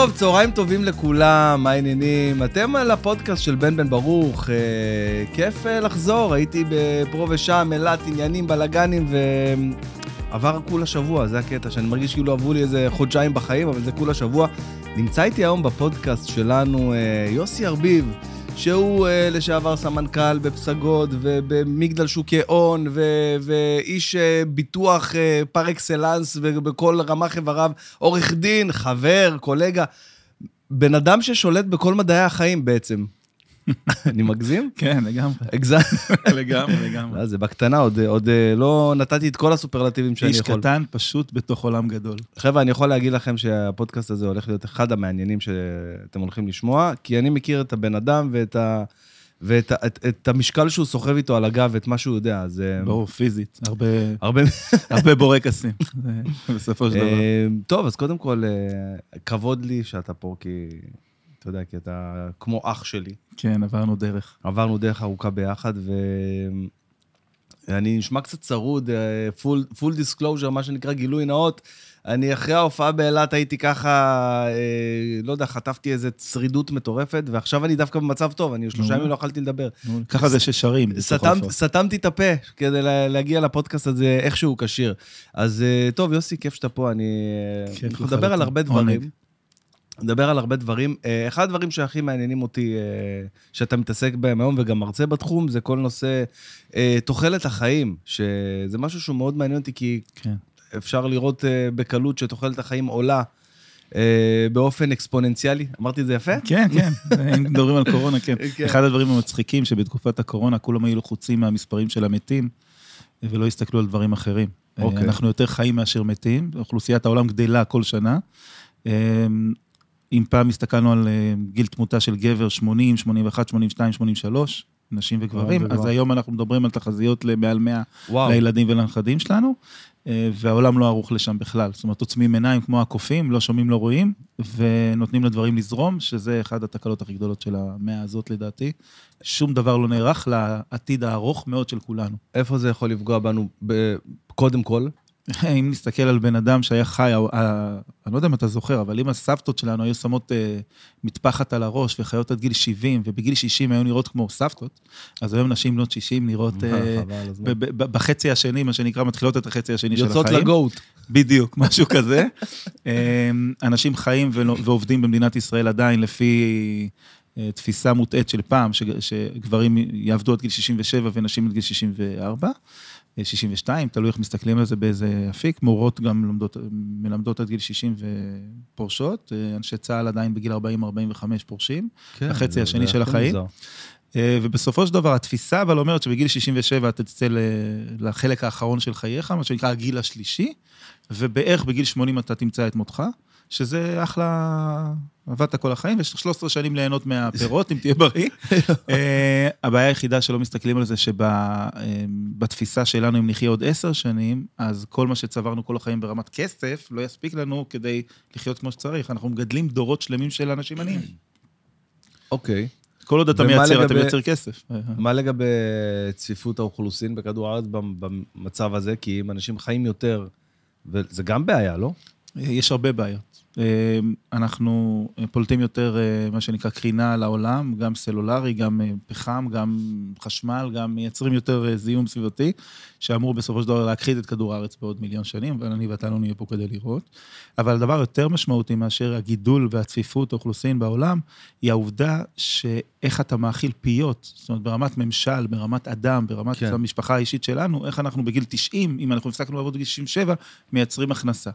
טוב, צהריים טובים לכולם, מה העניינים? אתם על הפודקאסט של בן בן ברוך, אה, כיף אה, לחזור, הייתי פה ושם, אילת, עניינים, בלאגנים, ועבר כולה שבוע, זה הקטע, שאני מרגיש כאילו עברו לי איזה חודשיים בחיים, אבל זה כולה שבוע. נמצא איתי היום בפודקאסט שלנו אה, יוסי ארביב. שהוא uh, לשעבר סמנכ"ל בפסגות ובמגדל שוקי הון, ואיש uh, ביטוח uh, פר אקסלנס ובכל רמ"ח איבריו, עורך דין, חבר, קולגה, בן אדם ששולט בכל מדעי החיים בעצם. אני מגזים? כן, לגמרי. לגמרי, לגמרי. זה בקטנה, עוד, עוד לא נתתי את כל הסופרלטיבים שאני יכול. איש קטן, פשוט בתוך עולם גדול. חבר'ה, אני יכול להגיד לכם שהפודקאסט הזה הולך להיות אחד המעניינים שאתם הולכים לשמוע, כי אני מכיר את הבן אדם ואת ה... ואת את, את המשקל שהוא סוחב איתו על הגב, ואת מה שהוא יודע, אז... ברור, פיזית. הרבה, הרבה... הרבה בורקסים, בסופו של דבר. טוב, אז קודם כל, כבוד לי שאתה פה, כי אתה יודע, כי אתה כמו אח שלי. כן, עברנו דרך. עברנו דרך ארוכה ביחד, ואני נשמע קצת צרוד, full disclosure, מה שנקרא גילוי נאות. אני אחרי ההופעה באילת הייתי ככה, אה, לא יודע, חטפתי איזו צרידות מטורפת, ועכשיו אני דווקא במצב טוב, אני שלושה ימים לא יכלתי לדבר. ככה זה ששרים. סתמתי את הפה כדי להגיע לפודקאסט הזה איכשהו כשיר. אז אה, טוב, יוסי, כיף שאתה פה, אני... אנחנו נדבר על הרבה דברים. נדבר על הרבה דברים. אה, אחד הדברים שהכי מעניינים אותי, אה, שאתה מתעסק בהם היום וגם מרצה בתחום, זה כל נושא אה, תוחלת החיים, שזה משהו שהוא מאוד מעניין אותי, כי כן. אפשר לראות בקלות שתוחלת החיים עולה. באופן אקספוננציאלי. אמרתי את זה יפה? כן, כן, אם מדברים על קורונה, כן. כן. אחד הדברים המצחיקים, שבתקופת הקורונה כולם היו לחוצים מהמספרים של המתים, ולא הסתכלו על דברים אחרים. אוקיי. אנחנו יותר חיים מאשר מתים, אוכלוסיית העולם גדלה כל שנה. אם פעם הסתכלנו על אה, גיל תמותה של גבר 80, 81, 82, 83, נשים וגברים, אז היום אנחנו מדברים על תחזיות למעל 100 לילדים ולנכדים שלנו, אה, והעולם לא ערוך לשם בכלל. זאת אומרת, עוצמים עיניים כמו הקופים, לא שומעים, לא רואים, ונותנים לדברים לזרום, שזה אחת התקלות הכי גדולות של המאה הזאת לדעתי. שום דבר לא נערך לעתיד הארוך מאוד של כולנו. איפה זה יכול לפגוע בנו, קודם כל? אם נסתכל על בן אדם שהיה חי, אני לא יודע אם אתה זוכר, אבל אם הסבתות שלנו היו שמות אה, מטפחת על הראש וחיות עד גיל 70, ובגיל 60 היו נראות כמו סבתות, אז היום נשים בנות 60 נראות אה, בחצי השני, מה שנקרא, מתחילות את החצי השני של החיים. יוצאות לגוט. בדיוק, משהו כזה. אה, אנשים חיים ועובדים במדינת ישראל עדיין לפי... תפיסה מוטעית של פעם, שגברים יעבדו עד גיל 67 ונשים עד גיל 64. 62, תלוי איך מסתכלים על זה באיזה אפיק. מורות גם לומדות, מלמדות עד גיל 60 ופורשות, אנשי צה"ל עדיין בגיל 40-45 פורשים, כן, החצי השני של החיים. מוזר. אה, ובסופו של דבר, התפיסה אבל אומרת שבגיל 67 אתה תצא לחלק האחרון של חייך, מה שנקרא הגיל השלישי, ובערך בגיל 80 אתה תמצא את מותך. שזה אחלה, עבדת כל החיים, ויש לך 13 שנים ליהנות מהפירות, אם תהיה בריא. אה, הבעיה היחידה שלא מסתכלים על זה, שבתפיסה שלנו, אם נחיה עוד 10 שנים, אז כל מה שצברנו כל החיים ברמת כסף, לא יספיק לנו כדי לחיות כמו שצריך. אנחנו מגדלים דורות שלמים של אנשים עניים. אוקיי. כל עוד אתה מייצר, אתה מייצר כסף. מה לגבי צפיפות האוכלוסין בכדור הארץ במצב הזה? כי אם אנשים חיים יותר, וזה גם בעיה, לא? יש הרבה בעיות. אה, אנחנו פולטים יותר, אה, מה שנקרא, קרינה לעולם, גם סלולרי, גם אה, פחם, גם חשמל, גם מייצרים יותר זיהום סביבתי, שאמור בסופו של דבר להכחיד את כדור הארץ בעוד מיליון שנים, אבל אני ואתה לא נהיה פה כדי לראות. אבל הדבר יותר משמעותי מאשר הגידול והצפיפות האוכלוסין בעולם, היא העובדה שאיך אתה מאכיל פיות, זאת אומרת, ברמת ממשל, ברמת אדם, ברמת כן. המשפחה האישית שלנו, איך אנחנו בגיל 90, אם אנחנו הפסקנו לעבוד בגיל 67, מייצרים הכנסה.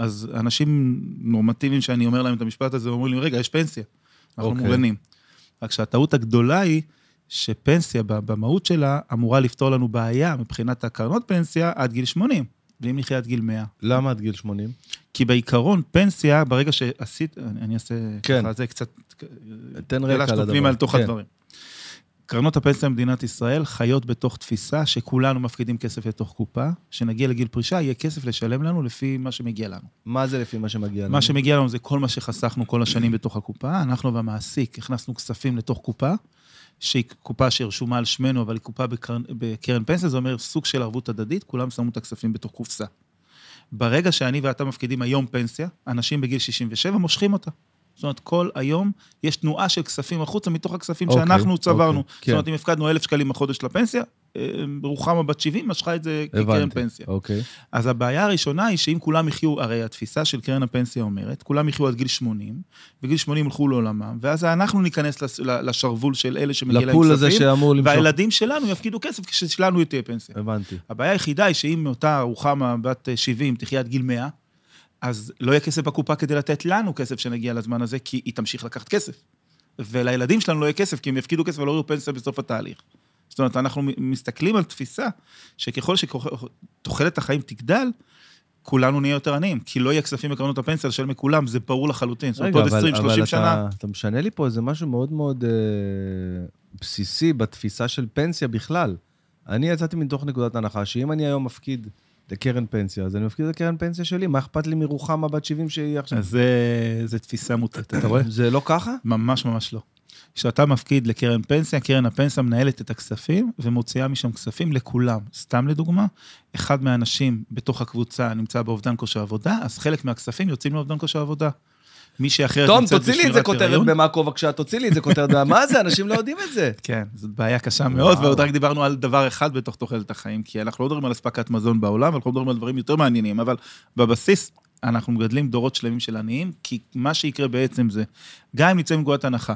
אז אנשים נורמטיביים שאני אומר להם את המשפט הזה, אומרים לי, רגע, יש פנסיה, אנחנו okay. אוקיי. מוגנים. רק שהטעות הגדולה היא שפנסיה במהות שלה אמורה לפתור לנו בעיה מבחינת הקרנות פנסיה עד גיל 80, ואם נחיה עד גיל 100. למה עד גיל 80? כי בעיקרון, פנסיה, ברגע שעשית, אני, אעשה כן. ככה, זה קצת... תן רקע לדבר. פנימה על תוך כן. הדברים. קרנות הפנסיה במדינת ישראל חיות בתוך תפיסה שכולנו מפקידים כסף לתוך קופה, שנגיע לגיל פרישה, יהיה כסף לשלם לנו לפי מה שמגיע לנו. מה זה לפי מה שמגיע לנו? מה שמגיע לנו זה כל מה שחסכנו כל השנים בתוך הקופה. אנחנו והמעסיק הכנסנו כספים לתוך קופה, שהיא קופה שרשומה על שמנו, אבל היא קופה בקרן, בקרן פנסיה, זה אומר סוג של ערבות הדדית, כולם שמו את הכספים בתוך קופסה. ברגע שאני ואתה מפקידים היום פנסיה, אנשים בגיל 67 מושכים אותה. זאת אומרת, כל היום יש תנועה של כספים החוצה מתוך הכספים אוקיי, שאנחנו צברנו. אוקיי, זאת כן. אומרת, אם הפקדנו אלף שקלים בחודש לפנסיה, אה, רוחמה בת 70 משכה את זה כקרן פנסיה. אוקיי. אז הבעיה הראשונה היא שאם כולם יחיו, הרי התפיסה של קרן הפנסיה אומרת, כולם יחיו עד גיל 80, בגיל 80 ילכו לעולמם, ואז אנחנו ניכנס לשרוול של אלה שמגיע להם לפול הזה כספים, שאמור למשוך. והילדים שלנו יפקידו כסף כששלנו תהיה פנסיה. הבנתי. הבעיה היחידה היא שאם אותה רוחמה בת אה, 70 תחיה עד גיל 100, אז לא יהיה כסף בקופה כדי לתת לנו כסף שנגיע לזמן הזה, כי היא תמשיך לקחת כסף. ולילדים שלנו לא יהיה כסף, כי הם יפקידו כסף ולא יהיו פנסיה בסוף התהליך. זאת אומרת, אנחנו מסתכלים על תפיסה שככל שתוחלת החיים תגדל, כולנו נהיה יותר עניים, כי לא יהיה כספים בקרנות הפנסיה לשלם מכולם, זה ברור לחלוטין. רגע, אבל, 20-30 אבל שנה, אתה, אתה משנה לי פה איזה משהו מאוד מאוד אה, בסיסי בתפיסה של פנסיה בכלל. אני יצאתי מתוך נקודת הנחה שאם אני היום מפקיד לקרן פנסיה, אז אני מפקיד לקרן פנסיה שלי, מה אכפת לי מרוחמה בת 70 שהיא עכשיו? אז זה, זה תפיסה מוטעת, אתה רואה? זה לא ככה? ממש ממש לא. כשאתה מפקיד לקרן פנסיה, קרן הפנסיה מנהלת את הכספים ומוציאה משם כספים לכולם. סתם לדוגמה, אחד מהאנשים בתוך הקבוצה נמצא באובדן כושר עבודה, אז חלק מהכספים יוצאים לאובדן כושר עבודה. מי שאחרת תום, תוציא לי את זה כותרת במאקו בבקשה, תוציא לי את זה כותרת. מה זה? אנשים לא יודעים את זה. כן, זאת בעיה קשה מאוד. ועוד רק דיברנו על דבר אחד בתוך תוחלת החיים, כי אנחנו לא מדברים על אספקת מזון בעולם, אנחנו מדברים על דברים יותר מעניינים, אבל בבסיס אנחנו מגדלים דורות שלמים של עניים, כי מה שיקרה בעצם זה, גם אם נצא מנקודת הנחה,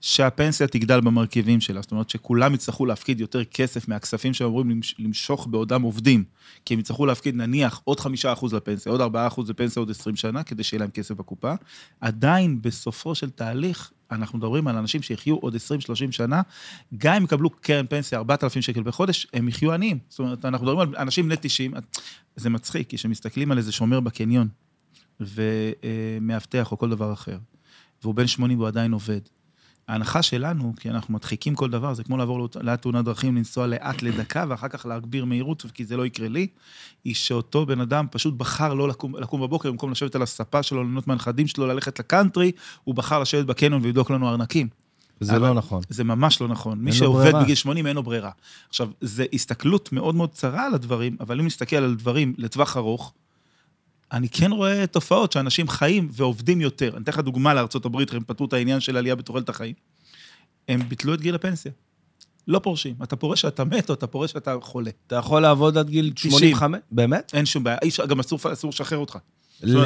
שהפנסיה תגדל במרכיבים שלה, זאת אומרת שכולם יצטרכו להפקיד יותר כסף מהכספים שהם אמורים למש- למשוך בעודם עובדים, כי הם יצטרכו להפקיד נניח עוד חמישה אחוז לפנסיה, עוד ארבעה אחוז לפנסיה עוד עשרים שנה, כדי שיהיה להם כסף בקופה. עדיין בסופו של תהליך, אנחנו מדברים על אנשים שיחיו עוד 20-30 שנה, גם אם יקבלו קרן פנסיה 4,000 שקל בחודש, הם יחיו עניים. זאת אומרת, אנחנו מדברים על אנשים בני 90, זה מצחיק, כי כשמסתכלים על איזה שומר בקניון, ומאבטח או כל דבר אחר, והוא בן 80 והוא עדיין עובד. ההנחה שלנו, כי אנחנו מדחיקים כל דבר, זה כמו לעבור ליד תאונת דרכים, לנסוע לאט לדקה, ואחר כך להגביר מהירות, כי זה לא יקרה לי, היא שאותו בן אדם פשוט בחר לא לקום, לקום בבוקר, במקום לשבת על הספה שלו, ליהנות מהנכדים שלו, ללכת לקאנטרי, הוא בחר לשבת בקניון ולבדוק לנו ארנקים. זה לא נכון. זה ממש לא נכון. מי שעובד. בגיל 80 אין לו ברירה. עכשיו, זו הסתכלות מאוד מאוד צרה על הדברים, אבל אם נסתכל על דברים לטווח ארוך, אני כן רואה תופעות שאנשים חיים ועובדים יותר. אני אתן לך דוגמה לארה"ב, הם פתרו את העניין של עלייה בתוחלת החיים. הם ביטלו את גיל הפנסיה. לא פורשים. אתה פורש שאתה מת או אתה פורש שאתה חולה. אתה יכול לעבוד עד גיל 90. 85? באמת? אין שום בעיה. גם אסור לשחרר אותך. לא.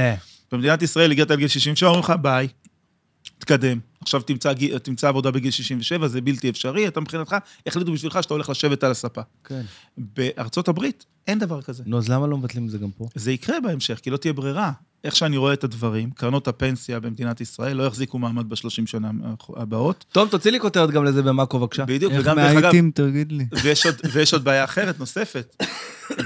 במדינת ישראל הגעת לגיל 67, אומרים לך ביי, תקדם. עכשיו תמצא, תמצא עבודה בגיל 67, זה בלתי אפשרי, אתה מבחינתך, החליטו בשבילך שאתה הולך לשבת על הספה. כן. בארצות הברית אין דבר כזה. נו, אז למה לא מבטלים את זה גם פה? זה יקרה בהמשך, כי לא תהיה ברירה. איך שאני רואה את הדברים, קרנות הפנסיה במדינת ישראל לא יחזיקו מעמד בשלושים שנה הבאות. תום, תוציא לי כותרת גם לזה במאקו בבקשה. בדיוק, איך וגם דרך אגב, מהאייטים, תגיד לי. ויש עוד, ויש עוד בעיה אחרת, נוספת.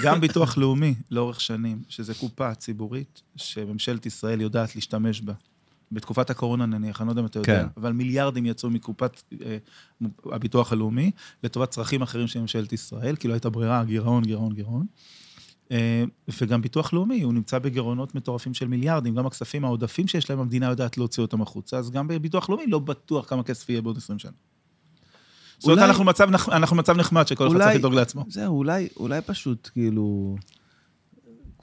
גם ביטוח לאומי, לאורך שנים, שזו קופה ציבורית שממשלת ישראל יודעת להשתמש בה. בתקופת הקורונה נניח, אני לא יודע אם אתה יודע, כן. אבל מיליארדים יצאו מקופת אה, הביטוח הלאומי לטובת צרכים אחרים של ממשלת ישראל, כי לא הייתה ברירה, גירעון, גירעון, גירעון. אה, וגם ביטוח לאומי, הוא נמצא בגירעונות מטורפים של מיליארדים, גם הכספים העודפים שיש להם, המדינה יודעת להוציא אותם החוצה, אז גם בביטוח לאומי לא בטוח כמה כסף יהיה בעוד 20 שנה. זאת אומרת, אולי- אנחנו במצב נחמד שכל אחד אולי- צריך לדאוג לעצמו. זהו, אולי, אולי פשוט, כאילו,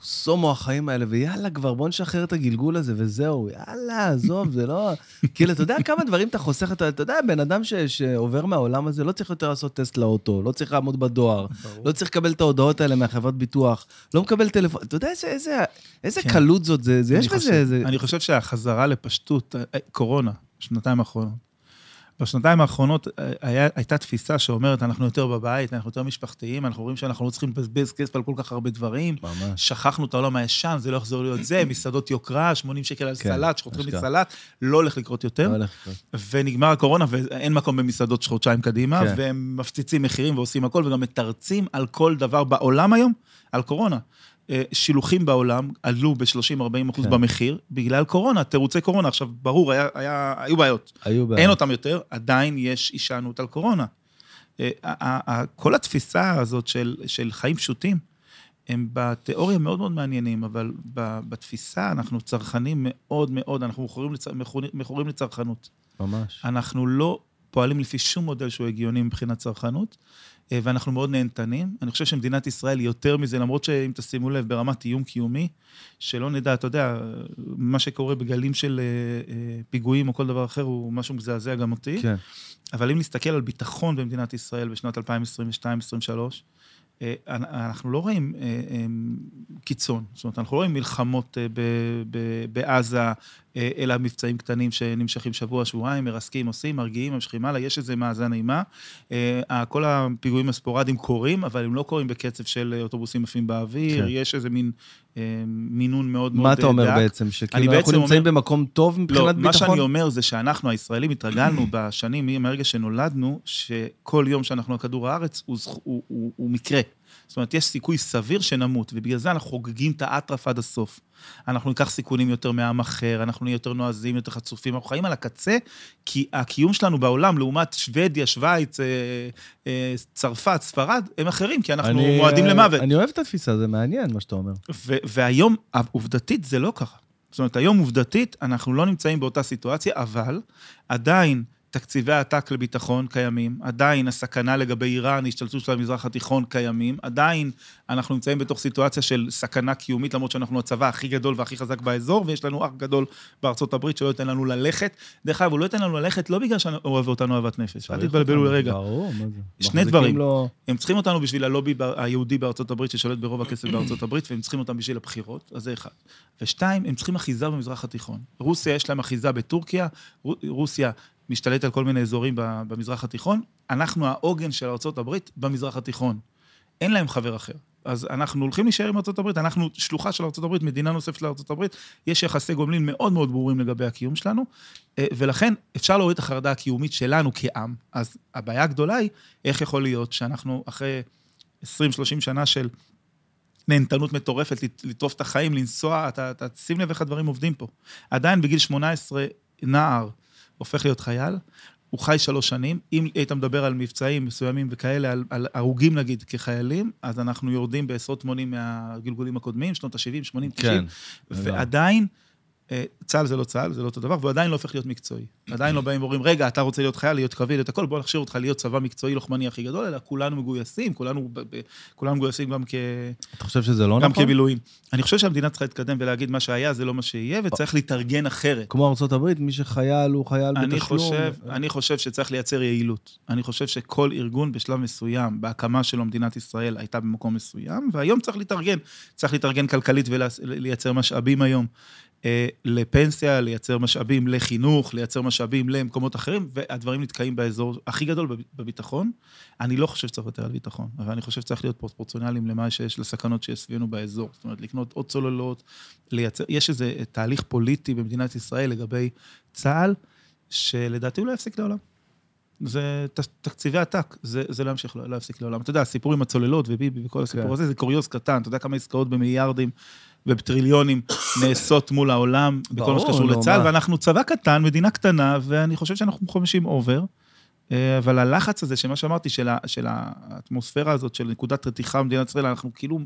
סומו החיים האלה, ויאללה כבר, בוא נשחרר את הגלגול הזה, וזהו, יאללה, עזוב, זה לא... כאילו, אתה יודע כמה דברים אתה חוסך, אתה, אתה יודע, בן אדם ש, שעובר מהעולם הזה, לא צריך יותר לעשות טסט לאוטו, לא צריך לעמוד בדואר, לא צריך לקבל את ההודעות האלה מהחברת ביטוח, לא מקבל טלפון, אתה יודע איזה, איזה, איזה כן. קלות זאת, זה, זה יש בזה איזה... אני חושב שהחזרה לפשטות, אה, קורונה, שנתיים האחרונות. בשנתיים האחרונות אה, היה, הייתה תפיסה שאומרת, אנחנו יותר בבית, אנחנו יותר משפחתיים, אנחנו רואים שאנחנו לא צריכים לבזבז כסף על כל כך הרבה דברים. ממש. שכחנו את העולם הישן, זה לא יחזור להיות זה, מסעדות יוקרה, 80 שקל על כן, סלט, שחותכים. מסלט, לא הולך לקרות יותר. לא הולך לקרות. ונגמר הקורונה, ואין מקום במסעדות חודשיים קדימה, כן. והם מפציצים מחירים ועושים הכל, וגם מתרצים על כל דבר בעולם היום, על קורונה. אה, שילוחים בעולם עלו ב-30-40 אחוז כן. במחיר, בגלל קורונה, תירוצי קורונה. עכשיו, ברור, היה, היה, היו בעיות. היו בעיות. אין אותם יותר, עדיין יש הישענות על קורונה. אה, כל התפיסה הזאת של, של חיים פשוטים, הם בתיאוריה מאוד מאוד מעניינים, אבל בתפיסה אנחנו צרכנים מאוד מאוד, אנחנו מכורים, לצ... מכורים, לצרכנות. ממש. אנחנו לא פועלים לפי שום מודל שהוא הגיוני מבחינת צרכנות, ואנחנו מאוד נהנתנים. אני חושב שמדינת ישראל היא יותר מזה, למרות שאם תשימו לב, ברמת איום קיומי, שלא נדע, אתה יודע, מה שקורה בגלים של אה, אה, פיגועים או כל דבר אחר הוא משהו מזעזע גם אותי. כן. אבל אם נסתכל על ביטחון במדינת ישראל בשנת 2022-2023, אה, אנחנו לא רואים אה, אה, קיצון, זאת אומרת, אנחנו לא רואים מלחמות בעזה, אלא מבצעים קטנים שנמשכים שבוע, שבועיים, מרסקים, עושים, מרגיעים, ממשיכים הלאה, יש איזה מאזן אימה. כל הפיגועים הספורדיים קורים, אבל הם לא קורים בקצב של אוטובוסים עפים באוויר, כן. יש איזה מין מינון מאוד מאוד דק. מה אתה אומר דק. בעצם? שכאילו אנחנו נמצאים אומר... במקום טוב מבחינת לא, ביטחון? לא, מה שאני אומר זה שאנחנו, הישראלים, התרגלנו בשנים, מהרגע שנולדנו, שכל יום שאנחנו על כדור הארץ הוא, הוא, הוא, הוא מקרה. זאת אומרת, יש סיכוי סביר שנמות, ובגלל זה אנחנו חוגגים את האטרף עד הסוף. אנחנו ניקח סיכונים יותר מעם אחר, אנחנו נהיה יותר נועזים, יותר חצופים, אנחנו חיים על הקצה, כי הקיום שלנו בעולם, לעומת שוודיה, שווייץ, אה, אה, צרפת, ספרד, הם אחרים, כי אנחנו אני, מועדים למוות. אני אוהב את התפיסה, זה מעניין מה שאתה אומר. והיום, עובדתית, זה לא ככה. זאת אומרת, היום עובדתית, אנחנו לא נמצאים באותה סיטואציה, אבל עדיין תקציבי עתק לביטחון קיימים, עדיין הסכנה לגבי איראן, השתלטות של המזרח התיכון קיימים, עדיין אנחנו נמצאים בתוך סיטואציה של סכנה קיומית, למרות שאנחנו הצבא הכי גדול והכי חזק באזור, ויש לנו אח גדול בארצות הברית שלא ייתן לנו ללכת. דרך אגב, הוא לא ייתן לנו ללכת לא בגלל שאני אוהב אותנו אהבת נפש, אל תתבלבלו לרגע. ברור, מה זה? שני דברים. לו... הם צריכים אותנו בשביל הלובי היהודי בארצות הברית, ששולט ברוב הכסף בארצות הברית, והם צריכים אותם בשביל הבחירות, אז זה אחד. ושתיים, הם צריכים אחיזה במזרח התיכון. רוסיה, יש להם אחיזה בטורקיה, רוסיה משתלט על כל מיני אזורים במזרח התיכון, אנחנו העוגן של ארה"ב במזרח התיכון. אין להם חבר אחר. אז אנחנו הולכים להישאר עם ארה"ב, אנחנו שלוחה של ארה"ב, מדינה נוספת לארה"ב, יש יחסי גומלין מאוד מאוד ברורים לגבי הקיום שלנו, אה, ולכן אפשר להוריד את החרדה הקיומית שלנו כעם. אז הבעיה הגדולה היא, איך יכול להיות שאנחנו אחרי 20-30 שנה של נהנתנות מטורפת, לטרוף את החיים, לנסוע, אתה, אתה שים לב איך הדברים עובדים פה. עדיין בגיל 18, נער, הופך להיות חייל, הוא חי שלוש שנים. אם היית מדבר על מבצעים מסוימים וכאלה, על, על הרוגים נגיד כחיילים, אז אנחנו יורדים בעשרות מונים מהגלגולים הקודמים, שנות ה-70, 80, 90. כן. ועדיין... אה, צה"ל זה לא צה"ל, זה לא אותו דבר, והוא עדיין לא הופך להיות מקצועי. עדיין לא באים ואומרים, רגע, אתה רוצה להיות חייל, להיות קרבי, להיות הכל, בוא נכשיר אותך להיות צבא מקצועי לוחמני הכי גדול, אלא כולנו מגויסים, כולנו, כולנו מגויסים גם כ... אתה חושב שזה לא גם נכון? גם כבילויים. אני חושב שהמדינה צריכה להתקדם ולהגיד מה שהיה, זה לא מה שיהיה, וצריך להתארגן אחרת. כמו ארה"ב, מי שחייל הוא חייל אני בתשלום. חושב, אני חושב שצריך לייצר יעילות. אני חושב שכל ארגון בשלב מסוים, בהקמה שלו מדינת ישראל, הייתה במקום מסוים, והיום צריך להתארגן. צריך להתארגן כלכלית ולייצר משאבים היום. אה, לפנסיה, לייצר משאבים לחינוך, לייצר משאבים למקומות אחרים, והדברים נתקעים באזור הכי גדול בביטחון. אני לא חושב שצריך לוותר על ביטחון, אבל אני חושב שצריך להיות פרופורציונליים למה שיש, לסכנות שיש סביבנו באזור. זאת אומרת, לקנות עוד צוללות, לייצר, יש איזה תהליך פוליטי במדינת ישראל לגבי צה"ל, שלדעתי הוא לא יפסיק לעולם. זה תקציבי עתק, זה, זה לא ימשיך להפסיק לעולם. אתה יודע, הסיפור עם הצוללות וביבי וכל הסיפור כן. הזה, זה קוריוז קטן, אתה יודע כמה עסקאות במיליארדים ובטריליונים נעשות מול העולם, בכל מה שקשור לא, לצה"ל, ואנחנו צבא קטן, מדינה קטנה, ואני חושב שאנחנו חמושים over. אה, אבל הלחץ הזה, שמה שאמרתי, של, ה, של האטמוספירה הזאת, של נקודת רתיחה במדינת ישראל, אנחנו כאילו,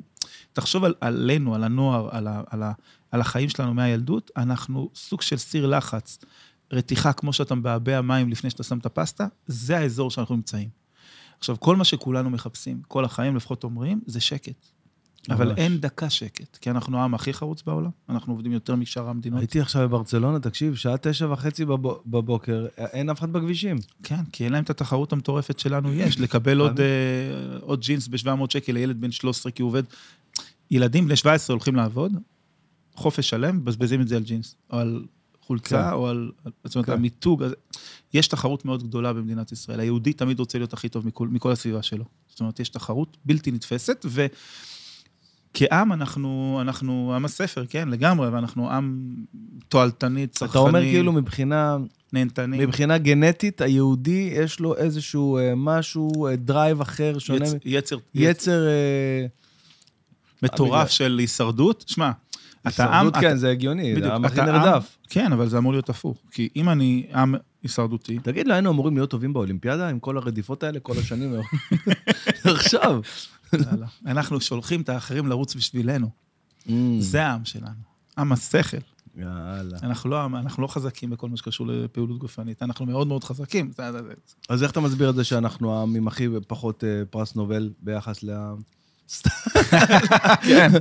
תחשוב על, עלינו, על הנוער, על, ה, על, ה, על החיים שלנו מהילדות, אנחנו סוג של סיר לחץ, רתיחה כמו שאתה מבעבע מים לפני שאתה שם את הפסטה, זה האזור שאנחנו נמצאים. עכשיו, כל מה שכולנו מחפשים, כל החיים לפחות אומרים, זה שקט. אבל אין דקה שקט, כי אנחנו העם הכי חרוץ בעולם, אנחנו עובדים יותר משאר המדינות. הייתי עכשיו בברצלונה, תקשיב, שעה תשע וחצי בבוקר, אין אף אחד בכבישים. כן, כי אין להם את התחרות המטורפת שלנו יש, לקבל עוד, אה, עוד ג'ינס ב-700 שקל לילד בן 13 כי הוא עובד. ילדים בני 17 הולכים לעבוד, חופש שלם, מבזבזים את זה על ג'ינס, או על חולצה, כן. או על, זאת אומרת, כן. המיתוג. יש תחרות מאוד גדולה במדינת ישראל. היהודי תמיד רוצה להיות הכי טוב מכל, מכל הסביבה שלו. זאת אומרת, יש תחרות בלתי נתפסת, ו... כעם אנחנו, אנחנו עם הספר, כן, לגמרי, ואנחנו עם תועלתני, צרכני. אתה אומר כאילו מבחינה... נהנתני. מבחינה גנטית, היהודי, יש לו איזשהו אה, משהו, אה, drive אחר, שונה. יצ, יצר. יצר... אה, מטורף של הישרדות. שמע, אתה עם... הישרדות, כן, אתה, זה הגיוני, בדיוק, זה עם הכי נרדף. כן, אבל זה אמור להיות הפוך. כי אם אני עם הישרדותי... תגיד, לא היינו אמורים להיות טובים באולימפיאדה עם כל הרדיפות האלה כל השנים? עכשיו. אנחנו שולחים את האחרים לרוץ בשבילנו. Mm. זה העם שלנו, עם השכל. יאללה. אנחנו לא, אנחנו לא חזקים בכל מה שקשור לפעילות גופנית, אנחנו מאוד מאוד חזקים. אז איך אתה מסביר את זה שאנחנו העם עם הכי פחות אה, פרס נובל ביחס ל... כן.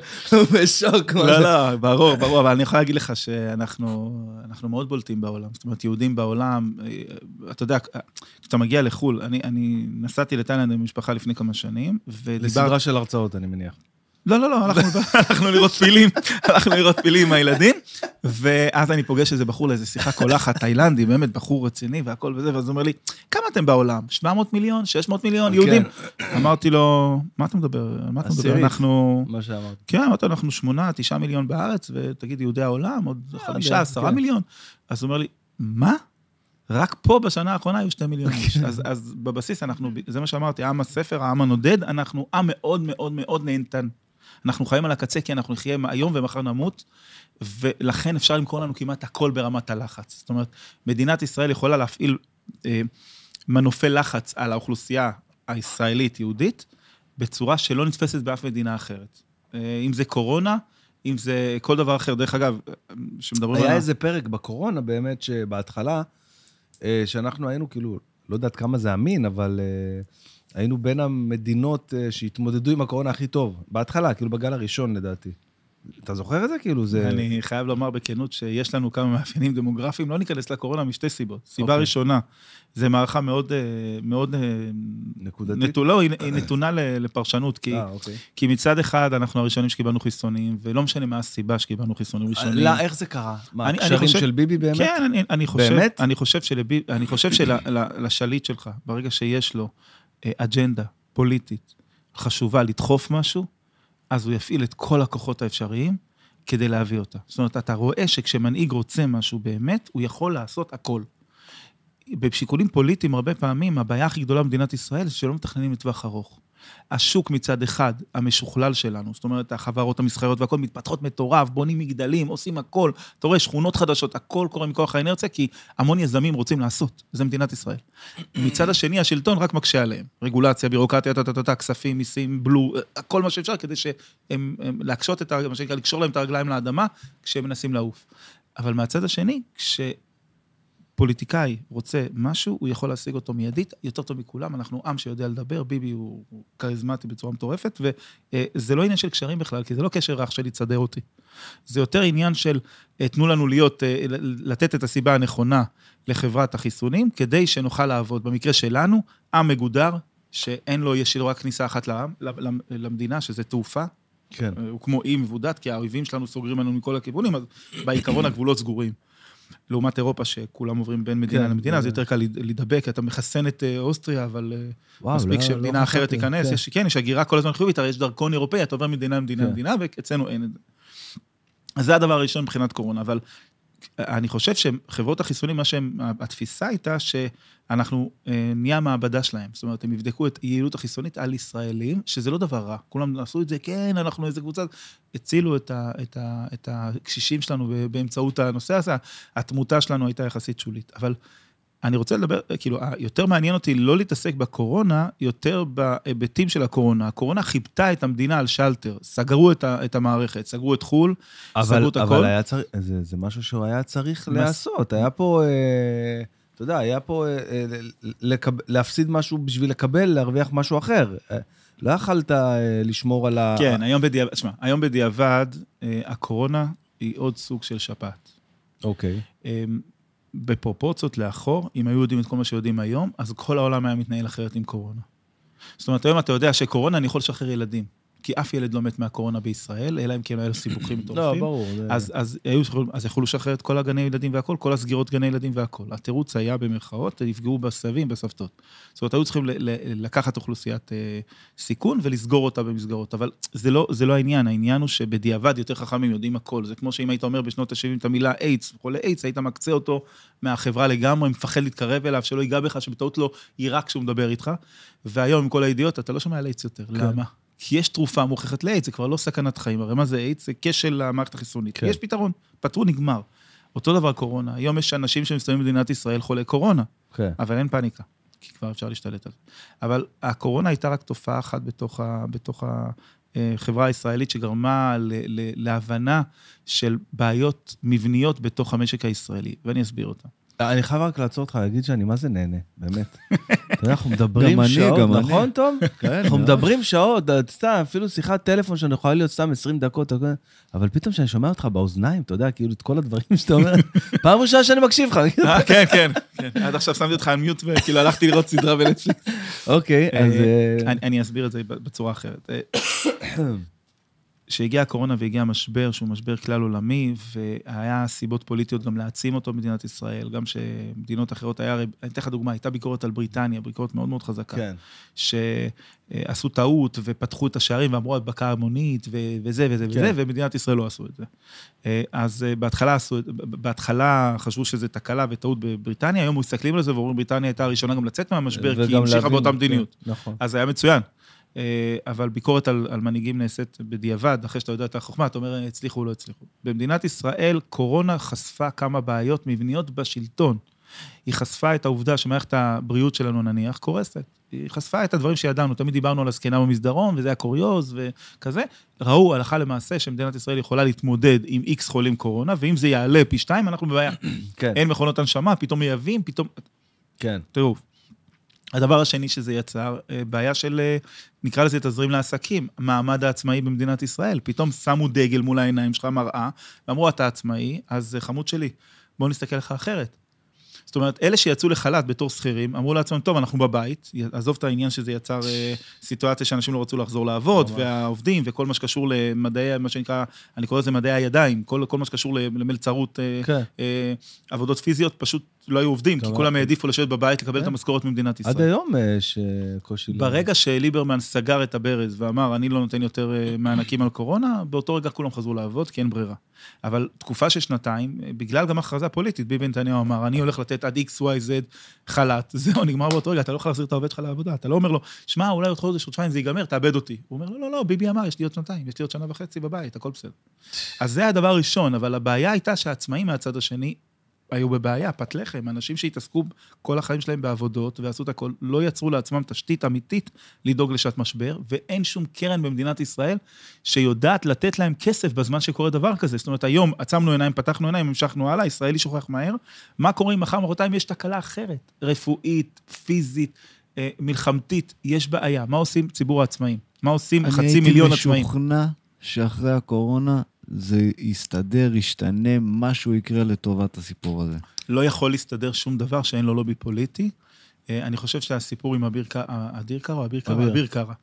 בשוק. מה לא? לא, ברור, ברור, אבל אני יכול להגיד לך שאנחנו אנחנו מאוד בולטים בעולם. זאת אומרת, יהודים בעולם, אה, אתה יודע, כשאתה מגיע לחו"ל, אני, אני נסעתי לתאילנד עם משפחה לפני כמה שנים, ודיברתי... לסדרה של הרצאות, אני מניח. לא, לא, לא, הלכנו, לראות פילים, הלכנו לראות פילים עם הילדים, ואז אני פוגש איזה בחור לאיזה שיחה קולחת, תאילנדי, באמת בחור רציני והכל וזה, ואז הוא אומר לי, כמה אתם בעולם? 700 מיליון? 600 מיליון? כן. יהודים? אמרתי לו, מה אתה מדבר? מה אתה מדבר? אנחנו... מה שאמרת. כן, אמרתי, אנחנו שמונה, תשעה מיליון בארץ, ותגיד, יהודי העולם, עוד חמישה, עשרה כן. מיליון. אז הוא אומר לי, מה? רק פה בשנה האחרונה היו שתי מיליון איש. אז, אז בבסיס אנחנו, זה מה שאמרתי, עם הספר, העם הנודד, אנחנו עם מאוד מאוד מאוד נהנתן. אנחנו חיים על הקצה כי אנחנו נחיה היום ומחר נמות, ולכן אפשר למכור לנו כמעט הכל ברמת הלחץ. זאת אומרת, מדינת ישראל יכולה להפעיל אה, מנופי לחץ על האוכלוסייה הישראלית-יהודית, בצורה שלא נתפסת באף מדינה אחרת. אה, אם זה קורונה, אם זה כל דבר אחר. דרך אגב, שמדברים היה על... איזה פרק בקורונה, באמת, שבהתחלה, אה, שאנחנו היינו כאילו, לא יודעת כמה זה אמין, אבל אה, היינו בין המדינות אה, שהתמודדו עם הקורונה הכי טוב. בהתחלה, כאילו בגל הראשון, לדעתי. אתה זוכר את זה? כאילו, זה... אני חייב לומר בכנות שיש לנו כמה מאפיינים דמוגרפיים, לא ניכנס לקורונה משתי סיבות. סיבה אוקיי. ראשונה, זה מערכה מאוד, אה, מאוד... אה, נקודתית? נטו, לא, היא, היא נתונה לפרשנות, כי, אה, אוקיי. כי מצד אחד אנחנו הראשונים שקיבלנו חיסונים, ולא משנה מה הסיבה שקיבלנו חיסונים ראשונים. לא, איך זה קרה? מה, אני- אני חושב- של ביבי באמת? כן, אני, אני חושב, באמת? אני חושב, שלבי, אני חושב שלשליט שלך, ברגע שיש לו אג'נדה פוליטית חשובה לדחוף משהו, אז הוא יפעיל את כל הכוחות האפשריים כדי להביא אותה. זאת אומרת, אתה רואה שכשמנהיג רוצה משהו באמת, הוא יכול לעשות הכל. בשיקולים פוליטיים, הרבה פעמים, הבעיה הכי גדולה במדינת ישראל זה שלא מתכננים לטווח ארוך. השוק מצד אחד, המשוכלל שלנו, זאת אומרת, החברות המסחריות והכל מתפתחות מטורף, בונים מגדלים, עושים הכל. אתה רואה, שכונות חדשות, הכל קורה מכוח האינרציה, כי המון יזמים רוצים לעשות, זה מדינת ישראל. מצד השני, השלטון רק מקשה עליהם. רגולציה, בירוקרטיה, טה-טה-טה, כספים, מיסים, בלו, כל מה שאפשר, כדי שהם, הם- להקשות את, ה- מה שנקרא, לקשור להם את הרגליים לאדמה, כשהם מנסים לעוף. אבל מהצד השני, כש... פוליטיקאי רוצה משהו, הוא יכול להשיג אותו מיידית, יותר טוב מכולם, אנחנו עם שיודע לדבר, ביבי הוא הוא כריזמטי בצורה מטורפת, וזה לא עניין של קשרים בכלל, כי זה לא קשר רך של יצדר אותי. זה יותר עניין של אה, תנו לנו להיות, אה, לתת את הסיבה הנכונה לחברת החיסונים, כדי שנוכל לעבוד. במקרה שלנו, עם מגודר, שאין לו, יש לו רק כניסה אחת לעם, למ- למדינה, שזה תעופה, כן. הוא כמו אי מבודד, כי האויבים שלנו סוגרים לנו מכל הכיוונים, אז בעיקרון הגבולות סגורים. לעומת אירופה, שכולם עוברים בין מדינה כן, למדינה, אז זה- יותר קל להיד- להידבק, אתה מחסן את אה, אוסטריה, אבל אה, וואו, מספיק לא- שמדינה לא אחרת תיכנס, כן. יש, כן, יש הגירה כל הזמן חיובית, הרי יש דרכון אירופאי, אתה עובר ממדינה למדינה כן. למדינה, ואצלנו אין את זה. אז זה הדבר הראשון מבחינת קורונה, אבל אני חושב שחברות החיסונים, מה שהם, התפיסה הייתה שאנחנו אה, נהיה המעבדה שלהם. זאת אומרת, הם יבדקו את היעילות החיסונית על ישראלים, שזה לא דבר רע. כולם עשו את זה, כן, אנחנו איזה קבוצה, הצילו את, ה, את, ה, את הקשישים שלנו באמצעות הנושא הזה, התמותה שלנו הייתה יחסית שולית. אבל אני רוצה לדבר, כאילו, יותר מעניין אותי לא להתעסק בקורונה, יותר בהיבטים של הקורונה. הקורונה חיפתה את המדינה על שלטר, סגרו את, ה, את המערכת, סגרו את חו"ל, אבל, סגרו את הכל. אבל היה צריך, זה, זה משהו שהיה צריך מס- להיעשות. היה פה, אה, אתה יודע, היה פה אה, אה, לקב, להפסיד משהו בשביל לקבל, להרוויח משהו אחר. אה, לא יכלת אה, לשמור על ה... כן, היום בדיעבד, תשמע, היום בדיעבד, אה, הקורונה היא עוד סוג של שפעת. אוקיי. אה, בפרופורציות לאחור, אם היו יודעים את כל מה שיודעים היום, אז כל העולם היה מתנהל אחרת עם קורונה. זאת אומרת, היום אתה יודע שקורונה, אני יכול לשחרר ילדים. כי אף ילד לא מת מהקורונה בישראל, אלא אם כן היו לו סיבוכים לא, מטורפים. ברור. זה- אז, אז, אז יכלו לשחרר את כל הגני ילדים והכל, כל הסגירות גני ילדים והכל. התירוץ היה במרכאות, יפגעו בסבים, בסבתות. זאת אומרת, היו צריכים לקחת אוכלוסיית אה, סיכון ולסגור אותה במסגרות. אבל זה לא, זה לא העניין, העניין הוא שבדיעבד יותר חכמים יודעים הכל. זה כמו שאם היית אומר בשנות ה-70 את המילה איידס, חולה איידס, היית מקצה אותו מהחברה לגמרי, מפחד להתקרב אליו, שלא ייגע בך, שבטעות לא יירק כשהוא מדבר איתך. והיום, עם כל הידיעות, אתה לא שומע על איידס יותר. כן. למה? כי יש תרופה מוכחת לאיידס, זה כבר לא סכנת חיים. הרי מה זה איידס? זה כשל למערכת החיסונית. כן. יש פתרון, פתרו, נגמר. אותו דבר קורונה. היום יש אנשים שמסתובבים במדינת ישראל חולי קורונה, כן. אבל אין פאניקה, כי כבר אפשר להשתלט על זה. אבל הקורונה הייתה רק תופעה אחת בתוך, ה, בתוך אה, חברה ישראלית שגרמה ל- ל- להבנה של בעיות מבניות בתוך המשק הישראלי, ואני אסביר אותה. אני חייב רק לעצור אותך, להגיד שאני מה זה נהנה, באמת. אתה יודע, אנחנו מדברים גם אני, שעות, גם אני. נכון, תום? כן, אנחנו. מדברים שעות, סתם, אפילו שיחת טלפון שאני יכולה להיות סתם 20 דקות, אבל פתאום כשאני שומע אותך באוזניים, אתה יודע, כאילו, את כל הדברים שאתה אומר, פעם ראשונה שאני מקשיב לך. אה, כן, כן, כן. עד עכשיו שמתי אותך על מיוט וכאילו הלכתי לראות סדרה בנטפליקס. אוקיי, אז... אה, אה, אני אסביר את זה בצורה אחרת. כשהגיעה הקורונה והגיע המשבר, שהוא משבר כלל עולמי, והיה סיבות פוליטיות גם להעצים אותו במדינת ישראל, גם שמדינות אחרות היה, הרי- אני אתן לך דוגמה, הייתה ביקורת על בריטניה, ביקורת מאוד מאוד חזקה, כן. שעשו טעות ופתחו את השערים ואמרו הדבקה המונית ו- וזה וזה וזה, כן. ומדינת ישראל לא עשו את זה. אה, אז אה, בהתחלה עשו, בהתחלה חשבו שזה תקלה וטעות בבריטניה, היום מסתכלים על זה ואומרים, בריטניה הייתה הראשונה גם לצאת מהמשבר, כי היא המשיכה באותה מדיניות. כן, נכון. אז היה מצוין. אה, אבל ביקורת על, על מנהיגים נעשית בדיעבד, אחרי שאתה יודע את החוכמה, אתה אומר, הצליחו או לא הצליחו. במדינת ישראל, קורונה חשפה כמה בעיות מבניות בשלטון. היא חשפה את העובדה שמערכת הבריאות שלנו, נניח, קורסת. היא חשפה את הדברים שידענו, תמיד דיברנו על הזקנה במסדרון, וזה היה קוריוז וכזה. ראו הלכה למעשה שמדינת ישראל יכולה להתמודד עם איקס חולים קורונה, ואם זה יעלה פי שתיים, אנחנו בבעיה. כן, אין מכונות הנשמה, פתאום מייבאים, פתאום... כן. טירוף. הדבר השני שזה יצר, אה, בעיה של, אה, נקרא לזה תזרים לעסקים, מעמד העצמאי במדינת ישראל. פתאום שמו דגל מול העיניים שלך, מראה, ואמרו, אתה עצמאי, אז אה, חמוד שלי, בוא נסתכל לך אחרת. זאת אומרת, אלה שיצאו לחל"ת בתור שכירים, אמרו לעצמם, טוב, אנחנו בבית, עזוב את העניין שזה יצר סיטואציה שאנשים לא רצו לחזור לעבוד. והעובדים, וכל מה שקשור למדעי, מה שנקרא, אני קורא לזה מדעי הידיים, כל, כל מה שקשור למלצרות, כן. עבודות פיזיות, פשוט לא היו עובדים, כי כולם אנחנו. העדיפו לשבת בבית לקבל את כן. המשכורת ממדינת ישראל. עד היום יש אה, קושי. ל- ברגע שליברמן סגר את הברז ואמר, אני לא נותן יותר אה, מענקים על קורונה, באותו רגע כולם חזרו לעבוד, כי אין ברירה. אבל תקופה של שנתיים, אה, בגלל גם הכרזה פוליטית, ביבי נתניהו אמר, אני הולך לתת עד x, y, z חל"ת, זהו, נגמר באותו רגע, אתה לא יכול להחזיר את העובד שלך לעבודה, אתה לא אומר לו, שמע, אולי עוד חודש, חודשיים זה ייגמר, תאבד אותי. הוא אומר, לא, לא, לא, ביבי אמר, יש לי עוד שנתיים, יש לי עוד שנה וחצי בבית, הכל בסדר. אז זה הדבר הראשון, אבל הבעיה הייתה שהעצמאים מהצד השני היו בבעיה, פת לחם. אנשים שהתעסקו כל החיים שלהם בעבודות ועשו את הכל, לא יצרו לעצמם תשתית אמיתית לדאוג לשעת משבר, ואין שום קרן במדינת ישראל שיודעת לתת להם כסף בזמן שקורה דבר כזה. זאת אומרת, היום עצמנו עיניים, פתחנו עיניים, המשכנו הלאה, ישראלי שוכח מהר. מה קורה אם מחר, מחרתיים יש תקלה אחרת? רפואית, פיזית, אה, מלחמתית, יש בעיה. מה עושים ציבור העצמאים? מה עושים חצי מיליון אני עצמאים? הייתי משוכנע שאחרי הקורונה זה יסתדר, ישתנה, משהו יקרה לטובת הסיפור הזה. לא יכול להסתדר שום דבר שאין לו לובי פוליטי. אה, אני חושב שהסיפור עם אביר קארה, אדיר קארה או אביר קארה? אביר. אביר קארה.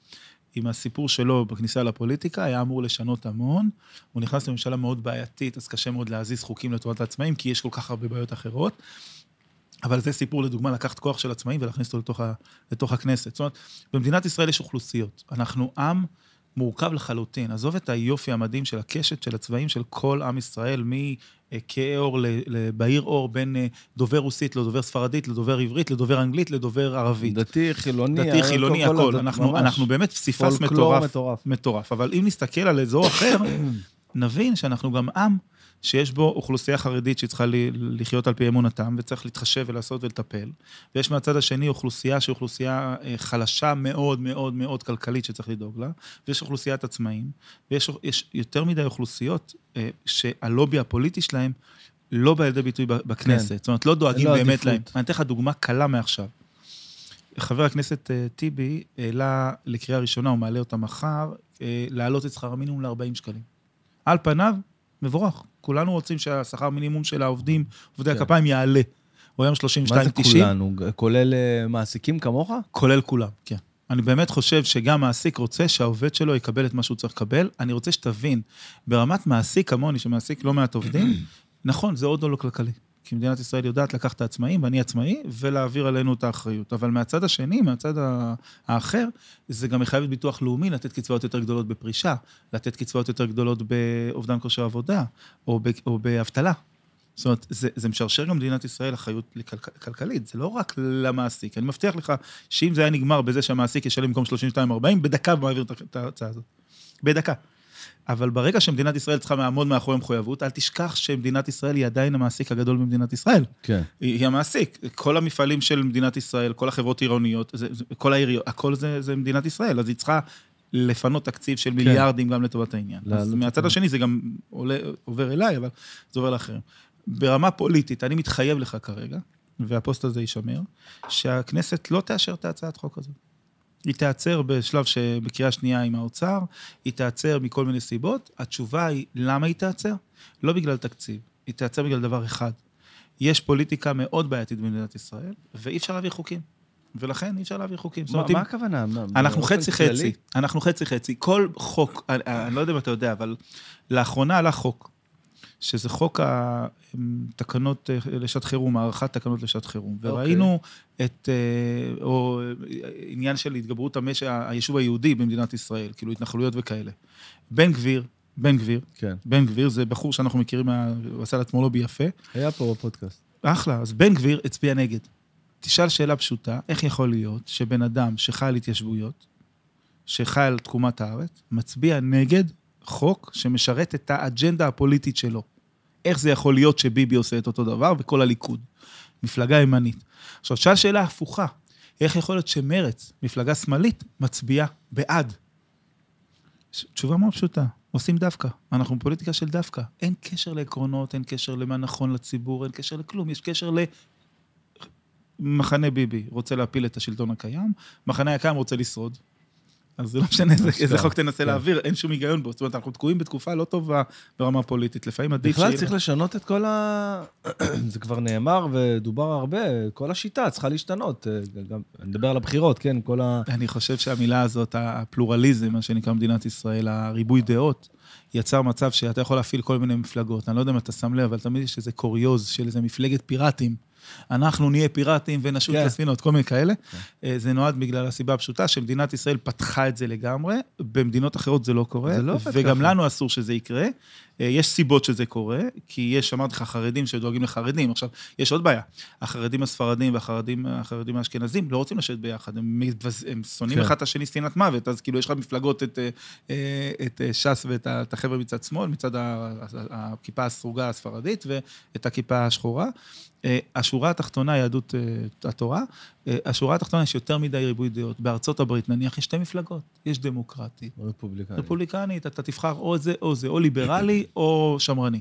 עם הסיפור שלו בכניסה לפוליטיקה, היה אמור לשנות המון. הוא נכנס לממשלה מאוד בעייתית, אז קשה מאוד להזיז חוקים לטובת העצמאים, כי יש כל כך הרבה בעיות אחרות. אבל זה סיפור, לדוגמה, לקחת כוח של עצמאים ולהכניס אותו לתוך, ה, לתוך הכנסת. זאת אומרת, במדינת ישראל יש אוכלוסיות. אנחנו עם מורכב לחלוטין. עזוב את היופי המדהים של הקשת של הצבעים של כל עם ישראל, מכהה עור לבהיר עור, בין אה, דובר רוסית לדובר ספרדית, לדובר עברית, לדובר אנגלית, לדובר ערבית. דתי, חילוני. דתי, הכל- חילוני, כל הכל. הדת, אנחנו. אנחנו באמת פסיפס מטורף. מטורף. מטורף. אבל אם נסתכל על אזור אחר, נבין שאנחנו גם עם שיש בו אוכלוסייה חרדית שצריכה לחיות על פי אמונתם, וצריך להתחשב ולעשות ולטפל. ויש מהצד השני אוכלוסייה שהיא אוכלוסייה אה, חלשה מאוד מאוד מאוד כלכלית שצריך לדאוג לה, ויש אוכלוסיית עצמאים, ויש יש יותר מדי אוכלוסיות אה, שהלובי הפוליטי שלהם לא בא לידי ביטוי בכנסת. כן. זאת אומרת, לא דואגים לו באמת עדיפות. להם. אני אתן לך דוגמה קלה מעכשיו. חבר הכנסת אה, טיבי העלה לקריאה ראשונה, הוא מעלה אותה מחר, להעלות את שכר המינימום ל-40 שקלים. על פניו, מבורך. כולנו רוצים שהשכר מינימום של העובדים, עובדי כן. הכפיים, יעלה. הוא היום מה זה 32.90, כולנו? כולל אה, מעסיקים כמוך? כולל כולם, כן. אני באמת חושב שגם מעסיק רוצה שהעובד שלו יקבל את מה שהוא צריך לקבל. אני רוצה שתבין, ברמת מעסיק כמוני, שמעסיק לא מעט עובדים, נכון, זה עוד לא כלכלי. כי מדינת ישראל יודעת לקחת את העצמאים, ואני עצמאי, ולהעביר עלינו את האחריות. אבל מהצד השני, מהצד האחר, זה גם מחייב את ביטוח לאומי לתת קצבאות יותר גדולות בפרישה, לתת קצבאות יותר גדולות באובדן כושר עבודה, או, ב, או באבטלה. זאת אומרת, זה, זה משרשר גם במדינת ישראל אחריות לכלכ- כלכלית, זה לא רק למעסיק. אני מבטיח לך שאם זה היה נגמר בזה שהמעסיק ישלם במקום 32-40, בדקה הוא מעביר את ההצעה הזאת. בדקה. אבל ברגע שמדינת ישראל צריכה לעמוד מאחורי מחויבות, אל תשכח שמדינת ישראל היא עדיין המעסיק הגדול במדינת ישראל. כן. היא, היא המעסיק. כל המפעלים של מדינת ישראל, כל החברות עירוניות, זה, כל העיריות, הכל זה, זה מדינת ישראל. אז היא צריכה לפנות תקציב של מיליארדים גם לטובת העניין. לא, אז לא מהצד תקין. השני זה גם עולה, עובר אליי, אבל זה עובר לאחרים. ברמה פוליטית, אני מתחייב לך כרגע, והפוסט הזה יישמר, שהכנסת לא תאשר את ההצעת חוק הזאת. היא תיעצר בשלב שבקריאה שנייה עם האוצר, היא תיעצר מכל מיני סיבות. התשובה היא, למה היא תיעצר? לא בגלל תקציב, היא תיעצר בגלל דבר אחד. יש פוליטיקה מאוד בעייתית במדינת ישראל, ואי אפשר להעביר חוקים. ולכן אי אפשר להעביר חוקים. זאת מה אומרת, אם- מה הכוונה? מה, אנחנו באופן חצי כללי? חצי, אנחנו חצי חצי. כל חוק, אני, אני לא יודע אם אתה יודע, אבל לאחרונה עלה חוק, שזה חוק התקנות אה, לשעת חירום, הארכת תקנות לשעת חירום. אוקיי. וראינו את, אה, או אה, עניין של התגברות המש, היישוב היהודי במדינת ישראל, כאילו התנחלויות וכאלה. בן גביר, בן גביר, כן. בן גביר זה בחור שאנחנו מכירים, מה- הוא עשה לעצמו לובי יפה. היה פה בפודקאסט. אחלה, אז בן גביר הצביע נגד. תשאל שאלה פשוטה, איך יכול להיות שבן אדם שחי על התיישבויות, שחי על תקומת הארץ, מצביע נגד חוק שמשרת את האג'נדה הפוליטית שלו? איך זה יכול להיות שביבי עושה את אותו דבר וכל הליכוד? מפלגה ימנית. עכשיו, תשאל שאלה הפוכה, איך יכול להיות שמרץ, מפלגה שמאלית, מצביעה בעד? תשובה מאוד פשוטה, עושים דווקא. אנחנו בפוליטיקה של דווקא. אין קשר לעקרונות, אין קשר למה נכון לציבור, אין קשר לכלום. יש קשר ל... מחנה ביבי רוצה להפיל את השלטון הקיים, מחנה הקיים רוצה לשרוד. אז זה לא משנה איזה, איזה חוק תנסה כן. להעביר, אין שום היגיון בו. זאת אומרת, אנחנו תקועים בתקופה לא טובה ברמה פוליטית. לפעמים עדיף בכלל שיהיה- צריך לשנות את כל ה... זה כבר נאמר ודובר הרבה, כל השיטה צריכה להשתנות. אה, גם, אני מדבר על הבחירות, כן, כל ה... אני חושב שהמילה הזאת, הפלורליזם, מה שנקרא מדינת ישראל, הריבוי דעות, יצר מצב שאתה יכול להפעיל כל מיני מפלגות. אני לא יודע אם אתה שם לב, אבל תמיד יש איזה קוריוז של איזה מפלגת פיראטים. אנחנו נהיה פיראטים ונשוט כן. לספינות, כל מיני כאלה. אה, זה נועד בגלל הסיבה הפשוטה שמדינת ישראל פתחה את זה לגמרי, במדינות אחרות זה לא קורה, זה לא וגם ככה. לנו אסור שזה יקרה. אה, יש סיבות שזה קורה, כי יש, אמרתי לך, חרדים שדואגים לחרדים. עכשיו, יש עוד בעיה, החרדים הספרדים והחרדים החרדים האשכנזים לא רוצים לשבת ביחד, הם, מבז- הם שונאים כן. אחד את השני שנאת מוות, אז כאילו יש לך מפלגות, את, אה, את ש"ס ואת החבר'ה מצד שמאל, מצד הכיפה הסרוגה הספרדית ואת הכיפה השחורה. אה, השורה התחתונה, יהדות אה, התורה, אה, השורה התחתונה יש יותר מדי ריבוי דעות. בארצות הברית, נניח, יש שתי מפלגות, יש דמוקרטית. רפובליקני. רפובליקנית, אתה תבחר או זה או זה, או ליברלי או שמרני.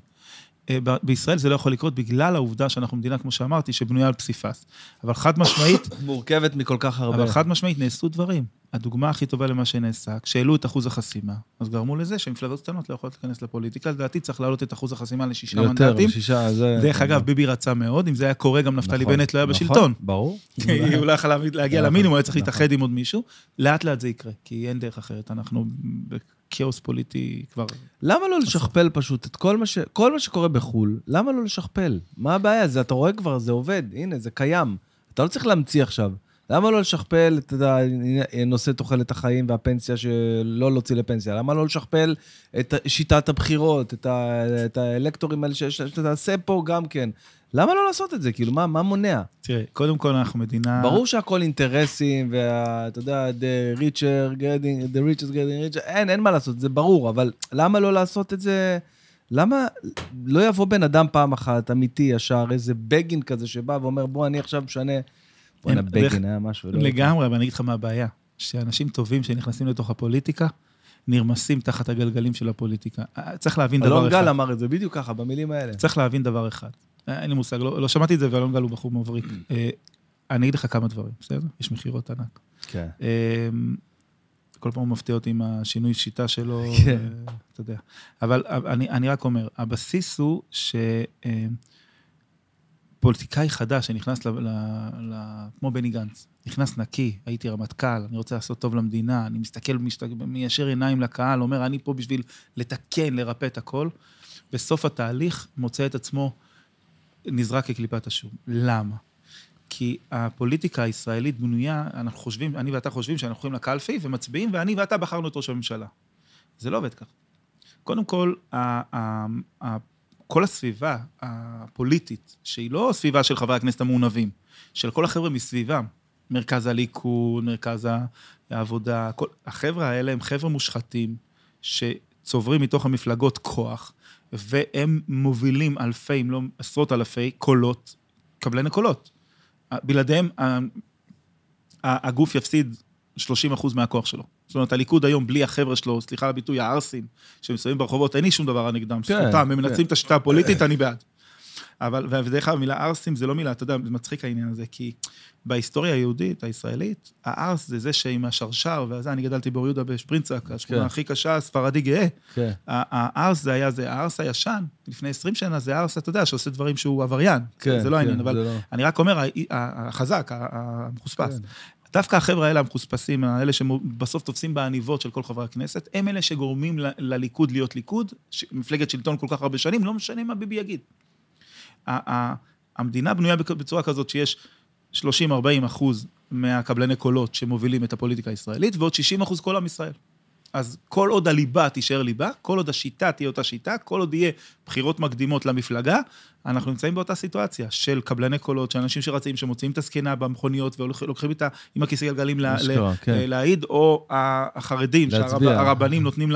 אה, בישראל זה לא יכול לקרות בגלל העובדה שאנחנו מדינה, כמו שאמרתי, שבנויה על פסיפס. אבל חד משמעית, מורכבת מכל כך הרבה. אבל חד משמעית נעשו דברים. הדוגמה הכי טובה למה שנעשה, כשהעלו את אחוז החסימה, אז גרמו לזה שמפלגות קטנות לא יכולות להיכנס לפוליטיקה. לדעתי צריך להעלות את אחוז החסימה לשישה יותר, מנדטים. שישה, זה... דרך אגב, ביבי רצה מאוד, אם זה היה קורה, גם נפתלי נכון, בנט לא היה נכון, בשלטון. ברור. כי הוא לא יכול להגיע נכון, למינימום, היה צריך נכון. להתאחד עם עוד מישהו. לאט לאט זה יקרה, כי אין דרך אחרת. אנחנו בכאוס פוליטי כבר... למה לא לשכפל פשוט את כל מה, ש... כל מה שקורה בחו"ל? למה לא לשכפל? מה הבעיה? זה, אתה רואה כבר, זה עובד, הנה, זה קיים. אתה לא צריך להמציא עכשיו. למה לא לשכפל את נושא תוחלת החיים והפנסיה שלא להוציא לפנסיה? למה לא לשכפל את שיטת הבחירות, את, ה... את האלקטורים האלה שיש, שתעשה פה גם כן? למה לא לעשות את זה? כאילו, מה, מה מונע? תראה, קודם כל אנחנו מדינה... ברור שהכל אינטרסים, ואתה יודע, the richer getting, the richest getting richer, אין, אין מה לעשות, זה ברור, אבל למה לא לעשות את זה? למה לא יבוא בן אדם פעם אחת, אמיתי, ישר, איזה בגין כזה שבא ואומר, בוא, אני עכשיו משנה... בוא'נה, בגין היה משהו. לא לגמרי, אבל אני אגיד לך מה הבעיה. שאנשים טובים שנכנסים לתוך הפוליטיקה, נרמסים תחת הגלגלים של הפוליטיקה. אה, צריך להבין דבר אלון אחד. גל אמר את זה בדיוק ככה, במילים האלה. צריך להבין דבר אחד. אה, אין לי מושג, לא, לא שמעתי את זה, ואלון גל הוא בחור מבריק. אה, אני אגיד לך כמה דברים, בסדר? יש מכירות ענק. כן. אה, כל פעם הוא מפתיע אותי עם השינוי שיטה שלו, כן. אה, אתה יודע. אבל אני, אני רק אומר, הבסיס הוא שפוליטיקאי חדש שנכנס, ל, ל, ל, כמו בני גנץ, נכנס נקי, הייתי רמטכ"ל, אני רוצה לעשות טוב למדינה, אני מסתכל, משת, מיישר עיניים לקהל, אומר, אני פה בשביל לתקן, לרפא את הכל. בסוף התהליך מוצא את עצמו נזרק כקליפת השום. למה? כי הפוליטיקה הישראלית בנויה, אנחנו חושבים, אני ואתה חושבים שאנחנו הולכים לקלפי ומצביעים, ואני ואתה בחרנו את ראש הממשלה. זה לא עובד ככה. קודם כל, כל הסביבה הפוליטית, שהיא לא סביבה של חברי הכנסת המעונבים, של כל החבר'ה מסביבם, מרכז הליכוד, מרכז העבודה, כל, החבר'ה האלה הם חבר'ה מושחתים, שצוברים מתוך המפלגות כוח, והם מובילים אלפי, אם לא עשרות אלפי, קולות, קבלני קולות. בלעדיהם הגוף יפסיד 30 אחוז מהכוח שלו. זאת אומרת, הליכוד היום, בלי החבר'ה שלו, סליחה על הביטוי, הערסים, שמסתובבים ברחובות, אין לי שום דבר נגדם, כן, זכותם, הם כן. מנצלים את השיטה הפוליטית, אני בעד. אבל, ודרך אגב, המילה ערסים זה לא מילה, אתה יודע, זה מצחיק העניין הזה, כי בהיסטוריה היהודית, הישראלית, הערס זה זה שעם השרשר, וזה, אני גדלתי באור יהודה בשפרינצק, השכונה כן. הכי קשה, ספרדי גאה. כן. הערס זה היה, זה הערס הישן, לפני 20 שנה זה הערס, אתה יודע, שעושה דברים שהוא עבריין. כן, זה לא העניין, כן, אבל זה לא- אני רק אומר, החזק, המחוספס. כן. דווקא החבר'ה האלה המחוספסים, האלה שבסוף תופסים בעניבות של כל חברי הכנסת, הם אלה שגורמים לליכוד להיות ליכוד, מפלגת שלטון כל כך הרבה שנים, לא משנה מה ביבי יגיד. המדינה בנויה בצורה כזאת שיש 30-40 אחוז מהקבלני קולות שמובילים את הפוליטיקה הישראלית, ועוד 60 אחוז כל עם ישראל. אז כל עוד הליבה תישאר ליבה, כל עוד השיטה תהיה אותה שיטה, כל עוד יהיה בחירות מקדימות למפלגה, אנחנו נמצאים באותה סיטואציה של קבלני קולות, של אנשים שרצים, שמוציאים את הזקנה במכוניות ולוקחים אותה עם הכיסא גלגלים ל- כן. להעיד, או החרדים. שהרבנים נותנים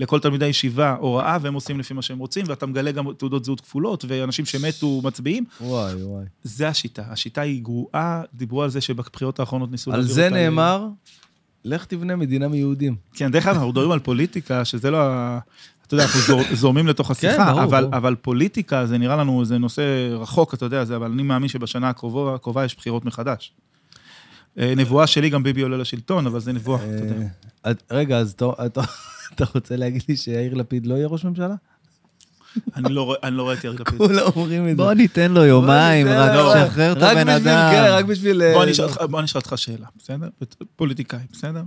לכל תלמידי הישיבה הוראה, והם עושים לפי מה שהם רוצים, ואתה מגלה גם תעודות זהות כפולות, ואנשים שמתו מצביעים. וואי, וואי. זה השיטה. השיטה היא גרועה, דיברו על זה שבבחירות האחרונות ניסו... על זה נאמר, לך תבנה מדינה מיהודים. כן, דרך אגב, אנחנו מדברים על פוליטיקה, שזה לא ה... אתה יודע, אנחנו זור- זורמים לתוך השיחה, כן, ברור, אבל, ברור. אבל פוליטיקה, זה נראה לנו איזה נושא רחוק, אתה יודע, זה, אבל אני מאמין שבשנה הקרובה, הקרובה יש בחירות מחדש. אה, נבואה שלי, גם ביבי עולה לשלטון, אבל זה נבואה, אתה יודע. אה, רגע, אז אתה רוצה להגיד לי שיאיר לפיד לא יהיה ראש ממשלה? אני לא רואה- לא את יאיר לפיד. כולם אומרים את זה. בוא ניתן לו יומיים, רק תשחרר את רק הבן אדם. כן, רק בשביל... אה, בוא אני אשאל אותך- בוא אני אשאל אותך שאלה, בסדר? פוליטיקאי, בסדר?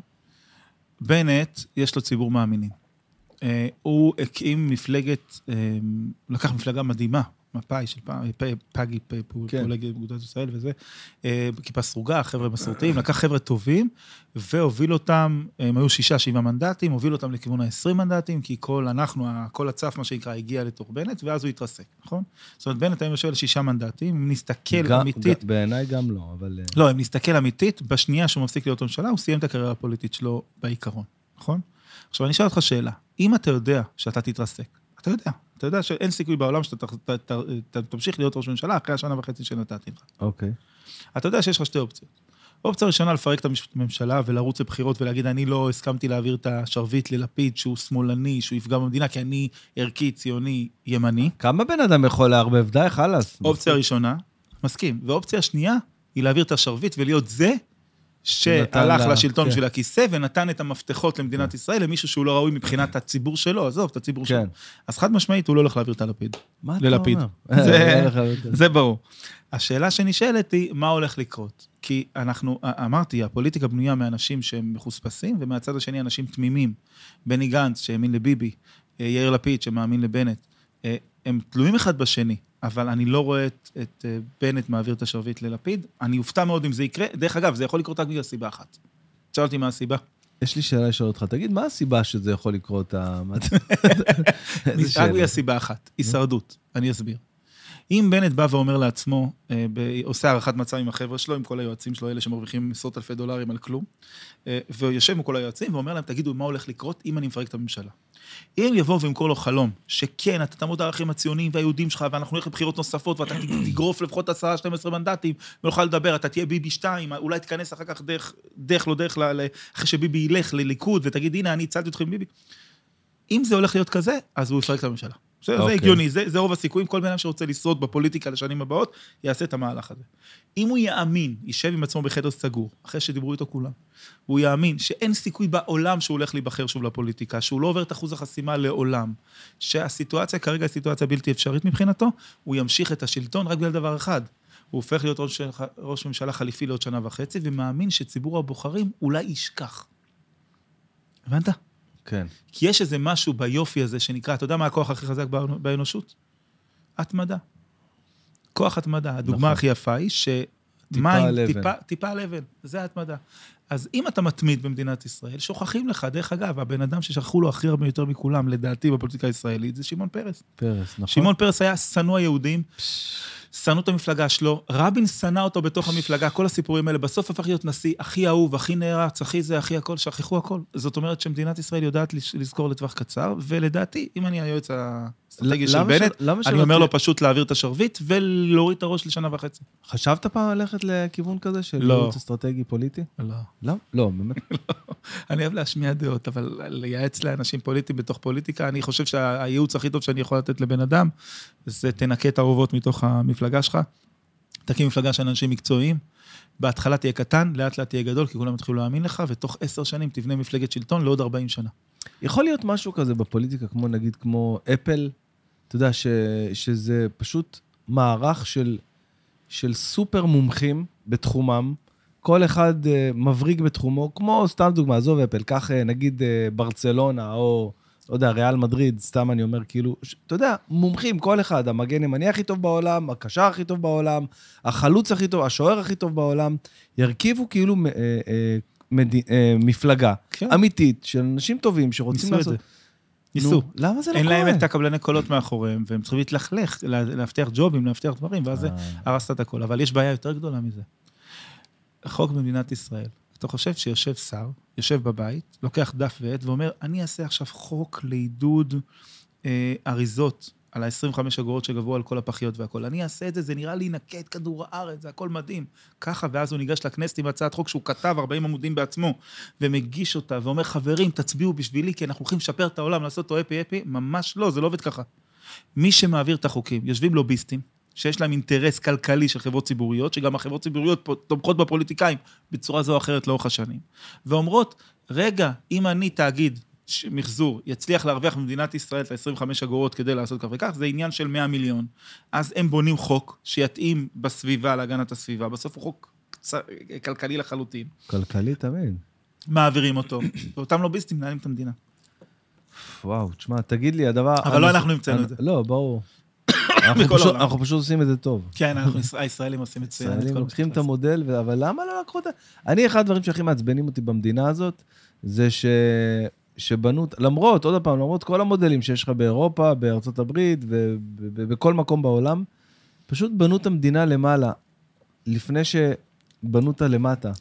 בנט, יש לו ציבור מאמינים. אה, הוא הקים מפלגת, אה, לקח מפלגה מדהימה, מפא"י של פעם, פ- פגי, פ- פ- כן. אגודת ישראל וזה, אה, כיפה סרוגה, חבר'ה מסורתיים, לקח חבר'ה טובים, והוביל אותם, הם היו שישה, שבעה מנדטים, הוביל אותם לכיוון ה-20 מנדטים, כי כל אנחנו, כל הצף, מה שנקרא, הגיע לתוך בנט, ואז הוא התרסק, נכון? זאת אומרת, בנט היום יושב על שישה מנדטים, אם נסתכל אמיתית, גם- בעיניי גם לא, אבל... אה, לא, אם נסתכל אמיתית, בשנייה שהוא מפסיק להיות ממשלה, הוא סיים את הקריירה הפוליטית שלו בעיקרון, נכון? עכשיו, אני אשאל אותך שאלה. אם אתה יודע שאתה תתרסק, אתה יודע, אתה יודע שאין סיכוי בעולם שאתה ת- ת- ת- תמשיך להיות ראש ממשלה אחרי השנה וחצי שנתתי לך. אוקיי. אתה יודע שיש לך שתי אופציות. אופציה ראשונה, לפרק את הממשלה ולרוץ לבחירות ולהגיד, אני לא הסכמתי להעביר את השרביט ללפיד, שהוא שמאלני, שהוא יפגע במדינה, כי אני ערכי, ציוני, ימני. כמה בן אדם יכול לערבב? די, חלאס. אופציה ראשונה, מסכים. ואופציה שנייה, היא להעביר את השרביט ולהיות זה שהלך לה- לשלטון כן. בשביל הכיסא ונתן את המפתחות למדינת ישראל למישהו שהוא לא ראוי מבחינת הציבור שלו, עזוב, את הציבור שלו. כן. אז חד משמעית, הוא לא הולך להעביר את הלפיד. מה אתה ללפיד. אומר? זה- לא זה ברור. השאלה שנשאלת היא, מה הולך לקרות? כי אנחנו, אמרתי, הפוליטיקה בנויה מאנשים שהם מחוספסים, ומהצד השני אנשים תמימים. בני גנץ, שהאמין לביבי, אה, יאיר לפיד, שמאמין לבנט. הם תלויים אחד בשני, אבל אני לא רואה את, את אה, בנט מעביר את השרביט ללפיד. אני אופתע מאוד אם זה יקרה. דרך אגב, זה יכול לקרות רק בגלל סיבה אחת. תשאל אותי מה הסיבה. יש לי שאלה לשאול אותך, תגיד, מה הסיבה שזה יכול לקרות? רק. בגלל סיבה אחת, הישרדות. אני אסביר. אם בנט בא ואומר לעצמו, אה, עושה הערכת מצב עם החבר'ה שלו, עם כל היועצים שלו, אלה שמרוויחים עשרות אלפי דולרים על כלום, אה, ויושב עם כל היועצים ואומר להם, תגידו, מה הולך לקרות אם אני מפרק את הממשלה? אם יבוא וימכור לו חלום, שכן, אתה תעמוד הערכים הציוניים והיהודים שלך, ואנחנו נלך לבחירות נוספות, ואתה תגרוף לפחות 10-12 מנדטים, ונוכל לדבר, אתה תהיה ביבי 2, אולי תיכנס אחר כך דרך, דרך לא דרך, אחרי שביבי ילך לליכוד, ותגיד, הנה, אני הצלתי אתכם ביבי. אם זה הולך להיות כזה, אז הוא יפרק את הממשלה. זה, זה אוקיי. הגיוני, זה, זה רוב הסיכויים, כל בן אדם שרוצה לשרוד בפוליטיקה לשנים הבאות, יעשה את המהלך הזה. אם הוא יאמין, יישב עם עצמו בחדר סגור, אחרי שדיברו איתו כולם, הוא יאמין שאין סיכוי בעולם שהוא הולך להיבחר שוב לפוליטיקה, שהוא לא עובר את אחוז החסימה לעולם, שהסיטואציה כרגע היא סיטואציה בלתי אפשרית מבחינתו, הוא ימשיך את השלטון רק בגלל דבר אחד. הוא הופך להיות ראש, ראש ממשלה חליפי לעוד שנה וחצי, ומאמין שציבור הבוחרים אולי ישכח. הבנת? כן. כי יש איזה משהו ביופי הזה שנקרא, אתה יודע מה הכוח הכי חזק באנו- באנושות? התמדה. כוח התמדה. הדוגמה נכון. הכי יפה היא שמים. טיפה, טיפה על אבן, זה ההתמדה. אז אם אתה מתמיד במדינת ישראל, שוכחים לך, דרך אגב, הבן אדם ששכחו לו הכי הרבה יותר מכולם, לדעתי, בפוליטיקה הישראלית, זה שמעון פרס. פרס, נכון? שמעון פרס היה שנוא היהודים, שנאו את המפלגה שלו, רבין שנא אותו בתוך המפלגה, כל הסיפורים האלה, בסוף הפך להיות נשיא הכי אהוב, הכי נערץ, הכי זה, הכי הכל, שכחו הכל. זאת אומרת שמדינת ישראל יודעת לזכור לטווח קצר, ולדעתי, אם אני היועץ האסטרטגי של בנט, אני אומר לו פשוט להעביר את השרביט ולהוריד את הראש לשנה וחצי. חשבת פעם ללכת לכיוון כזה של לא. ייעוץ אסטרטגי פוליטי? לא. לא? לא, באמת. אני אוהב להשמיע דעות, אבל לייעץ לאנשים פוליטיים בתוך פוליטיקה, אני חושב שהייעוץ הכי טוב שאני יכול לתת לבן אדם, זה תנקה את האורוות מתוך המפלגה שלך, תקים מפלגה של אנשים מקצועיים, בהתחלה תהיה קטן, לאט לאט תהיה גדול, כי כולם יתחילו להאמין לך, ותוך עשר שנים תבנה מפלגת שלטון לעוד 40 שנה. יכול להיות משהו כזה בפוליטיקה, כמו נגיד, כמו אפל, אתה יודע, ש, שזה פשוט מערך של, של סופר מומחים בתחומם, כל אחד uh, מבריג בתחומו, כמו, סתם דוגמה, עזוב אפל, קח uh, נגיד uh, ברצלונה, או, לא יודע, ריאל מדריד, סתם אני אומר, כאילו, ש, אתה יודע, מומחים, כל אחד, המגן ימני הכי טוב בעולם, הקשר הכי טוב בעולם, החלוץ הכי טוב, השוער הכי טוב בעולם, ירכיבו כאילו uh, uh, מד... uh, מפלגה כן. אמיתית של אנשים טובים שרוצים לעשות... זה. ניסו. נו, למה זה לא אין קורה? להם את הקבלני קולות מאחוריהם, והם צריכים להתלכלך, לה- להבטיח ג'ובים, להבטיח דברים, ואז זה אה. הרסת את הכל. אבל יש בעיה יותר גדולה מזה. החוק במדינת ישראל, אתה חושב שיושב שר, יושב בבית, לוקח דף ועט ואומר, אני אעשה עכשיו חוק לעידוד אה, אריזות על ה-25 אגורות שגבו על כל הפחיות והכול. אני אעשה את זה, זה נראה לי ינקה את כדור הארץ, זה הכל מדהים. ככה, ואז הוא ניגש לכנסת עם הצעת חוק שהוא כתב 40 עמודים בעצמו, ומגיש אותה, ואומר, חברים, תצביעו בשבילי, כי אנחנו הולכים לשפר את העולם, לעשות אותו אפי אפי. ממש לא, זה לא עובד ככה. מי שמעביר את החוקים, יושבים לוביסטים, שיש להם אינטרס כלכלי של חברות ציבוריות, שגם החברות ציבוריות תומכות בפוליטיקאים בצורה זו או אחרת לאורך השנים, ואומרות, רגע, אם אני תאגיד מחזור יצליח להרוויח במדינת ישראל את ה-25 אגורות כדי לעשות כך וכך, זה עניין של 100 מיליון. אז הם בונים חוק שיתאים בסביבה להגנת הסביבה, בסוף הוא חוק כלכלי לחלוטין. כלכלי תמיד. מעבירים אותו, ואותם לוביסטים מנהלים את המדינה. וואו, תשמע, תגיד לי, הדבר... אבל לא אני- אנחנו המצאנו אני- את זה. לא, ברור. אנחנו פשוט- עושים את זה טוב. כן, הישראלים עושים. את ישראלים כל מה לוקחים את. המודל, אבל למה לא לקחו את ה... אני, אחד הדברים שהכי מעצבנים אותי במדינה הזאת, זה ש... שבנו, למרות, עוד פעם, למרות כל המודלים שיש לך באירופה, בארצות הברית ובכל מקום בעולם, פשוט בנו את המדינה למעלה, לפני שבנו אותה למטה.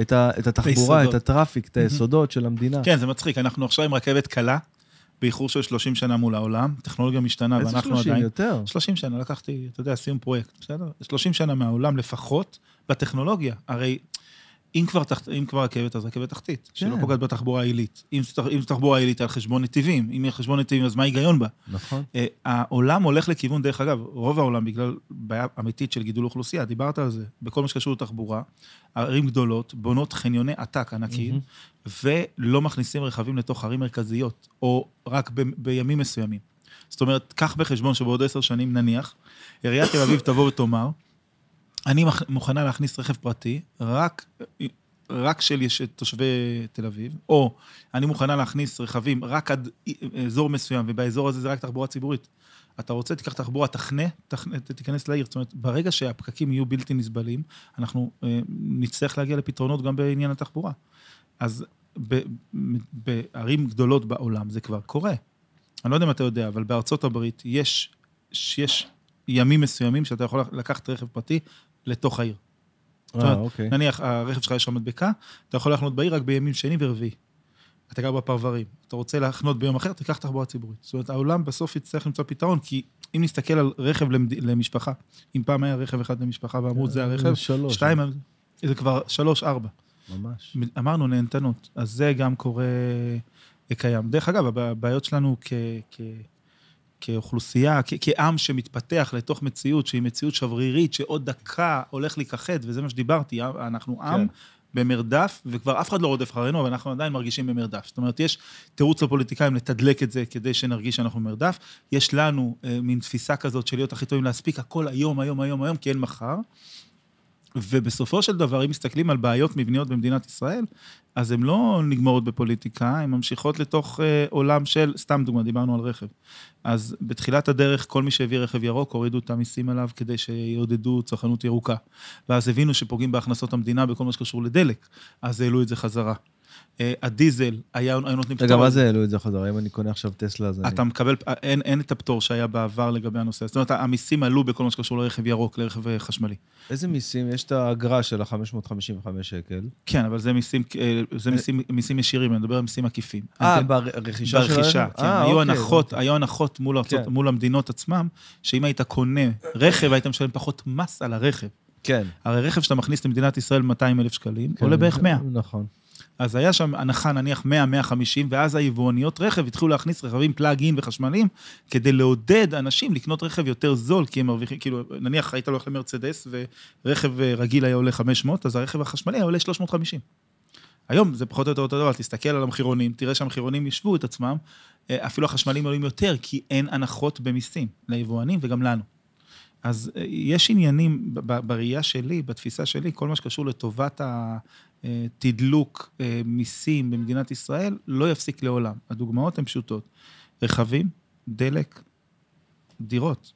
את, ה, את התחבורה, את. הטראפיק, את היסודות של המדינה. כן, זה מצחיק, אנחנו עכשיו עם רכבת קלה, באיחור של 30 שנה מול העולם, טכנולוגיה משתנה, איזה ואנחנו 30 עדיין... יותר? 30 שנה, לקחתי, אתה יודע, סיום פרויקט, בסדר? 30 שנה מהעולם לפחות, בטכנולוגיה. הרי אם כבר, תח... אם כבר רכבת, אז רכבת תחתית, שלא כן. פוגעת בתחבורה העילית. אם זו תחבורה עילית על חשבון נתיבים, אם יהיה חשבון נתיבים, אז מה ההיגיון בה? נכון. אה, העולם הולך לכיוון, דרך אגב, רוב העולם, בגלל בעיה אמיתית של גידול אוכלוסייה, דיברת על זה, בכל מה שקשור לתחבורה, ערים גדולות בונות חניוני עתק ענקיים, ולא מכניסים רכבים לתוך ערים מרכזיות, או רק ב- בימים מסוימים. זאת אומרת, קח בחשבון שבעוד עשר שנים, נניח, עיריית תל אביב תבוא ותאמר, אני מוכנה להכניס רכב פרטי רק, רק של תושבי תל אביב, או אני מוכנה להכניס רכבים רק עד אזור מסוים, ובאזור הזה זה רק תחבורה ציבורית. אתה רוצה, תיקח תחבורה, תחנה, תחנה תיכנס לעיר. זאת אומרת, ברגע שהפקקים יהיו בלתי נסבלים, אנחנו אה, נצטרך להגיע לפתרונות גם בעניין התחבורה. אז ב- ב- בערים גדולות בעולם זה כבר קורה. אני לא יודע אם אתה יודע, אבל בארצות הברית יש, יש ימים מסוימים שאתה יכול לקחת רכב פרטי לתוך העיר. אה, אומרת, אוקיי. נניח, הרכב שלך יש שם מדבקה, אתה יכול לחנות בעיר רק בימים שני ורביעי. אתה גר בפרברים. אתה רוצה לחנות ביום אחר, תיקח תחבורה ציבורית. זאת אומרת, העולם בסוף יצטרך למצוא פתרון, כי אם נסתכל על רכב למד... למשפחה, אם פעם היה רכב אחד למשפחה ואמרו, זה הרכב, אה, שלוש. שתיים, זה כבר שלוש, ארבע. ממש. אמרנו נהנתנות, אז זה גם קורה, אה, קיים. דרך אגב, הבעיות שלנו כ... כ... כאוכלוסייה, כ- כעם שמתפתח לתוך מציאות שהיא מציאות שברירית, שעוד דקה הולך להיכחד, וזה מה שדיברתי, אנחנו עם כן. במרדף, וכבר אף אחד לא רודף אחרינו, אבל אנחנו עדיין מרגישים במרדף. זאת אומרת, יש תירוץ לפוליטיקאים לתדלק את זה כדי שנרגיש שאנחנו במרדף. יש לנו אה, מין תפיסה כזאת של להיות הכי טובים להספיק הכל היום, היום, היום, היום, כי אין מחר. ובסופו של דבר, אם מסתכלים על בעיות מבניות במדינת ישראל, אז הן לא נגמרות בפוליטיקה, הן ממשיכות לתוך אה, עולם של, סתם דוגמה, דיברנו על רכב. אז בתחילת הדרך, כל מי שהביא רכב ירוק, הורידו את המיסים עליו כדי שיעודדו צרכנות ירוקה. ואז הבינו שפוגעים בהכנסות המדינה בכל מה שקשור לדלק, אז העלו את זה חזרה. אה, הדיזל, היה, היו נותנים רגע, מה זה העלו את זה חזרה? אם אני קונה עכשיו טסלה, אז אני... אתה מקבל, אין, אין את הפטור שהיה בעבר לגבי הנושא. זאת אומרת, המיסים עלו בכל מה שקשור לרכב ירוק, לרכב אה, חשמלי. איזה מיסים? יש את האגרה של ה-555 שקל. כן, אבל זה מיסים, אה, זה מיסים, מיסים ישירים, אני מדבר על מיסים עקיפים. אה, אתן- ברכישה של ברכישה? כן. אה, היו אוקיי, הנחות, אוקיי. היו הנחות מול ארצות- כן. מול המדינות עצמם, שאם היית קונה רכב, היית משלם פחות מס על הרכב. כן. הרי רכב שאתה מכניס למדינת ישראל 200 אלף שקלים, כן, עולה בערך 100. נכון. אז היה שם הנחה נניח 100-150, ואז היבואניות רכב התחילו להכניס רכבים פלאג-אין וחשמליים, כדי לעודד אנשים לקנות רכב יותר זול, כי הם מרוויחים, כאילו, נניח היית הולך למרצדס, ורכב אה, רגיל היה עולה 500, אז הרכב החשמלי היה עולה 350. היום זה פחות או יותר אותו דבר, תסתכל על המחירונים, תראה שהמחירונים ישבו את עצמם, אה, אפילו החשמלים עולים יותר, כי אין הנחות במיסים ליבואנים וגם לנו. אז אה, יש עניינים בראייה שלי, בתפיסה שלי, כל מה שקשור לטובת התדלוק אה, מיסים במדינת ישראל, לא יפסיק לעולם. הדוגמאות הן פשוטות. רכבים, דלק, דירות.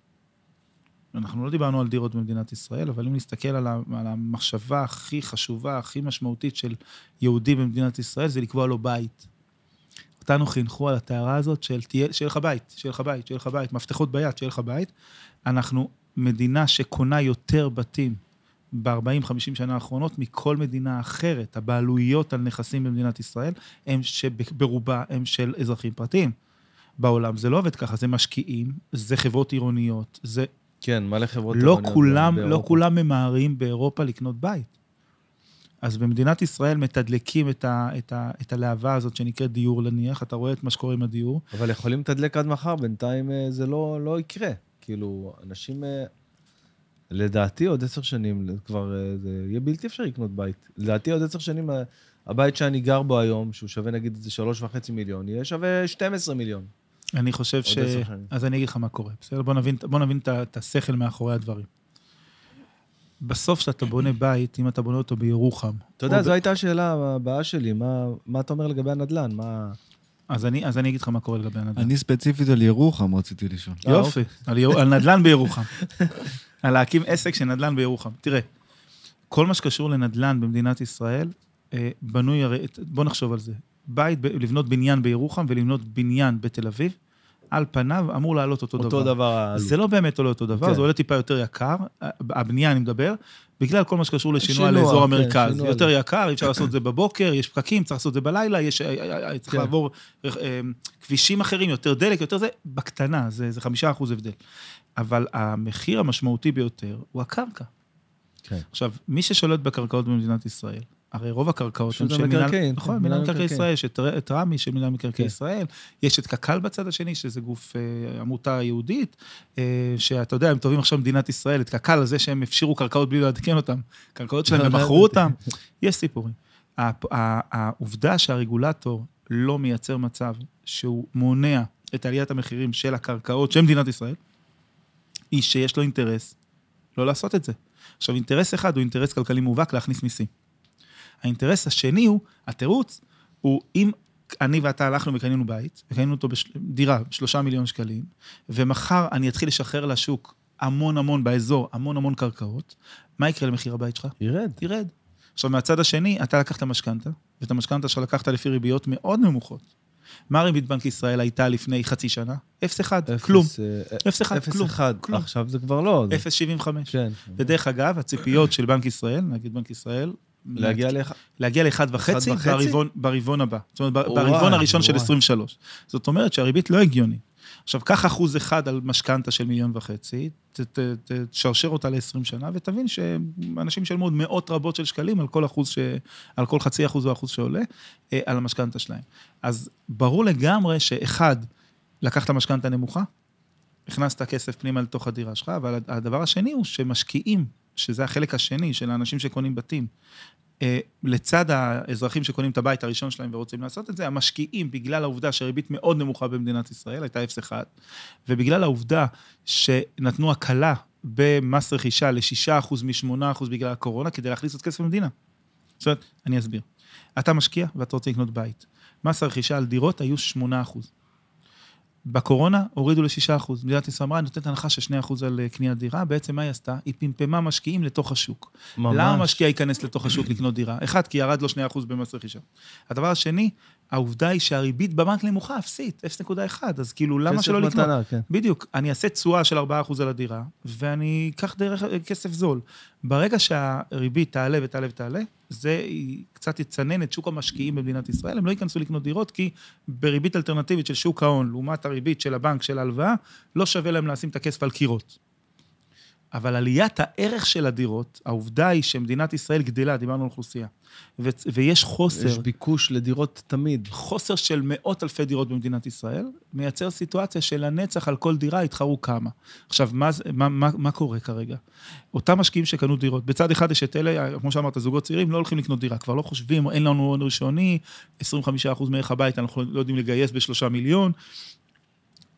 אנחנו לא דיברנו על דירות במדינת ישראל, אבל אם נסתכל על, על המחשבה הכי חשובה, הכי משמעותית של יהודי במדינת ישראל, זה לקבוע לו בית. אותנו חינכו על הטהרה הזאת של תהיה, שיהיה לך בית, שיהיה לך בית, שיהיה לך בית, מפתחות ביד, שיהיה לך בית. אנחנו מדינה שקונה יותר בתים ב-40-50 שנה האחרונות מכל מדינה אחרת. הבעלויות על נכסים במדינת ישראל הם שברובה הם של אזרחים פרטיים. בעולם זה לא עובד ככה, זה משקיעים, זה חברות עירוניות, זה... כן, מלא חברות לא עירוניות כולם, לא באירופה. כולם ממהרים באירופה לקנות בית. אז במדינת ישראל מתדלקים את, ה, את, ה, את הלהבה הזאת שנקראת דיור נניח, אתה רואה את מה שקורה עם הדיור, אבל יכולים לתדלק עד מחר, בינתיים אה, זה לא, לא יקרה. כאילו, אנשים, אה, לדעתי עוד עשר שנים כבר אה, זה יהיה בלתי אפשרי לקנות בית. לדעתי עוד עשר שנים הבית שאני גר בו היום, שהוא שווה נגיד איזה שלוש וחצי מיליון, יהיה שווה 12 מיליון. אני חושב ש... אז אני אגיד לך מה קורה, בסדר? בוא נבין, בוא נבין את השכל מאחורי הדברים. בסוף כשאתה בונה בית, אם אתה בונה אותו בירוחם, אתה יודע, זו ב- הייתה השאלה הבאה שלי, מה, מה אתה אומר לגבי הנדל"ן? מה... אז אני, אז אני אגיד לך מה קורה לגבי הנדל"ן. אני ספציפית על ירוחם רציתי לשאול. יופי, על, יר... על נדל"ן בירוחם. על להקים עסק של נדל"ן בירוחם. תראה, כל מה שקשור לנדל"ן במדינת ישראל, אה, בנוי הרי, בוא נחשוב על זה. בית, לבנות בניין בירוחם ולבנות בניין בתל אביב, על פניו אמור לעלות אותו, אותו דבר. דבר העלות. זה לא באמת עולה אותו דבר, כן. זה עולה טיפה יותר יקר, הבנייה אני מדבר, בגלל כל מה שקשור לשינוע שינוע, לאזור כן, המרכז. שינוע יותר. יקר, אי אפשר לעשות את זה בבוקר, יש פקקים, צריך לעשות את זה בלילה, יש, אה, צריך כן. לעבור אה, כבישים אחרים, יותר דלק, יותר זה, בקטנה, זה חמישה אחוז הבדל. אבל המחיר המשמעותי ביותר הוא הקרקע. כן. עכשיו, מי ששולט בקרקעות במדינת ישראל, הרי רוב הקרקעות הן של מינהל, נכון, מינהל מקרקעי. ישראל, יש את רמ"י של מינהל מקרקעי כן. ישראל, יש את קק"ל בצד השני, שזה גוף, אה, עמותה יהודית, אה, שאתה יודע, הם טובים עכשיו במדינת ישראל, את קק"ל על זה שהם הפשירו קרקעות בלי לעדכן אותם, קרקעות שלהם ומכרו ידעתי. אותם, יש סיפורים. העובדה שהרגולטור לא מייצר מצב שהוא מונע את עליית המחירים של הקרקעות של מדינת ישראל, היא שיש לו אינטרס לא לעשות את זה. עכשיו, אינטרס אחד הוא אינטרס כלכלי מובהק להכניס מיסים. האינטרס השני הוא, התירוץ, הוא אם אני ואתה הלכנו וקנינו בית, וקנינו אותו בדירה, בשלושה מיליון שקלים, ומחר אני אתחיל לשחרר לשוק המון המון באזור, המון המון קרקעות, מה יקרה למחיר הבית שלך? ירד. ירד. עכשיו, מהצד השני, אתה לקחת משכנתה, ואת המשכנתה שלך לקחת לפי ריביות מאוד נמוכות. מה ריבית בנק ישראל הייתה לפני חצי שנה? 0.1, כלום. אפס, אה, 0.1, אפס כלום. אחד. כלום. עכשיו זה כבר לא. זה- 0.75. כן. ודרך אגב, הציפיות של בנק ישראל, נגיד בנק ישראל, להגיע לאחד. להגיע לאחד וחצי וחצי? ברבעון, ברבעון הבא. זאת אומרת, ברבעון הראשון של וואי. 23. זאת אומרת שהריבית לא הגיונית. עכשיו, קח אחוז אחד על משכנתה של מיליון וחצי, תשרשר אותה ל-20 שנה, ותבין שאנשים ישלמו עוד מאות רבות של שקלים על כל אחוז, ש... על כל חצי אחוז או אחוז שעולה, אה, על המשכנתה שלהם. אז ברור לגמרי שאחד, לקחת משכנתה נמוכה, הכנסת כסף פנימה לתוך הדירה שלך, אבל הדבר השני הוא שמשקיעים, שזה החלק השני של האנשים שקונים בתים, לצד האזרחים שקונים את הבית הראשון שלהם ורוצים לעשות את זה, המשקיעים, בגלל העובדה שהריבית מאוד נמוכה במדינת ישראל, הייתה 0.1, ובגלל העובדה שנתנו הקלה במס רכישה ל-6% מ-8% בגלל הקורונה, כדי להכניס עוד כסף למדינה. זאת אומרת, אני אסביר. אתה משקיע ואתה רוצה לקנות בית. מס הרכישה על דירות היו 8%. בקורונה הורידו ל-6%. מדינת ישראל אמרה, נותנת הנחה של 2% על אה, קניית דירה, בעצם מה היא עשתה? היא פמפמה משקיעים לתוך השוק. ממש. למה משקיע ייכנס לתוך השוק לקנות דירה? אחד, כי ירד לו 2% במס רכישה. הדבר השני, העובדה היא שהריבית בבנק נמוכה, אפסית, 0.1, אז כאילו, למה כסף שלא לקנות? מתנה, כן. בדיוק, אני אעשה תשואה של 4% על הדירה, ואני אקח דרך כסף זול. ברגע שהריבית תעלה ותעלה ותעלה, זה קצת יצנן את שוק המשקיעים במדינת ישראל, הם לא ייכנסו לקנות דירות, כי בריבית אלטרנטיבית של שוק ההון, לעומת הריבית של הבנק של ההלוואה, לא שווה להם לשים את הכסף על קירות. אבל עליית הערך של הדירות, העובדה היא שמדינת ישראל גדלה, דיברנו על אוכלוסייה, ו- ויש חוסר, יש ביקוש לדירות תמיד. חוסר של מאות אלפי דירות במדינת ישראל, מייצר סיטואציה שלנצח על כל דירה יתחרו כמה. עכשיו, מה, מה, מה, מה קורה כרגע? אותם משקיעים שקנו דירות, בצד אחד יש את אלה, כמו שאמרת, זוגות צעירים לא הולכים לקנות דירה, כבר לא חושבים, אין לנו הון ראשוני, 25% מערך הבית, אנחנו לא יודעים לגייס בשלושה מיליון.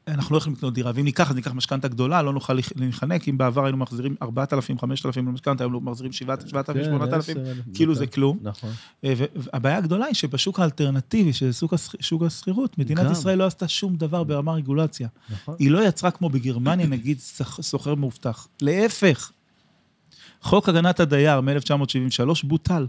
אנחנו לא יכולים לקנות דירה, ואם ניקח, אז ניקח משכנתה גדולה, לא נוכל להיחנק, אם בעבר היינו מחזירים 4,000, 5,000 למשכנתה, היום מחזירים 7,000, 8,000, כן, כאילו זה כלום. נכון. אה, והבעיה הגדולה היא שבשוק האלטרנטיבי, שזה שוק השכ- שוק השכירות, מדינת. ישראל לא עשתה שום דבר ברמה רגולציה. נכון. היא לא יצרה כמו בגרמניה, נגיד, שוכר מאובטח. להפך. חוק הגנת הדייר מ-1973 בוטל.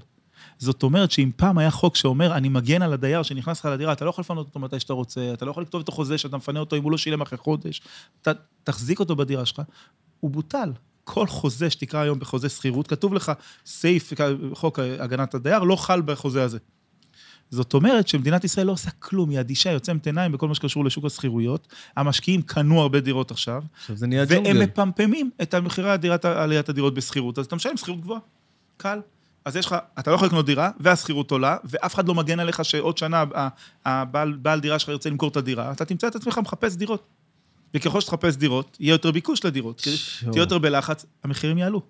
זאת אומרת שאם פעם היה חוק שאומר, אני מגן על הדייר שנכנס לך לדירה, אתה לא יכול לפנות אותו מתי שאתה רוצה, אתה לא יכול לכתוב את החוזה שאתה מפנה אותו אם הוא לא שילם אחרי חודש, אתה תחזיק אותו בדירה שלך, הוא בוטל. כל חוזה שתקרא היום בחוזה שכירות, כתוב לך, סעיף חוק הגנת הדייר, לא חל בחוזה הזה. זאת אומרת שמדינת ישראל לא עושה כלום, היא אדישה, היא עוצמת עיניים בכל מה שקשור לשוק השכירויות. המשקיעים קנו הרבה דירות עכשיו, עכשיו זה נהיה והם ג'ונגל. מפמפמים את מחירי עליית הדירות בשכירות, אז אתה משלם שכירות גבוהה, קל. אז יש לך, אתה לא יכול לקנות דירה, והשכירות עולה, ואף אחד לא מגן עליך שעוד שנה הבעל בעל דירה שלך ירצה למכור את הדירה, אתה תמצא את עצמך מחפש דירות. וככל שתחפש דירות, יהיה יותר ביקוש לדירות, שו. תהיה יותר בלחץ, המחירים יעלו.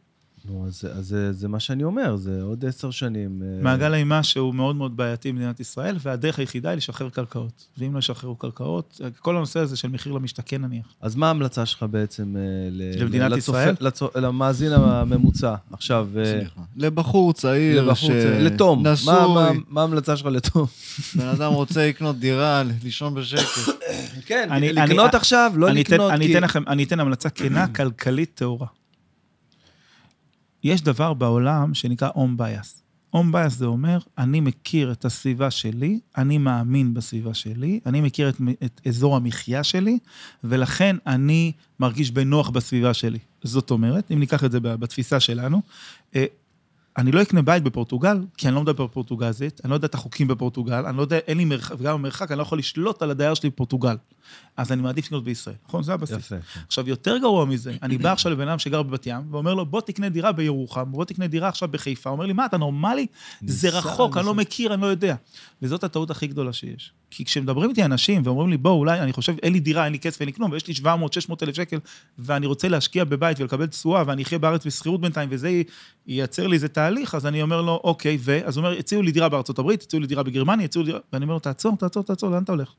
נו, אז, אז זה, זה מה שאני אומר, זה עוד עשר שנים. אה, מעגל האימה שהוא מאוד מאוד בעייתי במדינת ישראל, והדרך היחידה היא לשחרר קרקעות. ואם לא ישחררו קרקעות, כל הנושא הזה של מחיר למשתכן נניח. אז מה ההמלצה שלך בעצם אה, ל- למדינת לצופ- ישראל? לצו- למאזין הממוצע עכשיו? אה, סליחה. לבחור צעיר לבחור צעיר, לתום. מה- נשוי, מה- מה ההמלצה שלך לתום? בן אדם רוצה לקנות דירה, לישון בשקט. כן, אני- לקנות אני- עכשיו, לא אני לקנות, אני כי... אתן לכם, אני אתן המלצה כנה, כלכלית טהורה. יש דבר בעולם שנקרא home base. home base זה אומר, אני מכיר את הסביבה שלי, אני מאמין בסביבה שלי, אני מכיר את, את אזור המחיה שלי, ולכן אני מרגיש בנוח בסביבה שלי. זאת אומרת, אם ניקח את זה בתפיסה שלנו, אה, אני לא אקנה בית בפורטוגל, כי אני לא מדבר פורטוגזית, אני לא יודע את החוקים בפורטוגל, אני לא יודע, אין לי מרחק, וגם במרחק, אני לא יכול לשלוט על הדייר שלי בפורטוגל. אז אני מעדיף לקנות בישראל, נכון? זה הבסיס. יפה. כן. עכשיו, יותר גרוע מזה, אני בא עכשיו לבן אדם שגר בבת ים, ואומר לו, בוא תקנה דירה בירוחם, בוא תקנה דירה עכשיו בחיפה. אומר לי, מה, אתה נורמלי? זה רחוק, אני לא. מכיר, אני לא יודע. וזאת הטעות הכי גדולה שיש. כי כשמדברים איתי אנשים ואומרים לי, בוא, אולי, אני חושב, אין לי דירה, אין לי כסף, אין לי כלום, ויש לי 700-600 אלף שקל, ואני רוצה להשקיע בבית ולקבל תשואה, ואני אחיה בארץ בשכירות בינתיים, וזה ייצר לי איזה תהליך, אז אני אומר לו, אוקיי, ו... אז הוא אומר, הציעו לי דירה בארצות הברית, הציעו לי דירה בגרמניה, הציעו לי דירה... ואני אומר לו, תעצור, תעצור, תעצור, לאן אתה הולך?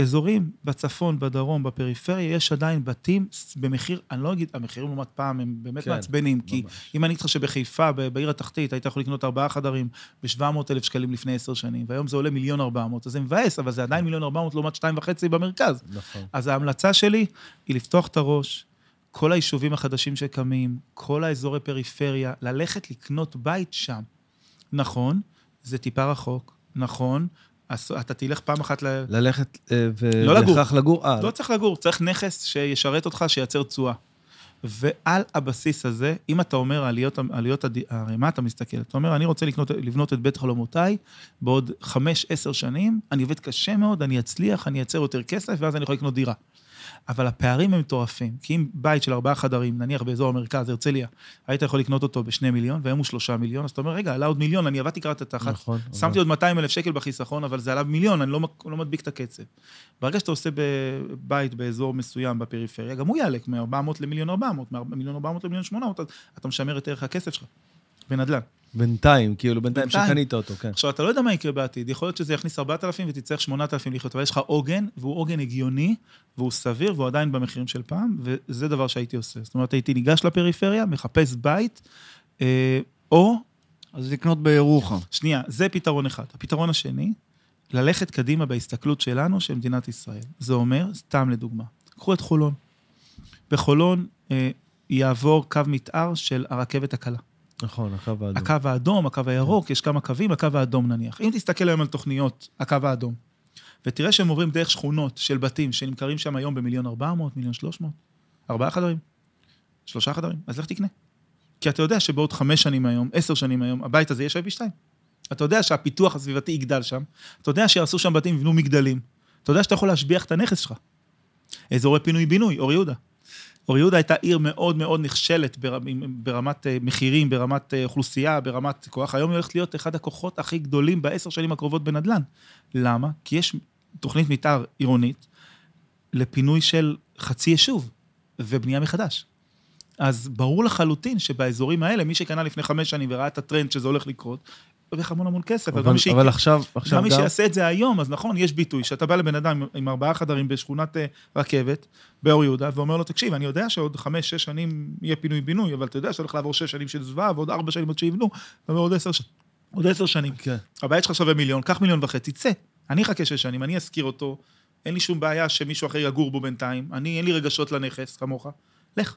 אזורים בצפון, בדרום, בפריפריה, יש עדיין בתים במחיר, אני לא אגיד, המחירים לעומת פעם הם באמת כן, מעצבנים, כי ממש. אם אני אגיד לך שבחיפה, בעיר התחתית, היית יכול לקנות ארבעה חדרים ב-700 אלף שקלים לפני עשר שנים, והיום זה עולה מיליון ארבע מאות, אז זה מבאס, אבל זה עדיין מיליון ארבע מאות לעומת שתיים וחצי במרכז. נכון. אז ההמלצה שלי היא לפתוח את הראש, כל היישובים החדשים שקמים, כל האזורי פריפריה, ללכת לקנות בית שם. נכון, זה טיפה רחוק, נכון, אז אתה תלך פעם אחת ל... ללכת אה, לא לגור. לגור? אה, לא צריך לגור, צריך נכס שישרת אותך, שייצר תשואה. ועל הבסיס הזה, אם אתה אומר עליות, עליות הד... הרי מה אתה מסתכל? אתה אומר, אני רוצה לקנות, לבנות את בית חלומותיי בעוד חמש, עשר שנים, אני עובד קשה מאוד, אני אצליח, אני אייצר יותר כסף, ואז אני יכול לקנות דירה. אבל הפערים הם מטורפים, כי אם בית של ארבעה חדרים, נניח באזור המרכז, הרצליה, היית יכול לקנות אותו בשני מיליון, והיום הוא שלושה מיליון, אז אתה אומר, רגע, עלה עוד מיליון, אני עבדתי קראת התחת, נכון. שמתי אבל- עוד 200 אלף שקל בחיסכון, אבל זה עלה במיליון, אני לא, לא מדביק את הקצב. ברגע שאתה עושה בית באזור מסוים בפריפריה, גם הוא יעלה מ-400 למיליון 400, ממיליון 400 למיליון 800, אז אתה משמר את ערך הכסף שלך, בנדל"ן. בינתיים, כאילו, בינתיים בינתיים. שקנית אותו, כן. עכשיו, אתה לא יודע מה יקרה בעתיד, יכול להיות שזה יכניס 4,000 ותצטרך 8,000 לחיות, אבל יש לך עוגן, והוא עוגן הגיוני, והוא סביר, והוא עדיין במחירים של פעם, וזה דבר שהייתי עושה. זאת אומרת, הייתי ניגש לפריפריה, מחפש בית, אה, או אז לקנות בירוחם. שנייה, זה פתרון אחד. הפתרון השני, ללכת קדימה בהסתכלות שלנו של מדינת ישראל. זה אומר, סתם לדוגמה, קחו את חולון. בחולון אה, יעבור קו מתאר של הרכבת הקלה. נכון, הקו האדום. הקו האדום, הקו הירוק, יש כמה קווים, הקו האדום נניח. אם תסתכל היום על תוכניות, הקו האדום, ותראה שהם עוברים דרך שכונות של בתים שנמכרים שם היום במיליון ארבע מאות, מיליון שלוש מאות, ארבעה חדרים, שלושה חדרים, אז לך תקנה. כי אתה יודע שבעוד חמש שנים היום, עשר שנים היום, הבית הזה יהיה שווה פי שתיים. אתה יודע שהפיתוח הסביבתי יגדל שם, אתה יודע שיעשו שם בתים ויבנו מגדלים, אתה יודע שאתה יכול להשביח את הנכס שלך. אזורי פינוי-בינוי, אור יהודה. אור יהודה הייתה עיר מאוד מאוד נכשלת בר- ברמת אה, מחירים, ברמת אה, אוכלוסייה, ברמת כוח. היום היא הולכת להיות אחד הכוחות הכי גדולים בעשר שנים הקרובות בנדל"ן. למה? כי יש תוכנית מתאר עירונית לפינוי של חצי יישוב ובנייה מחדש. אז ברור לחלוטין שבאזורים האלה, מי שקנה לפני חמש שנים וראה את הטרנד שזה הולך לקרות, הרוויח המון המון כסף. אבל, אבל, מי שיקנה- אבל עכשיו, עכשיו גם מי גם... שיעשה את זה היום, אז נכון, יש ביטוי, שאתה בא לבן אדם עם- ארבעה חדרים בשכונת אה, רכבת, באור יהודה, ואומר לו, תקשיב, אני יודע שעוד חמש, שש שנים יהיה פינוי-בינוי, אבל אתה יודע שאתה הולך לעבור שש שנים של זוועה, ועוד ארבע שנים עד שיבנו, ועוד עשר ש- עוד עשר שנים. כן. הבית שלך שווה מיליון, קח מיליון וחצי, צא. אני אחכה שש שנים, אני אשכיר אותו, אין לי שום בעיה שמישהו אחר יגור בו בינתיים, אני, אין לי רגשות לנכס, כמוך, לך.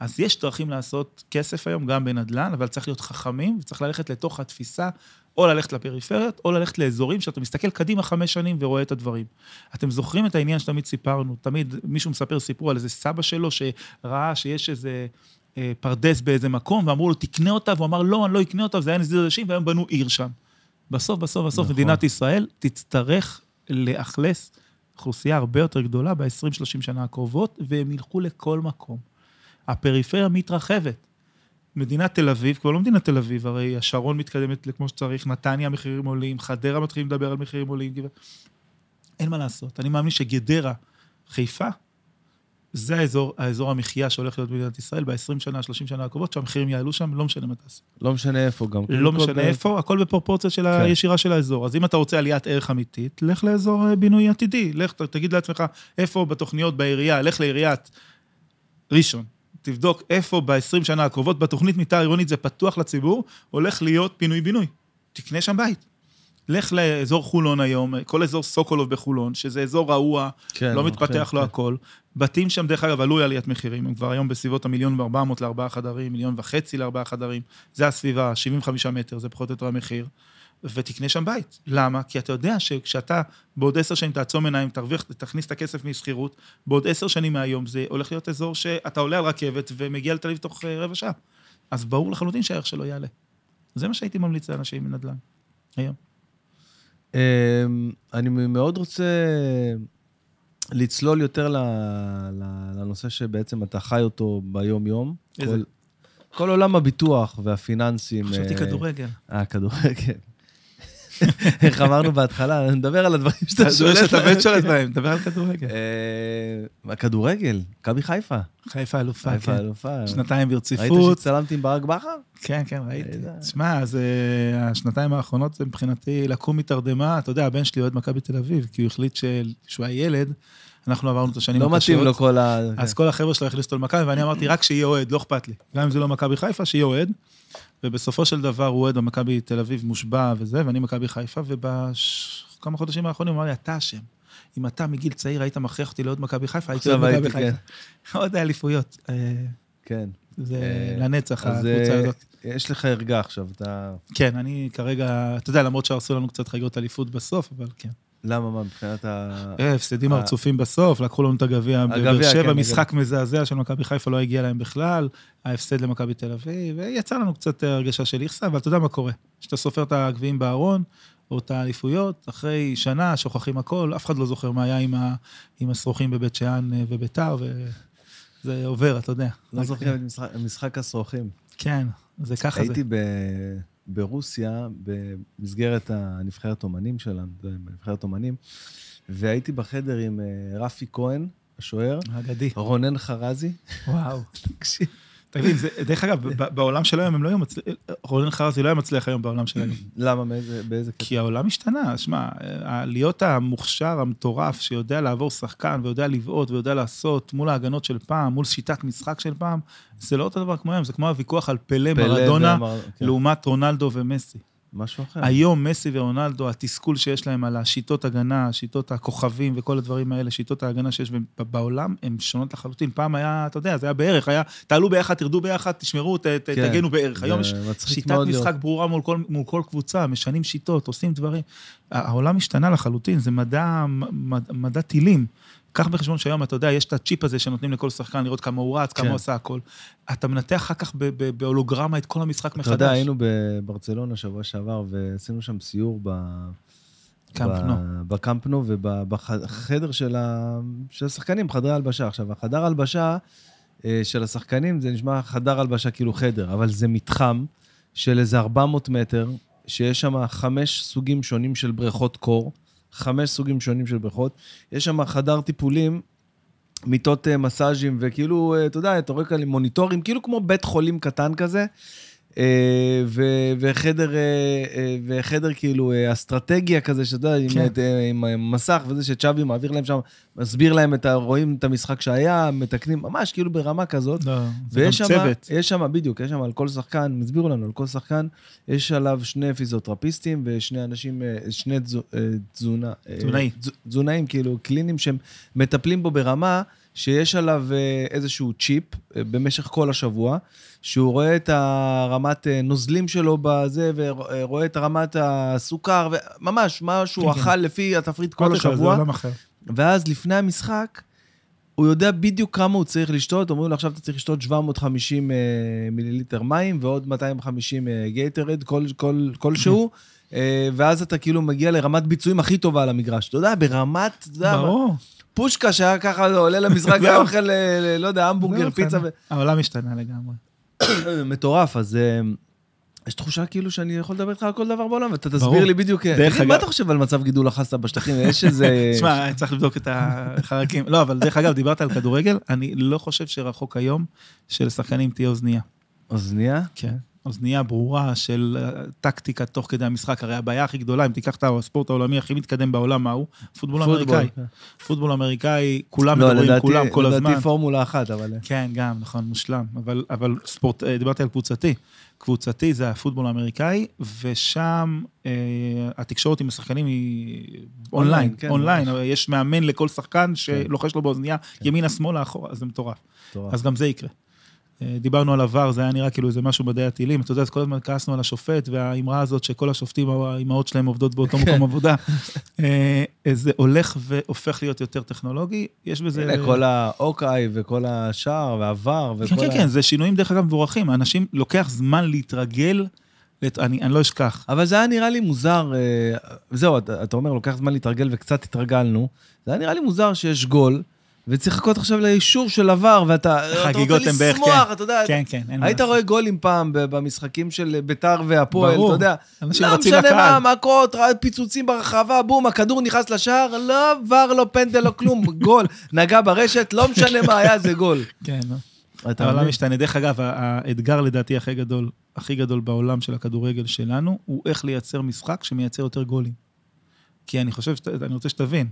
אז יש דרכים לעשות כסף היום, גם בנדל"ן, אבל צריך להיות חכמים, וצריך ללכת לתוך התפיסה, או ללכת לפריפריות, או ללכת לאזורים שאתה מסתכל קדימה חמש שנים ורואה את הדברים. אתם זוכרים את העניין שתמיד סיפרנו, תמיד מישהו מספר סיפור על איזה סבא שלו שראה שיש איזה אה, פרדס באיזה מקום, ואמרו לו, תקנה אותה, והוא אמר, לא, אני לא אקנה אותה, וזה היה נזיד עדשים, והיום בנו עיר שם. בסוף, בסוף, בסוף, נכון. מדינת ישראל תצטרך לאכלס אוכלוסייה הרבה יותר גדולה ב-20-30 שנה הקרובות, והם ילכו לכל מקום. הפריפריה מתרחבת. מדינת תל אביב, כבר לא מדינת תל אביב, הרי השרון מתקדמת כמו שצריך, נתניה המחירים עולים, חדרה מתחילים לדבר על מחירים עולים. גבע- אין מה לעשות. אני מאמין שגדרה, חיפה, זה האזור, האזור המחיה שהולך להיות במדינת ישראל ב-20 שנה, 30 שנה הקרובות, שהמחירים יעלו שם, לא משנה מה תעשה. לא משנה איפה גם. לא משנה כל- איפה, הכל בפרופורציה של הישירה של האזור. אז אם אתה רוצה עליית ערך אמיתית, לך לאזור אה, בינוי עתידי. לך, תגיד לעצמך, איפה בתוכניות בעירייה, לך לעיריית ראשון. תבדוק איפה ב-20 שנה הקרובות, בתוכנית מתאר עירונית זה פתוח לציבור, הולך להיות פינוי-בינוי. תקנה שם בית. לך לאזור חולון היום, כל אזור סוקולוב בחולון, שזה אזור רעוע, כן, לא אוקיי, מתפתח לו כן. הכל. בתים שם, דרך אגב, עלו עליית מחירים, הם כבר היום בסביבות המיליון וארבע מאות לארבעה חדרים, מיליון וחצי לארבעה חדרים. זה הסביבה, 75 מטר, זה פחות או יותר המחיר. ותקנה שם בית. למה? כי אתה יודע שכשאתה בעוד עשר שנים תעצום עיניים, תרוויח, תכניס את הכסף משכירות, בעוד עשר שנים מהיום זה הולך להיות אזור שאתה עולה על רכבת ומגיע לתל אביב תוך אה, רבע שעה. אז ברור לחלוטין שהערך שלו יעלה. זה מה שהייתי ממליץ לאנשים מנדל"ן, היום. אמ, אני מאוד רוצה לצלול יותר לנושא שבעצם אתה חי אותו ביום-יום. איזה? כל- כל עולם הביטוח והפיננסים. חשבתי אה, כדורגל. אה, כדורגל. איך אמרנו בהתחלה, נדבר על הדברים שאתה אתה שולט. שאתה. מת שולט בהם, דבר על כדורגל. אה, הכדורגל, מכבי חיפה. חיפה אלופה, חיפה כן. אלופה. שנתיים ראית ברציפות. שהצטלמתי עם ברק בכר? כן, כן, ראיתי. ראית? תשמע, אז אה, השנתיים האחרונות זה מבחינתי לקום מתרדמה. אתה יודע, הבן שלי אוהד מכבי תל אביב, כי הוא החליט שהוא היה ילד, אנחנו עברנו את השנים לא הקשות. מתאים לו כל ה... אז כל החבר'ה שלו הכניסו אותו למכבי, ואני אמרתי, רק שיהיה אוהד, לא אכפת לי. גם אם זה לא מכבי חיפה, שיהיה אוהד. ובסופו של דבר הוא אוהד במכבי תל אביב מושבע וזה, ואני מכבי חיפה, ובכמה חודשים האחרונים הוא אמר לי, אתה אשם. אם אתה מגיל צעיר היית מכריח אותי לאוהד מכבי חיפה, הייתי אוהד מכבי חיפה. עוד האליפויות. אה, כן. זה אה, לנצח, הקבוצה אה, הזאת. יש לך ערגה עכשיו, אתה... כן, אני כרגע, אתה יודע, למרות שהרסו לנו קצת חגיגות אליפות בסוף, אבל כן. למה, מה, מבחינת ה... אה, הפסדים. הרצופים בסוף, לקחו לנו את הגביע בבאר שבע, כן, משחק מזעזע של מכבי חיפה לא הגיע להם בכלל, ההפסד למכבי תל אביב, ויצא לנו קצת אה, הרגשה של איכסה, אבל אתה יודע מה קורה. כשאתה סופר את הגביעים בארון, או את האליפויות, אחרי שנה שוכחים הכל, אף אחד לא זוכר מה היה עם ה- עם השרוכים בבית שאן אה, וביתר, וזה עובר, אתה יודע. לא זוכר את משחק השרוכים. כן, זה ככה זה. הייתי ב- ברוסיה במסגרת הנבחרת אומנים שלנו, נבחרת אומנים, והייתי בחדר עם אה, רפי כהן, השוער, אגדי. רונן חרזי. וואו. תקשיב. תגיד, דרך אגב, בעולם של היום הם לא היו מצליחים, רונן חרזי לא היה מצליח היום בעולם של היום. למה, באיזה קטע? כי העולם השתנה, שמע, ה- להיות המוכשר, המטורף, שיודע לעבור שחקן ויודע לבעוט ויודע לעשות מול ההגנות של פעם, מול שיטת משחק של פעם, זה לא אותו דבר כמו היום, זה כמו הוויכוח על פלא, מרדונה, כן, לעומת רונלדו ומסי. משהו אחר. היום מסי ורונלדו, התסכול שיש להם על השיטות הגנה, שיטות הכוכבים וכל הדברים האלה, שיטות ההגנה שיש בעולם, הן שונות לחלוטין. פעם היה, אתה יודע, זה היה בערך, היה, תעלו ביחד, תרדו ביחד, תשמרו, ת, ת, כן, תגנו בערך. היום יש שיטת משחק לראות. ברורה מול כל, מול כל קבוצה, משנים שיטות, עושים דברים. העולם השתנה לחלוטין, זה מדע, מדע, מדע טילים. קח בחשבון שהיום, אתה יודע, יש את הצ'יפ הזה שנותנים לכל שחקן לראות כמה הוא רץ, כמה כן. הוא עשה הכל. אתה מנתח אחר כך ב- ב- בהולוגרמה את כל המשחק מחדש. אתה יודע, היינו בברצלונה שבוע שעבר, ועשינו שם סיור ב... קאמפ ב- נו. בקמפ נו ובחדר של ה- של השחקנים, חדרי הלבשה. עכשיו, החדר הלבשה אה, של השחקנים, זה נשמע חדר הלבשה, כאילו חדר, אבל זה מתחם של איזה 400 מטר, שיש שם חמש סוגים שונים של בריכות קור, חמש סוגים שונים של בריכות. יש שם חדר טיפולים, מיטות אה, מסאז'ים, וכאילו, אה, אתה יודע, אתה רואה כאלה מוניטורים, כאילו כמו בית חולים קטן כזה. אה, ו- וחדר, אה, אה, וחדר כאילו אסטרטגיה כזה, שאתה יודע, כן. עם, עם, מסך וזה שצ'אבי מעביר להם שם, מסביר להם את ה... רואים את המשחק שהיה, מתקנים, ממש כאילו ברמה כזאת. לא, זה גם צוות. יש שם, בדיוק, יש שם על כל שחקן, הסבירו לנו, על כל שחקן, יש עליו שני פיזיותרפיסטים ושני אנשים, שני תזו, תזונה... אה, תזונאי. תז- תזונאים, כאילו, קלינים שהם מטפלים בו ברמה שיש עליו אה, איזשהו צ'יפ אה, במשך כל השבוע, שהוא רואה את הרמת אה, נוזלים שלו בזה, ורואה את רמת הסוכר, וממש, מה שהוא כן, כן. אכל לפי התפריט כל לך, זה השבוע. עולם אחר. ואז לפני המשחק, הוא יודע בדיוק כמה הוא צריך לשתות, אומרים לו עכשיו אתה צריך לשתות 750 אה, מיליליטר מים ועוד 250 אה, גייטרד כל, כל, כלשהו, ואז אתה כאילו מגיע לרמת ביצועים הכי טובה על המגרש. אתה יודע, ברמת, ברור. פושקה שהיה ככה עולה למשחק, היה אוכל, אה, ל- לא יודע, המבורגר, זהו, פיצה, בסדר. העולם השתנה לגמרי. מטורף, אז... אה, יש תחושה כאילו שאני יכול לדבר איתך על כל דבר בעולם, ואתה תסביר. לי בדיוק... אה, דרך מה אתה חושב על מצב גידול החסה בשטחים? יש איזה... תשמע, צריך לבדוק את החרקים. לא, אבל דרך אגב, דיברת על כדורגל, אני לא חושב שרחוק היום שלשחקנים תהיה אוזנייה. אוזנייה? כן. אוזנייה ברורה של אה, טקטיקה תוך כדי המשחק. הרי הבעיה הכי גדולה, אם תיקח את הספורט העולמי הכי מתקדם בעולם, מה הוא? פוטבול אמריקאי. פוטבול אמריקאי, כולם לא, מדברים כולם כל הזמן. לדעתי פורמולה אחת, אבל... כן, גם, נכון, מושלם. אבל, ספורט, אה, דיברתי על קבוצתי. קבוצתי זה הפוטבול האמריקאי, ושם אה, התקשורת עם השחקנים היא online, online, כן, אונליין. יש מאמן לכל שחקן שלוחש לו באוזנייה, ימינה, שמאלה, אחורה, זה מטורף. מטורף. אז גם זה יקרה. אה, דיברנו על עבר, זה היה נראה כאילו איזה משהו מדעי הטילים. אתה יודע, אז כל הזמן כעסנו על השופט, והאמרה הזאת שכל השופטים, האימהות שלהם עובדות באותו מקום עבודה. אה, זה הולך והופך להיות יותר טכנולוגי, יש בזה... הנה, כל האו-קיי וכל השער והעבר וכל כן, כן. כן, זה שינויים דרך אגב מבורכים. האנשים, לוקח זמן להתרגל, אני אני לא אשכח. אבל זה היה נראה לי מוזר, אה, זהו, אתה, אתה אומר, לוקח זמן להתרגל וקצת התרגלנו. זה היה נראה לי מוזר שיש גול, וצריך לחכות עכשיו לאישור של עבר, ואתה אתה רוצה לשמוח, כן. אתה יודע. כן, כן, אין מה היית. רואה גולים פעם במשחקים של ביתר והפועל, ברור. אתה יודע. אנשים לא משנה מה. מכות, פיצוצים ברחבה, בום, הכדור נכנס לשער, לא עבר, לא פנדל, לא כלום, גול. נגע ברשת, לא משנה מה היה, זה גול. כן. אתה העולם? משתנה. דרך אגב, האתגר לדעתי הכי גדול, הכי גדול בעולם של הכדורגל שלנו, הוא איך לייצר משחק שמייצר יותר גולים. כי אני חושב, אני רוצה שתבין,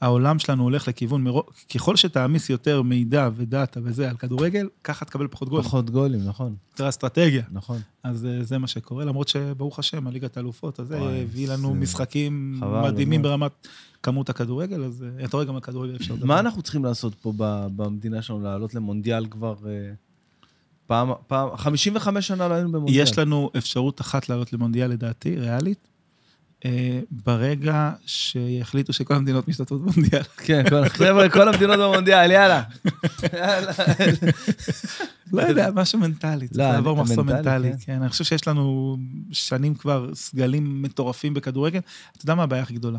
העולם שלנו הולך לכיוון, מרו... ככל שתעמיס יותר מידע ודאטה וזה על כדורגל, ככה תקבל פחות גולים. פחות גולים, נכון, יותר אסטרטגיה. נכון. אז אה, זה מה שקורה, למרות שברוך השם, הליגת האלופות הזה וואי, הביא לנו זה- משחקים מדהימים. ברמת כמות הכדורגל, אז אה, אתה רואה גם על כדורגל אפשר לדבר. מה אנחנו צריכים לעשות פה במדינה שלנו, לעלות למונדיאל כבר אה, פעם, פעם, 55 שנה לא היינו במונדיאל. יש לנו אפשרות אחת לעלות למונדיאל, לדעתי, ריאלית, ברגע שיחליטו שכל המדינות משתתפות במונדיאל. כן, חבר'ה, כל המדינות במונדיאל, יאללה. לא יודע, משהו מנטלי, צריך לא, לעבור מחסום מנטלי, מנטלי. כן. כן, אני חושב שיש לנו שנים כבר סגלים מטורפים בכדורגל. אתה יודע מה הבעיה הכי גדולה?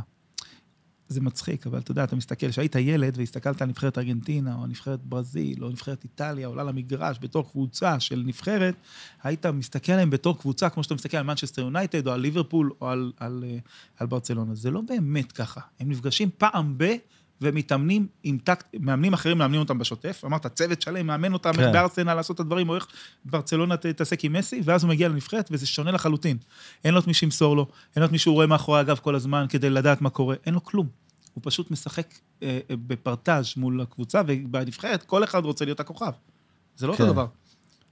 זה מצחיק, אבל אתה יודע, אתה מסתכל, כשהיית ילד והסתכלת על נבחרת ארגנטינה, או נבחרת ברזיל, או נבחרת איטליה, עולה למגרש בתור קבוצה של נבחרת, היית מסתכל עליהם בתור קבוצה, כמו שאתה מסתכל על מנצ'סטר יונייטד, או על ליברפול, או על, על, אה, על ברצלונה. זה לא באמת ככה. הם נפגשים פעם ב... ומתאמנים עם טקט, מאמנים אחרים מאמנים אותם בשוטף, אמרת, צוות שלם מאמן אותם, כן. איך בארסנל לעשות את הדברים, או איך ברצלונה תתעסק עם מסי, ואז הוא מגיע לנבחרת, וזה שונה לחלוטין. אין לו את מי שימסור לו, אין לו את מי שהוא רואה מאחורי הגב כל הזמן כדי לדעת מה קורה, אין לו כלום. הוא פשוט משחק אה, אה, בפרטאז' מול הקבוצה, ובנבחרת כל אחד רוצה להיות הכוכב. זה לא כן. אותו דבר.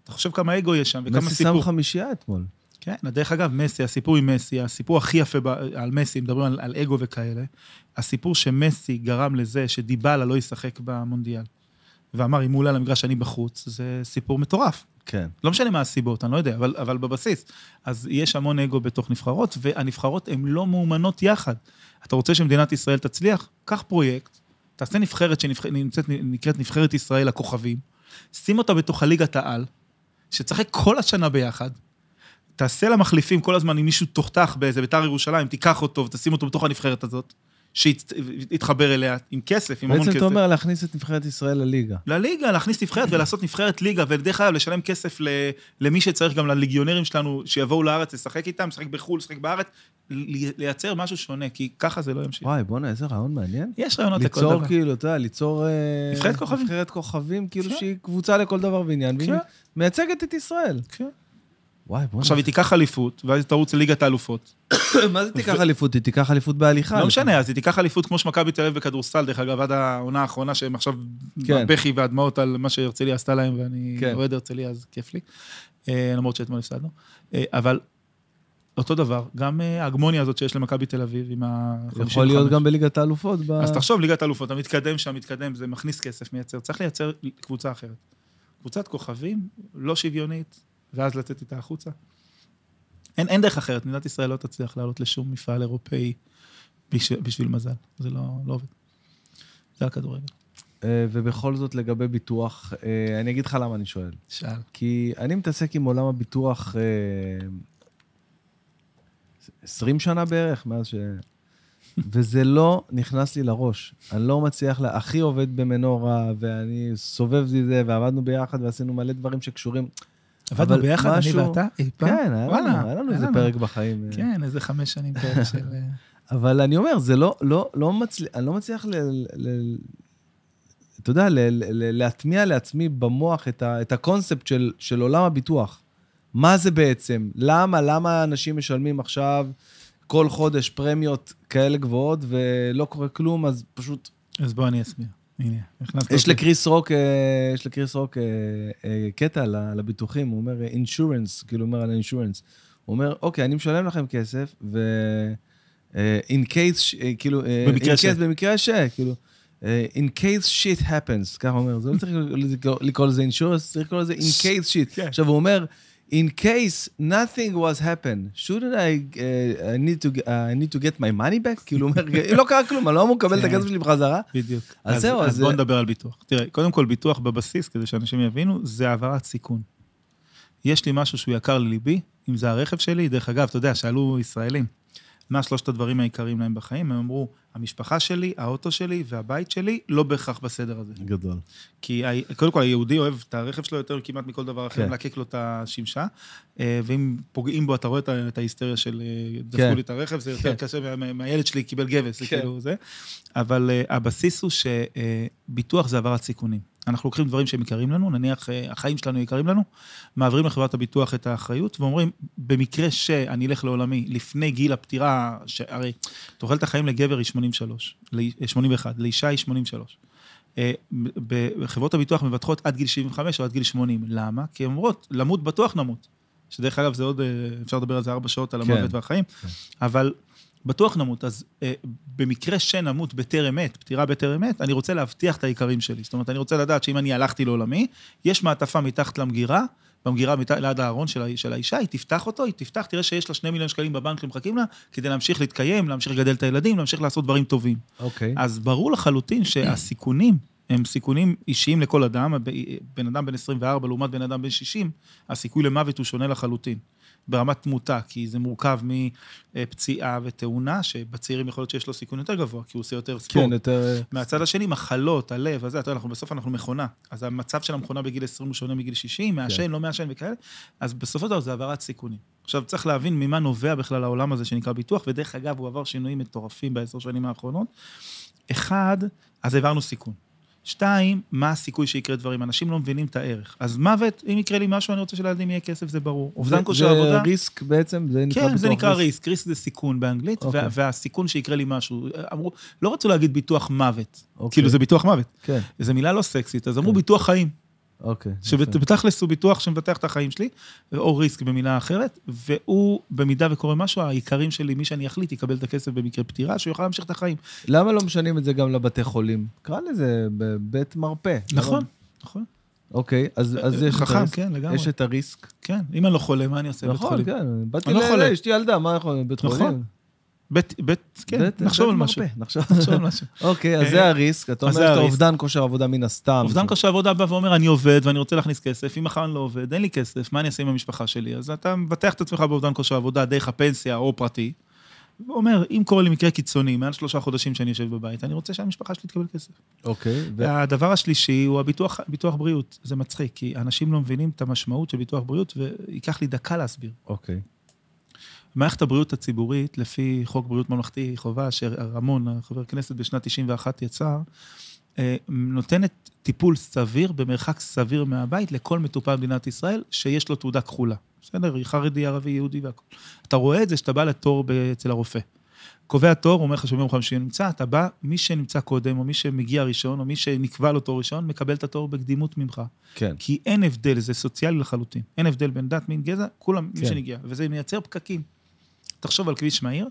אתה חושב כמה אגו יש שם, וכמה מסי שם סיפור. חמישייה אתמול. כן, דרך אגב, מסי, הסיפור עם מסי, הסיפור הכי יפה על מסי, מדברים על, על אגו וכאלה, הסיפור שמסי גרם לזה שדיבלה לא ישחק במונדיאל, ואמר, אם הוא עולה למגרש אני בחוץ, זה סיפור מטורף. כן. לא משנה מה הסיבות, אני לא יודע, אבל, אבל בבסיס. אז יש המון אגו בתוך נבחרות, והנבחרות הן לא מאומנות יחד. אתה רוצה שמדינת ישראל תצליח? קח פרויקט, תעשה נבחרת שנקראת נבחרת ישראל הכוכבים, שים אותה בתוך הליגת העל, שתשחק כל השנה ביחד, תעשה לה מחליפים כל הזמן, אם מישהו תוכתח באיזה ביתר ירושלים, תיקח אותו ותשים אותו בתוך הנבחרת הזאת. שיתחבר אליה עם כסף, עם המון בעצם כסף. אתה אומר להכניס את נבחרת ישראל לליגה. לליגה, להכניס נבחרת ולעשות נבחרת ליגה, ודרך אגב, לשלם כסף ל- למי שצריך, גם לליגיונרים שלנו, שיבואו לארץ, לשחק איתם, לשחק בחו"ל, לשחק בארץ, לייצר משהו שונה, כי ככה זה לא ימשיך. וואי, בואנה, איזה רעיון מעניין. יש רעיונות לכל ליצור דבר. כאילו, אתה יודע, ליצור... אה, נבחרת כוכבים. נבחרת כוכבים, כאילו כן. שהיא קבוצה לכל דבר ועניין, והיא כן. מייצגת את ישראל. כן. וואי, בואנה. עכשיו היא תיקח אליפות, ואז היא תרוץ לליגת האלופות. מה זה תיקח אליפות? היא תיקח אליפות בהליכה. לא משנה, אז היא תיקח אליפות כמו שמכבי תל אביב בכדורסל, דרך אגב, עד העונה האחרונה, שהם עכשיו כן. בבכי והדמעות על מה שהרצליה עשתה להם, ואני כן. אוהד הרצליה, אז כיף לי. אה, למרות שאתמול הפסדנו. אה, אבל אותו דבר, גם אה, ההגמוניה הזאת שיש למכבי תל אביב עם ה-55. יכול להיות גם בליגת האלופות. אז תחשוב, ליגת האלופות, המתקדם שם, מתקדם, זה מכניס כסף, מייצר. צריך לייצר קבוצה אחרת. קבוצת כוכבים, לא שוויונית, ואז לצאת איתה החוצה. אין, אין דרך אחרת, מדינת ישראל לא תצליח לעלות לשום מפעל אירופאי בשביל, בשביל מזל. זה לא, לא עובד. זה הכדורגל. אה, ובכל זאת, לגבי ביטוח, אה, אני אגיד לך למה אני שואל. שאל. כי אני מתעסק עם עולם הביטוח אה, 20 שנה בערך, מאז ש... וזה לא נכנס לי לראש. אני לא מצליח, לה... אחי עובד במנורה, ואני סובב סביב זה, ועבדנו ביחד, ועשינו מלא דברים שקשורים. עבדנו אבל ביחד, אני ואתה, אי פעם? כן, היה לנו, איזה. פרק בחיים. אה. כן, איזה חמש שנים כאלה של... אה, אבל אני אומר, זה לא, לא, לא מצליח, אני לא מצליח ל... ל... אתה יודע, ל, ל, להטמיע לעצמי במוח את, ה, את הקונספט של, של עולם הביטוח. מה זה בעצם? למה, למה אנשים משלמים עכשיו כל חודש פרמיות כאלה גבוהות ולא קורה כלום, אז פשוט... אז בוא אני אסביר. הנה, הכנסת יש. לקריס רוק, אה, יש לקריס רוק אה, אה, קטע ל- לביטוחים, הוא אומר אינשורנס, כאילו הוא אומר על אינשורנס. הוא אומר, אוקיי, אני משלם לכם כסף, ו... אה, in case, אה, כאילו, אה, במקרה ש- במקרה ש... כאילו, אה, in case shit happens, ככה הוא אומר, זה לא צריך לקרוא- לקרוא לזה אינשורנס, צריך לקרוא לזה in case shit. כן. עכשיו, הוא אומר, in case nothing was happened, shouldn't I, uh, I, need to, uh, I need to get my money back? כאילו, אומר, אם לא קרה כלום, אני לא אמור לקבל את כן. הכסף שלי בחזרה. בדיוק. אז זהו, אז, אז- בוא נדבר על ביטוח. תראה, קודם כל, ביטוח בבסיס, כדי שאנשים יבינו, זה העברת סיכון. יש לי משהו שהוא יקר לליבי, אם זה הרכב שלי, דרך אגב, אתה יודע, שאלו ישראלים, מה שלושת הדברים העיקריים להם בחיים, הם אמרו, המשפחה שלי, האוטו שלי והבית שלי, לא בהכרח בסדר הזה. גדול. כי קודם כל, היהודי אוהב את הרכב שלו יותר כמעט מכל דבר אחר, כן. מלקק לו את השמשה, אה, ואם פוגעים בו, אתה רואה את ההיסטריה של אה, דפקו כן. לי את הרכב, זה יותר כן. קשה מה- מהילד שלי קיבל גבס, זה כן. כאילו זה. אבל אה, הבסיס הוא שביטוח זה העברת סיכונים. אנחנו לוקחים דברים שהם יקרים לנו, נניח אה, החיים שלנו יקרים לנו, מעבירים לחברת הביטוח את האחריות, ואומרים, במקרה שאני אלך לעולמי לפני גיל הפטירה, שהרי תוחלת החיים לגבר היא 83, ל- 81, לאישה היא 83. אה, בחברות הביטוח מבטחות עד גיל 75 או עד גיל 80. למה? כי הן אומרות, למות בטוח נמות. שדרך אגב, זה עוד, אה, אפשר לדבר על זה ארבע שעות, על כן. המוות והחיים, אבל בטוח נמות. אז אה, במקרה שנמות בטרם עת, פטירה בטרם עת, אני רוצה להבטיח את העיקרים שלי. זאת אומרת, אני רוצה לדעת שאם אני הלכתי לעולמי, יש מעטפה מתחת למגירה, במגירה מת... ליד הארון של, ה... של האישה, היא תפתח אותו, היא תפתח, תראה שיש לה שני מיליון שקלים בבנק שמחכים לה, כדי להמשיך להתקיים, להמשיך לגדל את הילדים, להמשיך לעשות דברים טובים. אוקיי. אז ברור לחלוטין שהסיכונים הם סיכונים אישיים לכל אדם, בן אדם בן 24 לעומת בן אדם בן 60, הסיכוי למוות הוא שונה לחלוטין. ברמת תמותה, כי זה מורכב מפציעה ותאונה, שבצעירים יכול להיות שיש לו סיכון יותר גבוה, כי הוא עושה יותר ספורט. כן, יותר... מהצד השני, מחלות, הלב, אז אתה יודע, אנחנו בסוף אנחנו מכונה. אז המצב של המכונה בגיל 20 הוא שונה מגיל 60, מעשן, כן. לא מעשן וכאלה. אז בסופו של דבר זה העברת סיכונים. עכשיו, צריך להבין ממה נובע בכלל העולם הזה שנקרא ביטוח, ודרך אגב, הוא עבר שינויים מטורפים בעשר שנים האחרונות. אחד, אז העברנו סיכון. שתיים, מה הסיכוי שיקרה דברים? אנשים לא מבינים את הערך. אז מוות, אם יקרה לי משהו, אני רוצה שלילדים יהיה כסף, זה ברור. אובדן כושר עבודה. זה ריסק בעצם? זה נקרא כן, זה נקרא ריסק. ריסק זה סיכון באנגלית, אוקיי. וה- והסיכון שיקרה לי משהו. אמרו, לא רצו להגיד ביטוח מוות. אוקיי. כאילו, זה ביטוח מוות. כן, זו מילה לא סקסית, אז אמרו כן. ביטוח חיים. אוקיי. יפה. שבתכלס הוא ביטוח שמבטח את החיים שלי, או ריסק במילה אחרת, והוא, במידה וקורה משהו, העיקרים שלי, מי שאני אחליט, יקבל את הכסף במקרה פטירה, שהוא יוכל להמשיך את החיים. למה לא משנים את זה גם לבתי חולים? קרא לזה בבית מרפא. נכון, למה? נכון. אוקיי, אז אז יש את חכם, הריסק. כן, לגמרי. יש את הריסק. כן, אם אני לא חולה, מה אני עושה בבית נכון, חולים? כן. באתי לא ל... חולה. יש לי ילדה, מה יכול להיות? בית נכון. בית, בית, כן, בית- נחשוב בית על מרפא, משהו. נחשוב. נחשוב על משהו. אוקיי, אז אה, זה הריסק. אתה אומר שאתה. אובדן כושר עבודה מן הסתם. אובדן כושר עבודה בא ואומר, אני עובד ואני רוצה להכניס כסף, אם מחר אני לא עובד, אין לי כסף, מה אני אעשה עם המשפחה שלי? אז אתה מבטח את עצמך באובדן כושר עבודה דרך הפנסיה או פרטי, ואומר, אם קורה לי מקרה קיצוני, מעל שלושה חודשים שאני יושב בבית, אני רוצה שהמשפחה שלי תקבל כסף. אוקיי. והדבר השלישי הוא הביטוח ביטוח בריאות. זה מצחיק, כי אנשים לא מבינים את המשמעות של ביטוח בריאות, וייקח לי דקה להסביר. אוקיי. מערכת הבריאות הציבורית, לפי חוק בריאות ממלכתי חובה, שרמון, חבר כנסת בשנת 91 יצר, אה, נותנת טיפול סביר במרחק סביר מהבית לכל מטופל במדינת ישראל שיש לו תעודה כחולה. בסדר? חרדי, ערבי, יהודי והכול. אתה רואה את זה שאתה בא לתור אצל הרופא. קובע תור, אומר לך שביום חמישי נמצא, אתה בא, מי שנמצא קודם, או מי שמגיע ראשון, או מי שנקבע לו תור ראשון, מקבל את התור בקדימות ממך. כן. כי אין הבדל, זה סוציאלי לחלוטין. אין הבדל בין דת, מין, גזע, כולם, מי כן. שנגיע. וזה מייצר פקקים. תחשוב על כביש מהיר,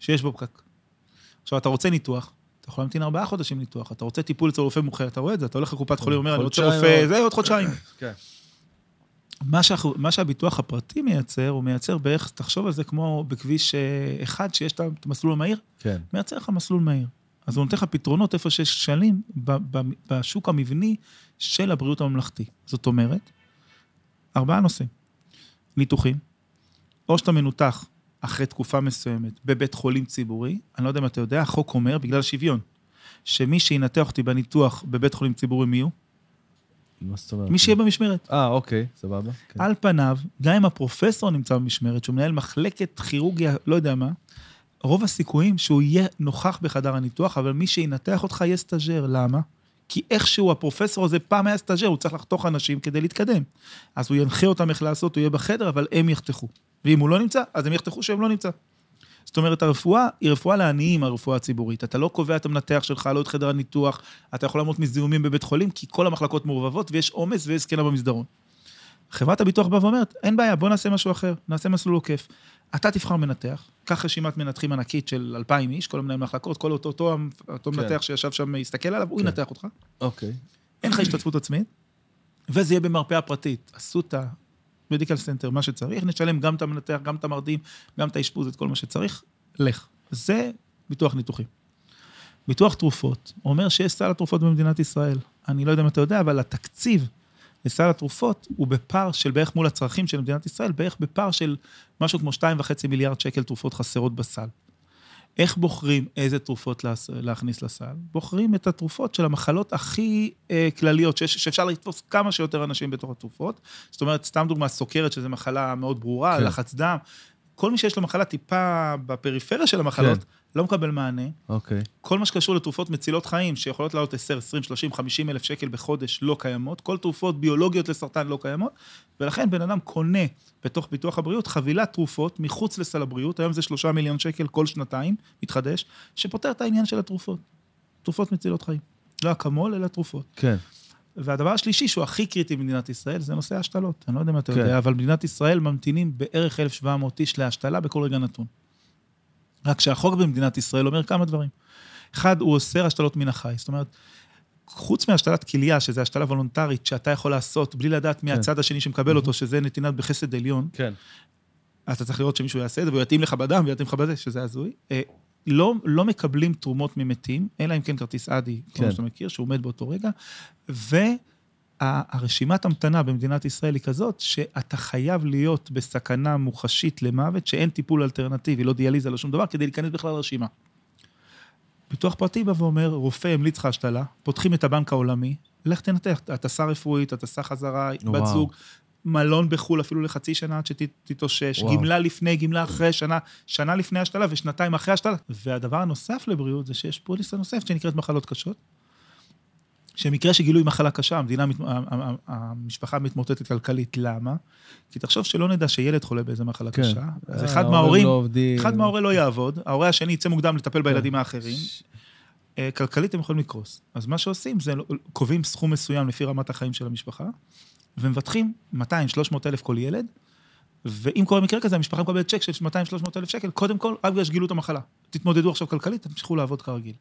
שיש בו פקק. עכשיו, אתה רוצה ניתוח, אתה יכול להמתין ארבעה חודשים ניתוח. אתה רוצה טיפול אצל רופא מומחה, אתה רואה את זה, אתה הולך לקופת חולים, אומר, אני רוצה רופא. זה עוד חודשיים. כן. מה, שאנחנו, מה שהביטוח הפרטי מייצר, הוא מייצר בערך, תחשוב על זה כמו בכביש אה, אחד, שיש את המסלול המהיר, כן. מייצר לך מסלול מהיר. אז הוא נותן לך פתרונות איפה שיש כשלים בשוק המבני של הבריאות הממלכתי. זאת אומרת, ארבעה נושאים. ניתוחים, או שאתה מנותח אחרי תקופה מסוימת בבית חולים ציבורי, אני לא יודע אם אתה יודע, החוק אומר, בגלל שוויון, שמי שינתח אותי בניתוח בבית חולים ציבורי, מי הוא? מה זאת אומרת? מי שיהיה במשמרת. אה, אוקיי, סבבה. כן. על פניו, גם אם הפרופסור נמצא במשמרת, שהוא מנהל מחלקת כירורגיה, לא יודע מה, רוב הסיכויים שהוא יהיה נוכח בחדר הניתוח, אבל מי שינתח אותך יהיה סטאג'ר. למה? כי איכשהו הפרופסור הזה פעם היה סטאג'ר, הוא צריך לחתוך אנשים כדי להתקדם. אז הוא ינחה אותם איך לעשות, הוא יהיה בחדר, אבל הם יחתכו. ואם הוא לא נמצא, אז הם יחתכו שהוא לא נמצא. זאת אומרת, הרפואה היא רפואה לעניים, הרפואה הציבורית. אתה לא קובע את המנתח שלך, לא את חדר הניתוח, אתה יכול למות מזיהומים בבית חולים, כי כל המחלקות מעורבבות ויש עומס ויש זקנה במסדרון. חברת הביטוח באה ואומרת, אין בעיה, בוא נעשה משהו אחר, נעשה מסלול עוקף. אתה תבחר מנתח, קח רשימת מנתחים ענקית של 2,000 איש, כל המנהל מחלקות, כל אותו, אותו, אותו כן. מנתח שישב שם יסתכל עליו, הוא כן. ינתח אותך. אוקיי. אין לך השתתפות עצמית, וזה יהיה במרפאה פרטית, אסותא, מדיקל סנטר, מה שצריך, נשלם גם את המנתח, גם את המרדים, גם את האשפוז, את כל מה שצריך, לך. זה ביטוח ניתוחים. ביטוח תרופות אומר שיש סל התרופות במדינת ישראל. אני לא יודע אם אתה יודע, אבל התקציב לסל התרופות הוא בפער של בערך מול הצרכים של מדינת ישראל, בערך בפער של משהו כמו 2.5 מיליארד שקל תרופות חסרות בסל. איך בוחרים איזה תרופות להכניס לסל? בוחרים את התרופות של המחלות הכי אה, כלליות, שיש, שאפשר לתפוס כמה שיותר אנשים בתוך התרופות. זאת אומרת, סתם דוגמה, סוכרת, שזו מחלה מאוד ברורה, כן. לחץ דם. כל מי שיש לו מחלה טיפה בפריפריה של המחלות, כן. לא מקבל מענה. אוקיי. כל מה שקשור לתרופות מצילות חיים, שיכולות לעלות 10, 20, 30, 50 אלף שקל בחודש, לא קיימות. כל תרופות ביולוגיות לסרטן לא קיימות, ולכן בן אדם קונה בתוך ביטוח הבריאות חבילת תרופות מחוץ לסל הבריאות, היום זה 3 מיליון שקל כל שנתיים, מתחדש, שפותר את העניין של התרופות. תרופות מצילות חיים. לא אקמול, אלא תרופות. כן. והדבר השלישי, שהוא הכי קריטי במדינת ישראל, זה נושא ההשתלות. אני לא יודע אם אתה כן. יודע, אבל במדינת ישראל ממתינים בערך 1,700 איש להשתלה בכל רגע נתון. רק שהחוק במדינת ישראל אומר כמה דברים. אחד, הוא אוסר השתלות מן החי. זאת אומרת, חוץ מהשתלת כליה, שזו השתלה וולונטרית, שאתה יכול לעשות בלי לדעת מי כן. הצד השני שמקבל אותו, שזה נתינת בחסד עליון, כן. אז אתה צריך לראות שמישהו יעשה את זה, והוא יתאים לך בדם ויתאים לך בזה, שזה הזוי. לא, לא מקבלים תרומות ממתים, אלא אם כן כרטיס אדי, כל כן. שאתה מכיר, שהוא עומד באותו רגע. והרשימת המתנה במדינת ישראל היא כזאת, שאתה חייב להיות בסכנה מוחשית למוות, שאין טיפול אלטרנטיבי, לא דיאליזה, לא שום דבר, כדי להיכנס בכלל לרשימה. ביטוח פרטי בא ואומר, רופא המליץ לך השתלה, פותחים את הבנק העולמי, לך תנתח, הטסה רפואית, הטסה חזרה, בת. זוג, מלון בחו"ל אפילו לחצי שנה עד שתתאושש. גמלה לפני, גמלה אחרי, שנה, שנה לפני השתלה ושנתיים אחרי השתלה. והדבר הנוסף לבריאות זה שיש פוליסה נוספת שנקראת מחלות קשות. שמקרה שגילוי מחלה קשה, המדינה, המשפחה מתמוטטת כלכלית. למה? כי תחשוב שלא נדע שילד חולה באיזה מחלה כן. קשה, אז אה, אחד ההורים מההורים, לא. אחד מההורה לא יעבוד, ההורה השני יצא מוקדם לטפל בילדים כן. האחרים, אה, כלכלית הם יכולים לקרוס. אז מה שעושים זה קובעים סכום מסוים לפי רמת החיים של המשפחה, ומבטחים 200-300 אלף כל ילד, ואם קורה מקרה כזה, המשפחה מקבלת צ'ק של 200-300 אלף שקל, קודם כל, רק בגלל שגילו את המחלה. תתמודדו עכשיו כלכלית, תמשיכו לעבוד כרגיל.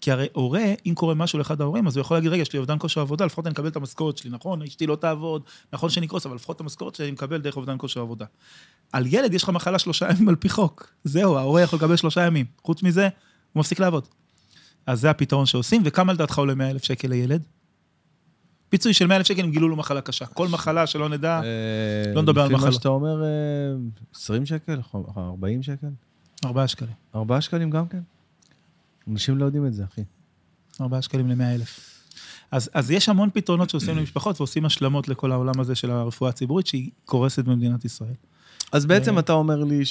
כי הרי הורה, אם קורה משהו לאחד ההורים, אז הוא יכול להגיד, רגע, יש לי אובדן כושר עבודה, לפחות אני אקבל את המשכורת שלי, נכון? אשתי לא תעבוד, נכון שאני אקרוס, אבל לפחות את המשכורת שלי אני מקבל דרך אובדן כושר עבודה. על ילד יש לך מחלה שלושה ימים על פי חוק. זהו, ההורה יכול לקבל שלושה ימים. חוץ מזה, הוא מפסיק לעבוד. אז זה הפתרון שעושים, וכמה לדעתך עולה 100 אלף שקל לילד? פיצוי של 100 אלף שקל אם גילו לו מחלה קשה. כל מחלה שלא נדע, אה, לא נדבר על לפי מה. שאתה אומר, אה, 20 שקל? 40 שקל? ארבעה שקלים. ארבעה שקלים גם כן? אנשים לא יודעים את זה, אחי. ארבעה שקלים למאה אלף. אז, אז יש המון פתרונות שעושים למשפחות ועושים השלמות לכל העולם הזה של הרפואה הציבורית, שהיא קורסת במדינת ישראל. אז בעצם אה. אתה אומר לי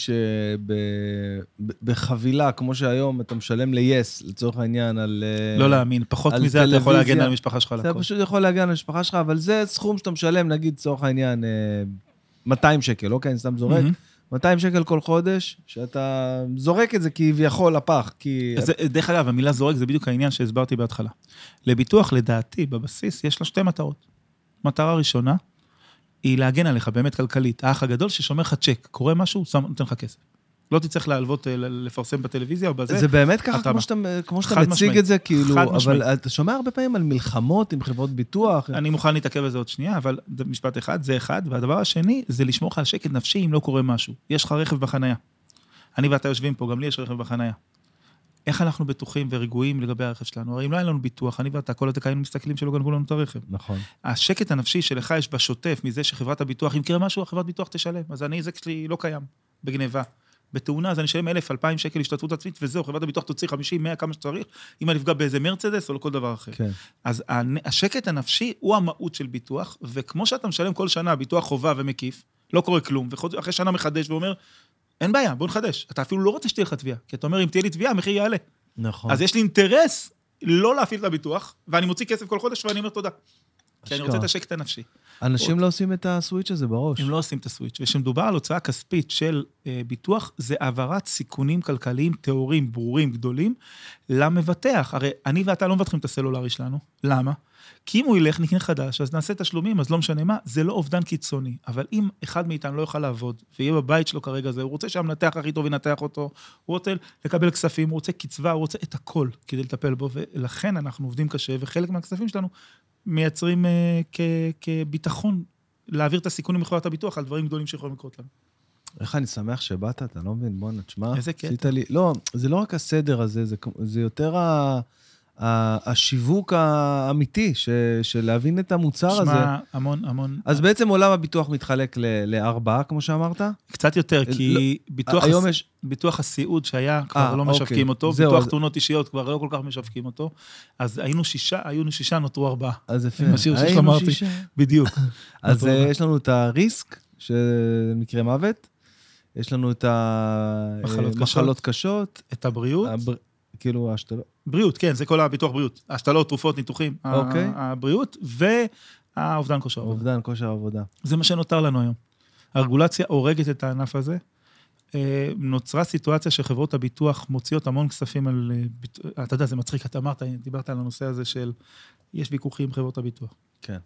שבחבילה, כמו שהיום אתה משלם ל-yes, לצורך העניין, על... אה, לא להאמין, פחות מזה אתה יכול להגן. על המשפחה שלך אתה. פשוט יכול להגיע על המשפחה שלך, אבל זה סכום שאתה משלם, נגיד, לצורך העניין, אה, 200 שקל, אוקיי? אני סתם זורק. מהמם. 200 שקל כל חודש, שאתה זורק את זה כביכול לפח, כי... זה, דרך אגב, המילה זורק זה בדיוק העניין שהסברתי בהתחלה. לביטוח, לדעתי, בבסיס, יש לה שתי מטרות. מטרה ראשונה, היא להגן עליך, באמת כלכלית. האח הגדול ששומר לך צ'ק, קורה משהו, שם, נותן לך כסף. לא תצטרך להלוות, אה, לפרסם בטלוויזיה או בזה. זה באמת ככה כמו שאתה, כמו שאתה מציג משמעית. את זה, כאילו, אבל משמעית. אתה שומע הרבה פעמים על מלחמות עם חברות ביטוח. אני מוכן להתעכב על זה עוד שנייה, אבל משפט אחד, זה אחד. והדבר השני, זה לשמור לך על שקט נפשי אם לא קורה משהו. יש לך רכב בחנייה. אני ואתה יושבים פה, גם לי יש רכב בחנייה. איך אנחנו בטוחים ורגועים לגבי הרכב שלנו? הרי אם לא היה לנו ביטוח, אני ואתה כל הדקה היינו מסתכלים שלא גנבו לנו את הרכב. נכון. השקט הנפשי שלך יש בשוטף מזה שחברת הביטוח, אם יקרה משהו, החברת ביטוח תשלם. אז הנזק שלי לא קיים בגניבה. בתאונה, אז אני אשלם 1,000, 2,000 שקל השתתפות עצמית, וזהו, חברת הביטוח תוציא 50, 100, כמה שצריך, אם אני אפגע באיזה מרצדס או כל דבר אחר. כן. אז השקט הנפשי הוא המהות של ביטוח, וכמו שאתה משלם כל שנה ביטוח חובה ומקיף, לא קורה כלום, ואחרי שנה מחדש ואומר, אין בעיה, בוא נחדש. אתה אפילו לא רוצה שתהיה לך תביעה, כי אתה אומר, אם תהיה לי תביעה, המחיר יעלה. נכון. אז יש לי אינטרס לא להפעיל את הביטוח, ואני מוציא כסף כל חודש ואני אומר תודה. כי אני רוצה. את השקט הנפשי. אנשים לא עושים את הסוויץ' הזה בראש. הם לא עושים את הסוויץ'. וכשמדובר על הוצאה כספית של אה, ביטוח, זה העברת סיכונים כלכליים טהורים, ברורים, גדולים, למבטח. הרי אני ואתה לא מבטחים את הסלולרי שלנו. למה? כי אם הוא ילך, נקנה חדש, אז נעשה תשלומים, אז לא משנה מה, זה לא אובדן קיצוני. אבל אם אחד מאיתנו לא יוכל לעבוד, ויהיה בבית שלו כרגע זה, הוא רוצה שהמנתח הכי טוב ינתח אותו, הוא רוצה לקבל כספים, הוא רוצה קצבה, הוא רוצה את הכל כדי לטפל בו, ולכן אנחנו עובדים קשה, וחלק מהכספים שלנו מייצרים אה, כ- כביטחון להעביר את הסיכונים מחברת הביטוח על דברים גדולים שיכולים לקרות לנו. איך אני שמח שבאת, אתה לא מבין, בואנה, תשמע. איזה קטע. לי... לא, זה לא רק הסדר הזה, זה, זה יותר ה... השיווק האמיתי, ש, של להבין את המוצר הזה. שמע, המון, המון, אז בעצם עולם הביטוח מתחלק ל- לארבעה, כמו שאמרת? קצת יותר, כי ביטוח, אה, היום הס... יש... ביטוח הסיעוד שהיה, כבר אה, לא אוקיי. משווקים אותו, זהו, ביטוח אז- תאונות אישיות כבר לא כל כך משווקים אותו, אז היינו שישה, היינו שישה, נותרו ארבעה. אז יפה. היינו. שישה. בדיוק. אז אה. יש לנו את הריסק, שמקרה מוות. יש לנו את מחלות קשות. המחלות קשות. את הבריאות, הבר- כאילו, ההשתלות. בריאות, כן, זה כל הביטוח בריאות. השתלות, תרופות, ניתוחים, אוקיי. הבריאות והאובדן כושר עבודה. אובדן כושר עבודה. זה מה שנותר לנו היום. הרגולציה הורגת את הענף הזה. אה, נוצרה סיטואציה שחברות הביטוח מוציאות המון כספים על... אה, ביט- אתה יודע, זה מצחיק, אתה אמרת, דיברת על הנושא הזה של... יש ויכוחים עם חברות הביטוח. כן.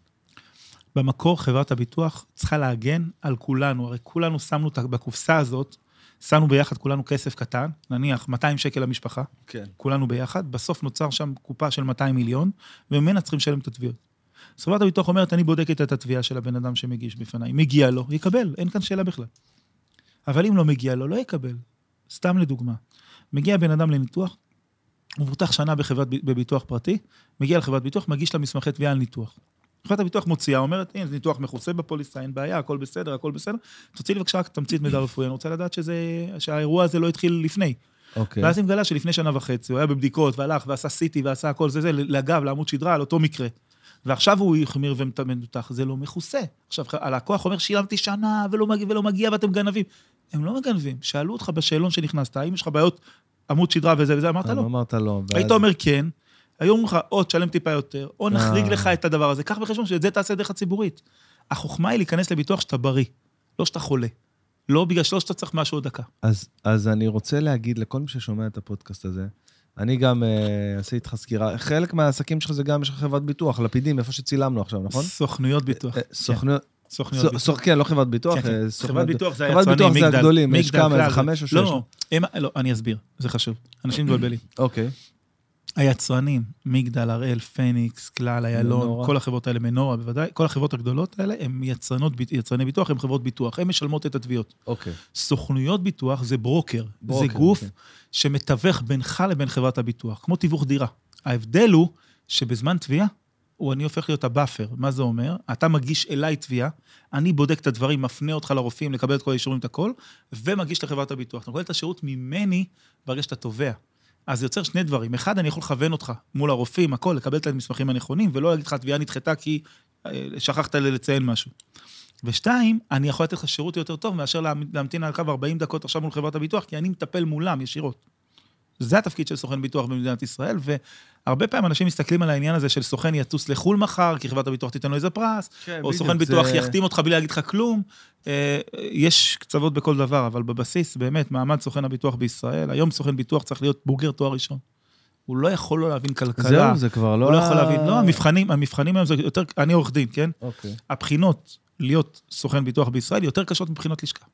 במקור, חברת הביטוח צריכה להגן על כולנו. הרי כולנו שמנו בקופסה הזאת, שמנו ביחד כולנו כסף קטן, נניח 200 שקל למשפחה, כן. כולנו ביחד, בסוף נוצר שם קופה של 200 מיליון, וממנה צריכים לשלם את התביעות. אז חברת הביטוח אומרת, אני בודקת את התביעה של הבן אדם שמגיש בפניי. מגיע לו, יקבל, אין כאן שאלה בכלל. אבל אם לא מגיע לו, לא יקבל. סתם לדוגמה, מגיע בן אדם לניתוח, הוא מבוטח שנה בחברת, בביטוח פרטי, מגיע לחברת ביטוח, מגיש לה מסמכי תביעה על ניתוח. חברת הביטוח מוציאה, אומרת, הנה, זה ניתוח מכוסה בפוליסה, אין בעיה, הכל בסדר, הכל בסדר. תוציא לי בבקשה תמצית מידע רפואי, אני רוצה לדעת שזה, שהאירוע הזה לא התחיל לפני. אוקיי. ואז היא מגלה שלפני שנה וחצי, הוא היה בבדיקות, והלך ועשה סיטי ועשה הכל זה, זה, לאגב, לעמוד שדרה, על אותו מקרה. ועכשיו הוא החמיר ומנותח, זה לא מכוסה. עכשיו, הלקוח אומר, שילמתי שנה ולא מגיע, ולא מגיע ואתם גנבים. הם לא מגנבים. שאלו אותך בשאלון שנכנסת, האם יש לך בעיות עמוד שדרה וזה וזה, אמרת לא. אמרת לא. היית אומר כן, היו אומרים לך, או תשלם טיפה יותר, או נחריג אה. לך את הדבר הזה. קח בחשבון שאת זה תעשה דרך הציבורית. החוכמה היא להיכנס לביטוח שאתה בריא, לא שאתה חולה. לא בגלל שלא שאתה צריך משהו עוד דקה. אז, אז אני רוצה להגיד לכל מי ששומע את הפודקאסט הזה, אני גם אה, אעשה איתך סקירה. חלק מהעסקים שלך זה גם, יש לך חברת ביטוח, לפידים, איפה שצילמנו עכשיו, נכון? סוכנויות ביטוח. אה, סוכנויות, כן, סוכנויות סו- ביטוח. כן, לא חברת ביטוח, כן, כן. אה, חברת ביטוח זה חברת היצרנים, ביטוח זה מגדל. הגדולים, יש מגדל, כמה, איזה חמש או שש? לא, הם, לא, אני אסביר, זה חשוב. אנשים מתבלבלים. אוקיי, היצרנים, מגדל, הראל, פניקס, כלל, איילון. כל החברות האלה, מנורה בוודאי, כל החברות הגדולות האלה, הם יצרנות, יצרני ביטוח, הם חברות ביטוח, הן משלמות את התביעות. אוקיי. סוכנויות ביטוח זה broker, broker, זה גוף כן. שמתווך בינך לבין חברת הביטוח, כמו תיווך דירה. ההבדל הוא שבזמן תביעה, הוא אני הופך להיות ה buffer. מה זה אומר? אתה מגיש אליי תביעה, אני בודק את הדברים, מפנה אותך לרופאים, לקבל את כל האישורים, את הכל, ומגיש לחברת הביטוח. אתה מקבל את השירות ממני ברגע שאתה תובע. אז זה יוצר שני דברים. אחד, אני יכול לכוון אותך מול הרופאים, הכל, לקבל את המסמכים הנכונים, ולא להגיד לך, התביעה נדחתה כי אה, שכחת לציין משהו. ושתיים, אני יכול לתת לך שירות יותר טוב מאשר להמתין על קו 40 דקות עכשיו מול חברת הביטוח, כי אני מטפל מולם ישירות. זה התפקיד של סוכן ביטוח במדינת ישראל, והרבה פעמים אנשים מסתכלים על העניין הזה של סוכן יטוס לחו"ל מחר, כי חברת הביטוח תיתן לו איזה פרס, כן, או סוכן ביטוח זה- יחתים אותך בלי להגיד לך כלום. אה, יש קצוות בכל דבר, אבל בבסיס, באמת, מעמד סוכן הביטוח בישראל, היום סוכן ביטוח צריך להיות בוגר תואר ראשון. הוא לא יכול לא להבין כלכלה, זהו, זה כבר לא... הוא לא יכול להבין, לא, המבחנים, המבחנים היום זה יותר, אני עורך דין, כן? אוקיי. הבחינות להיות סוכן ביטוח בישראל יותר קשות מבחינות לשכה.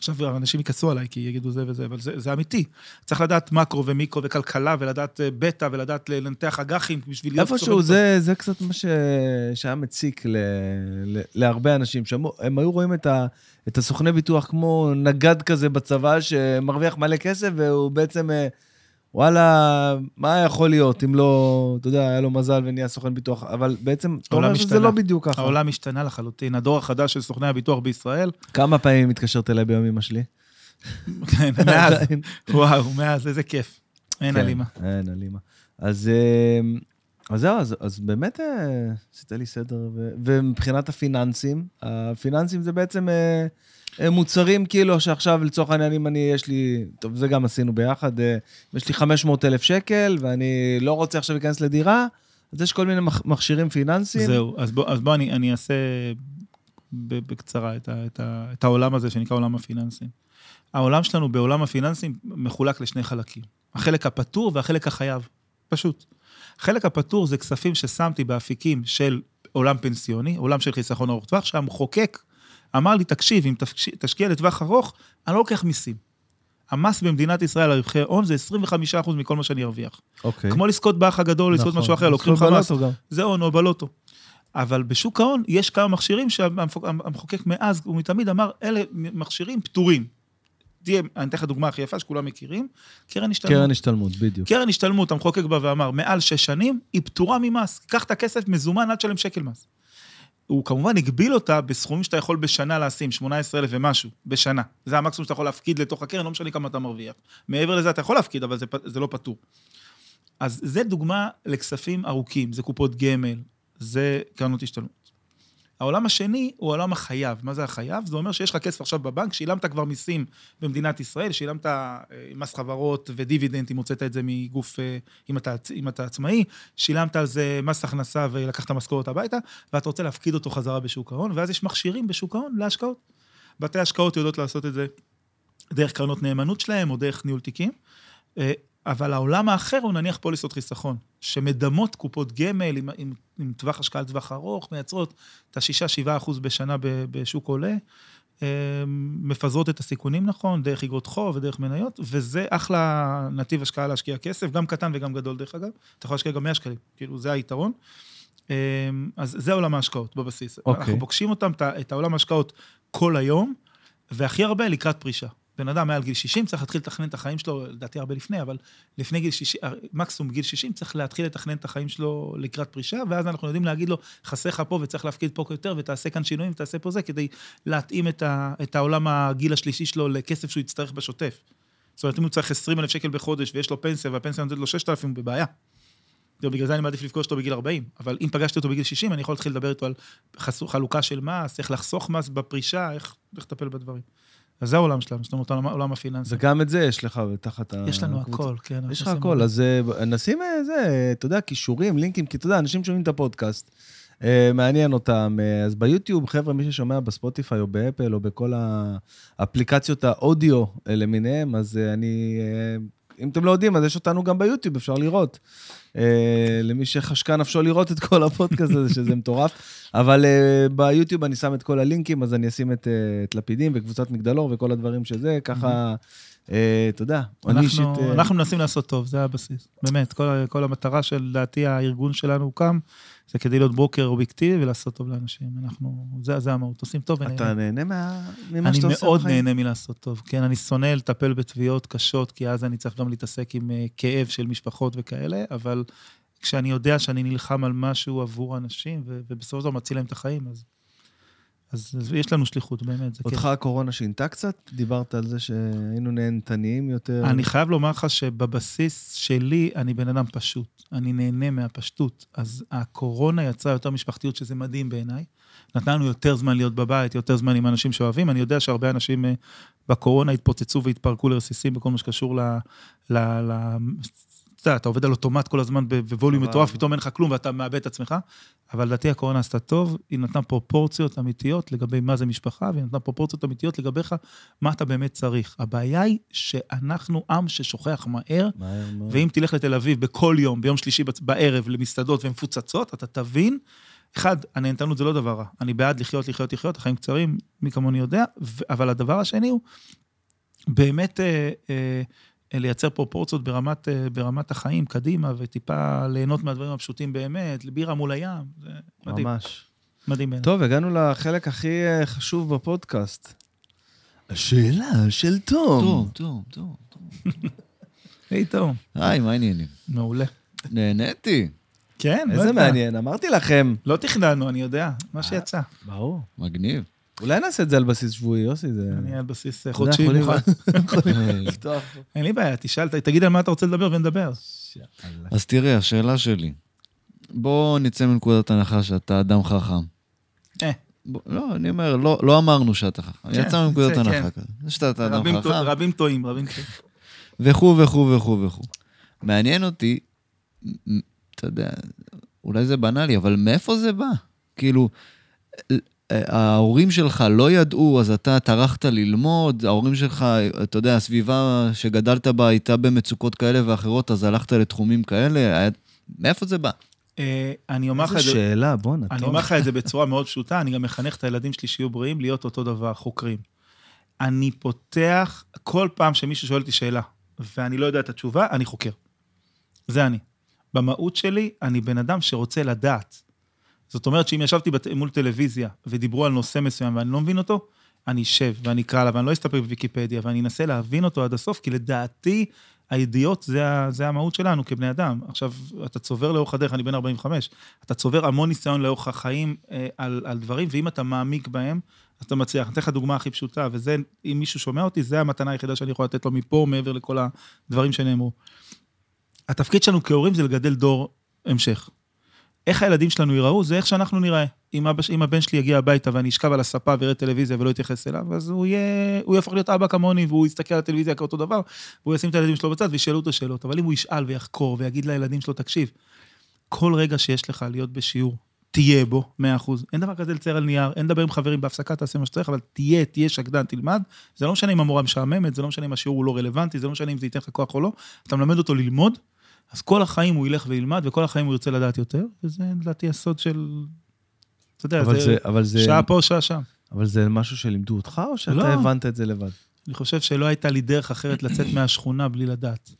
עכשיו אנשים יכעסו עליי כי יגידו זה וזה, אבל זה, זה אמיתי. צריך לדעת מקרו ומיקרו וכלכלה ולדעת אה, בטא ולדעת לנתח אג"חים בשביל להיות איפשהו. זה, זה קצת מה ש... שהיה מציק ל... ל... להרבה אנשים, שהם הם היו רואים את, ה... את הסוכני ביטוח כמו נגד כזה בצבא שמרוויח מלא כסף, והוא בעצם, אה, וואלה, מה יכול להיות אם לא, אתה יודע, היה לו מזל ונהיה סוכן ביטוח, אבל בעצם, אתה אומר שזה. לא בדיוק ככה. העולם השתנה לחלוטין. הדור החדש של סוכני הביטוח בישראל, כמה פעמים מתקשרת אליי ביום אמא שלי? כן, מאז. וואו, מאז, איזה כיף. אין כן, הלימה. אין הלימה. אז, אה, אז זהו, אז, אז באמת אה, עשית לי סדר. ו, ומבחינת הפיננסים, הפיננסים זה בעצם אה, אה, מוצרים כאילו שעכשיו לצורך העניין, אם אני, יש לי, טוב, זה גם עשינו ביחד, יש לי 500 אלף שקל ואני לא רוצה עכשיו להיכנס לדירה, אז יש כל מיני מכשירים פיננסיים. זהו, אז בוא, אז בוא אני, אני אעשה בקצרה את, ה, את, ה, את העולם הזה שנקרא עולם הפיננסים. העולם שלנו בעולם הפיננסים מחולק לשני חלקים. החלק הפטור והחלק החייב. פשוט. החלק הפטור זה כספים ששמתי באפיקים של עולם פנסיוני, עולם של חיסכון ארוך טווח, שהמחוקק אמר לי, תקשיב, אם תשקיע לטווח ארוך, אני לא לוקח מיסים. המס במדינת ישראל על רווחי הון זה 25% מכל מה שאני ארוויח. אוקיי. כמו לזכות באח הגדול, לזכות נכון. משהו אחר, לוקחים לך לזכות מס. זה הון או בלוטו. אבל בשוק ההון יש כמה מכשירים שהמחוקק מאז ומתמיד אמר, אלה מכשירים פטורים. תהיה, אני אתן לך דוגמה הכי יפה שכולם מכירים, קרן השתלמות. קרן השתלמות, בדיוק. קרן השתלמות, המחוקק בא ואמר, מעל שש שנים, היא פטורה ממס. קח את הכסף מזומן עד תשלם שקל מס. הוא כמובן הגביל אותה בסכומים שאתה יכול בשנה לשים, 18,000 ומשהו, בשנה. זה המקסימום שאתה יכול להפקיד לתוך הקרן, לא משנה כמה אתה מרוויח. מעבר לזה אתה יכול להפקיד, אבל זה, זה לא פטור. אז זה דוגמה לכספים ארוכים, זה קופות גמל, זה קרנות השתלמות. העולם השני הוא העולם החייב. מה זה החייב? זה אומר שיש לך כסף עכשיו בבנק, שילמת כבר מיסים במדינת ישראל, שילמת אה, מס חברות ודיבידנד, אם הוצאת את זה מגוף, אה, אם אתה, אם אתה עצמאי, שילמת על זה מס הכנסה ולקחת משכורת הביתה, ואתה רוצה להפקיד אותו חזרה בשוק ההון, ואז יש מכשירים בשוק ההון להשקעות. בתי השקעות יודעות לעשות את זה דרך קרנות נאמנות שלהם או דרך ניהול תיקים. אה, אבל העולם האחר הוא נניח פוליסות חיסכון, שמדמות קופות גמל עם, עם, עם טווח השקעה לטווח ארוך, מייצרות את ה-6-7 אחוז בשנה ב- בשוק עולה, אה, מפזרות את הסיכונים נכון, דרך אגרות חוב ודרך מניות, וזה אחלה נתיב השקעה להשקיע כסף, גם קטן וגם גדול דרך אגב. אתה יכול להשקיע גם 100 שקלים, כאילו זה היתרון. אה, אז זה עולם ההשקעות בבסיס. אוקיי. אנחנו פוגשים אותם, את העולם ההשקעות כל היום, והכי הרבה לקראת פרישה. בן אדם מעל גיל 60 צריך להתחיל לתכנן את החיים שלו, לדעתי הרבה לפני, אבל לפני גיל 60, מקסימום גיל 60 צריך להתחיל לתכנן את החיים שלו לקראת פרישה, ואז אנחנו יודעים להגיד לו, חסר לך פה וצריך להפקיד פה יותר, ותעשה כאן שינויים, ותעשה פה זה, כדי להתאים את, ה, את העולם הגיל השלישי שלו לכסף שהוא יצטרך בשוטף. זאת אומרת, אם הוא צריך 20 אלף שקל בחודש ויש לו פנסיה, והפנסיה נותנת לו 6,000, הוא בבעיה. ובגלל זה אני מעדיף לפגוש אותו בגיל 40. אבל אם פגשתי אותו בגיל 60, אני יכול להתחיל לדבר איתו על חלוקה של מס, איך לחסוך מס בפרישה, איך לטפל בדברים. אז זה העולם שלנו, זאת אומרת, העולם- הפיננסי. וגם את זה יש לך תחת ה... יש לנו. הכל, כן. יש לך הכל. אז אה, נשים אה, זה, אתה יודע, כישורים, לינקים, כי אתה יודע, אנשים שומעים את הפודקאסט, אה, מעניין אותם. אה, אז ביוטיוב, חבר'ה, מי ששומע בספוטיפיי או באפל או בכל האפליקציות האודיו אה, למיניהם, אז אה, אני, אה, אם אתם לא יודעים, אז יש אותנו גם ביוטיוב, אפשר לראות. אה, למי שחשקה נפשו לראות את כל הפודקאסט הזה, שזה מטורף. אבל אה, ביוטיוב אני שם את כל הלינקים, אז אני אשים את, אה, את לפידים וקבוצת מגדלור וכל הדברים שזה, ככה, אה, אני. אנחנו, אה, אנחנו מנסים לעשות טוב, זה הבסיס. באמת, כל, המטרה של, לדעתי, הארגון שלנו הוקם, זה כדי להיות ברוקר אובייקטיבי ולעשות טוב לאנשים. אנחנו, זה, זה המהות, עושים טוב ונהנה. אתה נהנה מה- ממה אני שאתה עושה מאוד בחיים? נהנה מלעשות טוב. כן, אני שונא לטפל בתביעות קשות, כי אז אני צריך גם להתעסק עם אה, כאב של משפחות וכאלה, אבל כשאני יודע שאני נלחם על משהו עבור אנשים, ובסופו של דבר מציל להם את החיים, אז, אז, אז יש לנו שליחות, באמת, זה אותך הקורונה שינתה קצת? דיברת על זה שהיינו נהנתניים יותר. אני חייב לומר לך שבבסיס שלי, אני בן אדם פשוט. אני נהנה מהפשטות. אז הקורונה יצרה יותר משפחתיות, שזה מדהים בעיניי. נתנה לנו יותר זמן להיות בבית, יותר זמן עם אנשים שאוהבים. אני יודע שהרבה אנשים אה, בקורונה התפוצצו והתפרקו לרסיסים בכל מה שקשור ל... ל, ל אתה יודע, אתה עובד על אוטומט כל הזמן בווליום. מטורף, פתאום אין לך כלום ואתה מאבד את עצמך. אבל לדעתי הקורונה עשתה טוב, היא נתנה פרופורציות אמיתיות לגבי מה זה משפחה, והיא נתנה פרופורציות אמיתיות לגביך, מה אתה באמת צריך. הבעיה היא שאנחנו עם ששוכח מהר, מהר. ואם תלך לתל אביב בכל יום, ביום שלישי בערב, למסעדות ומפוצצות, אתה תבין, אחד, הנהנתנות זה לא דבר רע. אני בעד לחיות, לחיות, לחיות, החיים קצרים, מי כמוני יודע, ו- אבל הדבר השני הוא באמת אה, אה, לייצר פרופורציות ברמת, אה, ברמת החיים קדימה, וטיפה ליהנות מהדברים הפשוטים באמת, בירה מול הים, זה מדהים, ממש. מדהים בעיניי. טוב, הגענו לחלק הכי אה, חשוב בפודקאסט. השאלה של תום. טוב, טוב, טוב. היי, טוב, היי, מה העניינים? מעולה. נהניתי. כן, לא איזה יודע. מעניין, אמרתי לכם. לא תכננו, אני יודע, מה שיצא. ברור. מגניב. אולי נעשה את זה על בסיס שבועי, יוסי, זה... אני על בסיס אה, חודשי מוכן. לפתוח. אין לי בעיה, תשאל, תגיד על מה אתה רוצה לדבר ונדבר. אז תראה, השאלה שלי. בוא נצא מנקודת הנחה שאתה אדם חכם. אה. לא, אני אומר, לא, לא אמרנו שאתה חכם. כן, יצא מנקודת הנחה כן. כזה. זה שאתה אדם חכם, רבים טועים, רבים טועים. וכו' וכו' וכו' וכו'. מעניין אותי, אתה יודע, אולי זה בנאלי, אבל מאיפה זה בא? כאילו, ההורים שלך לא ידעו, אז אתה טרחת ללמוד, ההורים שלך, אתה יודע, הסביבה שגדלת בה הייתה במצוקות כאלה ואחרות, אז הלכת לתחומים כאלה. מאיפה זה בא? אה, אני אומר לך איזה את זה... שאלה, בואנה, אני. אומר לך את זה בצורה מאוד פשוטה, אני גם מחנך את הילדים שלי שיהיו בריאים, להיות אותו דבר, חוקרים. אני פותח, כל פעם שמישהו שואל אותי שאלה, ואני לא יודע את התשובה, אני חוקר. זה אני. במהות שלי, אני בן אדם שרוצה לדעת. זאת אומרת שאם ישבתי בת... מול טלוויזיה ודיברו על נושא מסוים ואני לא מבין אותו, אני אשב ואני אקרא עליו, ואני לא אסתפק בוויקיפדיה, ואני אנסה להבין אותו עד הסוף, כי לדעתי, הידיעות זה, זה המהות שלנו כבני אדם. עכשיו, אתה צובר לאורך הדרך, אני בן 45, אתה צובר המון ניסיון לאורך החיים אה, על, על דברים, ואם אתה מעמיק בהם, אז אתה מצליח. אני אתן לך דוגמה הכי פשוטה, וזה, אם מישהו שומע אותי, זה המתנה היחידה שאני יכול לתת לו מפה, מעבר לכל הדברים שנאמרו. התפקיד שלנו כהורים זה לגדל דור המשך. איך הילדים שלנו ייראו, זה איך שאנחנו נראה. אם, אבא, אם הבן שלי יגיע הביתה ואני אשכב על הספה ויראה טלוויזיה ולא יתייחס אליו, אז הוא יהיה, הוא יהפוך להיות אבא כמוני, והוא יסתכל על הטלוויזיה כאותו דבר, והוא ישים את הילדים שלו בצד וישאלו אותו שאלות. אבל אם הוא ישאל ויחקור ויגיד לילדים שלו, תקשיב, כל רגע שיש לך להיות בשיעור, תהיה בו, 100%. אין דבר כזה לצייר על נייר, אין לדבר עם חברים בהפסקה, תעשה מה שצריך, אבל תהיה, תהיה שקדן, תלמד. זה לא משנה אם המורה משעממת, זה לא משנה אם השיעור הוא לא רלוונטי, זה לא משנה אם זה ייתן לך כוח או לא. אתה מלמד אותו ללמוד, אז כל החיים הוא ילך וילמד, וכל החיים הוא ירצה לדעת יותר, וזה לדעתי הסוד של... אתה יודע, אבל זה, זה, אבל זה, שעה פה, שעה שם. אבל זה משהו שלימדו אותך, או שאתה לא. הבנת את זה לבד? אני חושב שלא הייתה לי דרך אחרת לצאת מהשכונה בלי לדעת.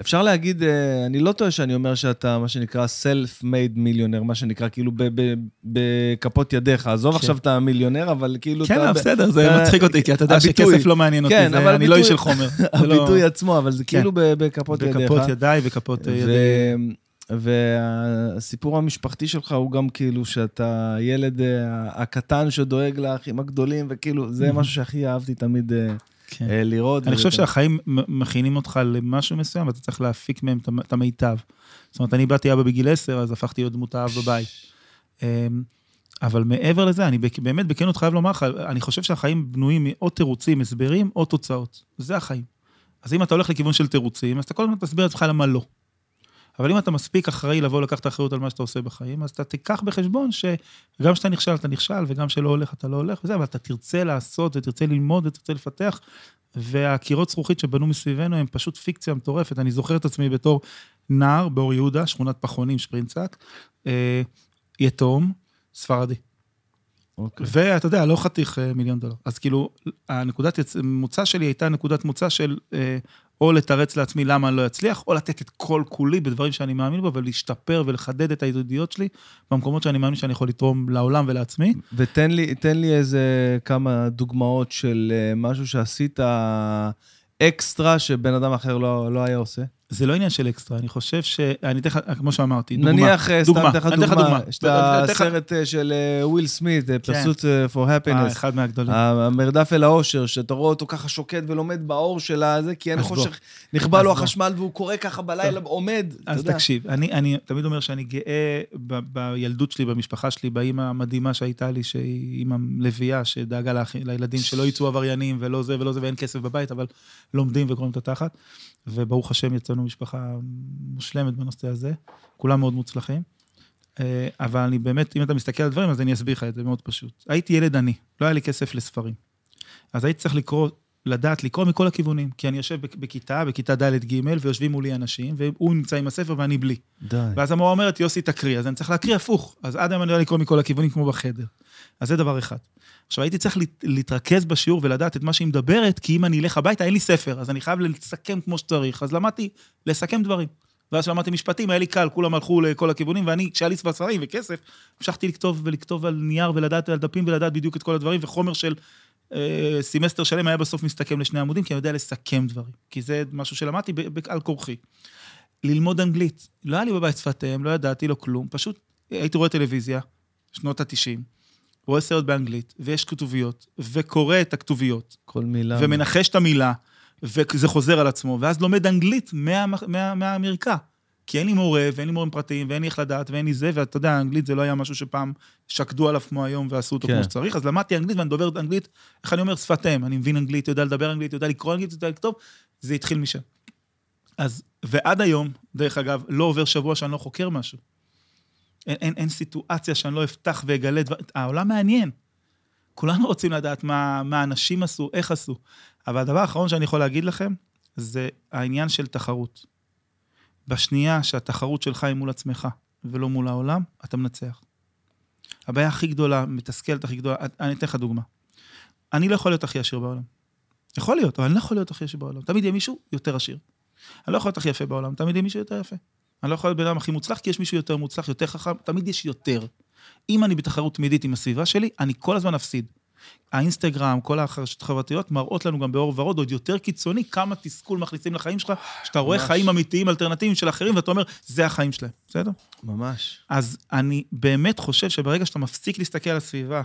אפשר להגיד, אה, אני לא טועה שאני אומר שאתה, מה שנקרא, self-made מיליונר, מה שנקרא, כאילו בכפות ידיך. עזוב כן. עכשיו אתה מיליונר, אבל כאילו כן. לא, בסדר, זה אה, מצחיק אותי, כי אתה יודע. שכסף לא מעניין אותי, כן, זה- אבל אני לא איש של חומר. זה לא- הביטוי עצמו, אבל זה כן. כאילו בכפות ידיך. בכפות ידיי וכפות אה, ו- ידי. והסיפור המשפחתי שלך הוא גם כאילו שאתה הילד הקטן שדואג לאחים הגדולים, וכאילו, זה משהו שהכי אהבתי תמיד כן. אה, לראות. אני חושב וזה- שהחיים מכינים אותך למשהו מסוים, ואתה צריך להפיק מהם את המ- את המיטב. זאת אומרת, אני באתי אבא בגיל 10, אז הפכתי להיות דמות האב בבית. אמ, אבל מעבר לזה, אני באמת בכנות חייב לומר לך, אני חושב שהחיים בנויים או תירוצים, הסברים, או תוצאות. זה החיים. אז אם אתה הולך לכיוון של תירוצים, אז אתה כל הזמן תסביר לעצמך למה לא. אבל אם אתה מספיק אחראי לבוא לקחת אחריות על מה שאתה עושה בחיים, אז אתה תיקח בחשבון שגם כשאתה נכשל, אתה נכשל, וגם כשלא הולך, אתה לא הולך, וזה, אבל אתה תרצה לעשות, ותרצה ללמוד, ותרצה לפתח, והקירות זכוכית שבנו מסביבנו הם פשוט פיקציה מטורפת. אני זוכר את עצמי בתור נער באור יהודה, שכונת פחונים, שפרינצק, אה, יתום, ספרדי. אוקיי. ואתה יודע, לא חתיך אה, מיליון דולר. אז כאילו, הנקודת. מוצא שלי הייתה נקודת מוצא של אה, או לתרץ לעצמי למה אני לא אצליח, או לתת את כל כולי בדברים שאני מאמין בו, ולהשתפר ולחדד את הידידויות שלי במקומות שאני מאמין שאני יכול לתרום לעולם ולעצמי. ותן לי, לי איזה כמה דוגמאות של אה, משהו שעשית אקסטרה שבן אדם אחר לא, לא היה עושה. זה לא עניין של אקסטרה, אני חושב ש... אני אתן לך, כמו שאמרתי, דוגמה. נניח, אה, סתם דוגמה, אתן לך אני אתן לך דוגמה. יש את הסרט אה, של וויל סמית, אה, for אה, Happiness. אחד מהגדולים. המרדף אל האושר, שאתה רואה אותו ככה שוקד ולומד באור של הזה, כי אין אז. חושך, נכבה לו אז. החשמל והוא קורא ככה בלילה, עומד, אתה אז יודע. תקשיב, אני, אני תמיד אומר שאני גאה ב, בילדות שלי, במשפחה שלי, באימא המדהימה שהייתה לי, שהיא אימא לביאה, שדאגה לילדים שלא יצאו עבריינים ולא זה ולא זה ואין כסף בבית, אבל לומדים וקוראים את התחת. וברוך השם יצאנו משפחה מושלמת בנושא הזה, כולם מאוד מוצלחים. אה, אבל אני באמת, אם אתה מסתכל על דברים, אז אני אסביר לך את זה מאוד פשוט. הייתי ילד עני, לא היה לי כסף לספרים. אז הייתי צריך לקרוא, לדעת לקרוא מכל הכיוונים, כי אני יושב בכ- בכיתה, בכיתה ד'-ג', ויושבים מולי אנשים, והוא נמצא עם הספר ואני בלי. די. ואז המורה אומרת, יוסי, תקריא, אז אני צריך להקריא הפוך. אז עד היום אני יודע לקרוא מכל הכיוונים כמו בחדר. אז זה דבר אחד. עכשיו, הייתי צריך להת- להתרכז בשיעור ולדעת את מה שהיא מדברת, כי אם אני אלך הביתה, אין לי ספר, אז אני חייב לסכם כמו שצריך. אז למדתי לסכם דברים. ואז כשלמדתי משפטים, היה לי קל, כולם הלכו לכל הכיוונים, ואני, כשהיה לי ספרים וכסף, המשכתי לכתוב ולכתוב על נייר ולדעת על דפים ולדעת בדיוק את כל הדברים, וחומר של אה, סמסטר שלם היה בסוף מסתכם לשני עמודים, כי אני יודע לסכם דברים. כי זה משהו שלמדתי על כורחי. ללמוד אנגלית. לא היה לי בבית שפת אם, לא ידעתי, לא כלום. פשוט הייתי רואה טלוויזיה, שנות ה-90, רואה סרט באנגלית, ויש כתוביות, וקורא את הכתוביות, כל מילה. ומנחש את המילה, וזה חוזר על עצמו, ואז לומד אנגלית מה, מה, מהמרקע. כי אין לי מורה, ואין לי מורים פרטיים, ואין לי איך לדעת, ואין לי זה, ואתה יודע, אנגלית זה לא היה משהו שפעם שקדו עליו כמו היום ועשו אותו כן. כמו שצריך, אז למדתי אנגלית ואני דובר אנגלית, איך אני אומר, שפת אם, אני מבין אנגלית, יודע לדבר אנגלית, יודע לקרוא אנגלית, יודע לכתוב, זה התחיל משם. אז, ועד היום, דרך אגב, לא עובר שבוע שאני לא חוקר משהו. אין, אין, אין סיטואציה שאני לא אפתח ואגלה דבר, העולם מעניין. כולנו רוצים לדעת מה, מה אנשים עשו, איך עשו. אבל הדבר האחרון שאני יכול להגיד לכם, זה העניין של תחרות. בשנייה שהתחרות שלך היא מול עצמך ולא מול העולם, אתה מנצח. הבעיה הכי גדולה, מתסכלת הכי גדולה, אני אתן לך דוגמה. אני לא יכול להיות הכי עשיר בעולם. יכול להיות, אבל אני לא יכול להיות הכי עשיר בעולם. תמיד יהיה מישהו יותר עשיר. אני לא יכול להיות הכי יפה בעולם, תמיד יהיה מישהו יותר יפה. אני לא יכול להיות בן אדם הכי מוצלח, כי יש מישהו יותר מוצלח, יותר חכם, תמיד יש יותר. אם אני בתחרות תמידית עם הסביבה שלי, אני כל הזמן אפסיד. האינסטגרם, כל החרשות החברתיות מראות לנו גם באור ורוד, עוד יותר קיצוני, כמה תסכול מכניסים לחיים שלך, שאתה רואה ממש. חיים אמיתיים, אלטרנטיביים של אחרים, ואתה אומר, זה החיים שלהם, בסדר? ממש. אז אני באמת חושב שברגע שאתה מפסיק להסתכל על הסביבה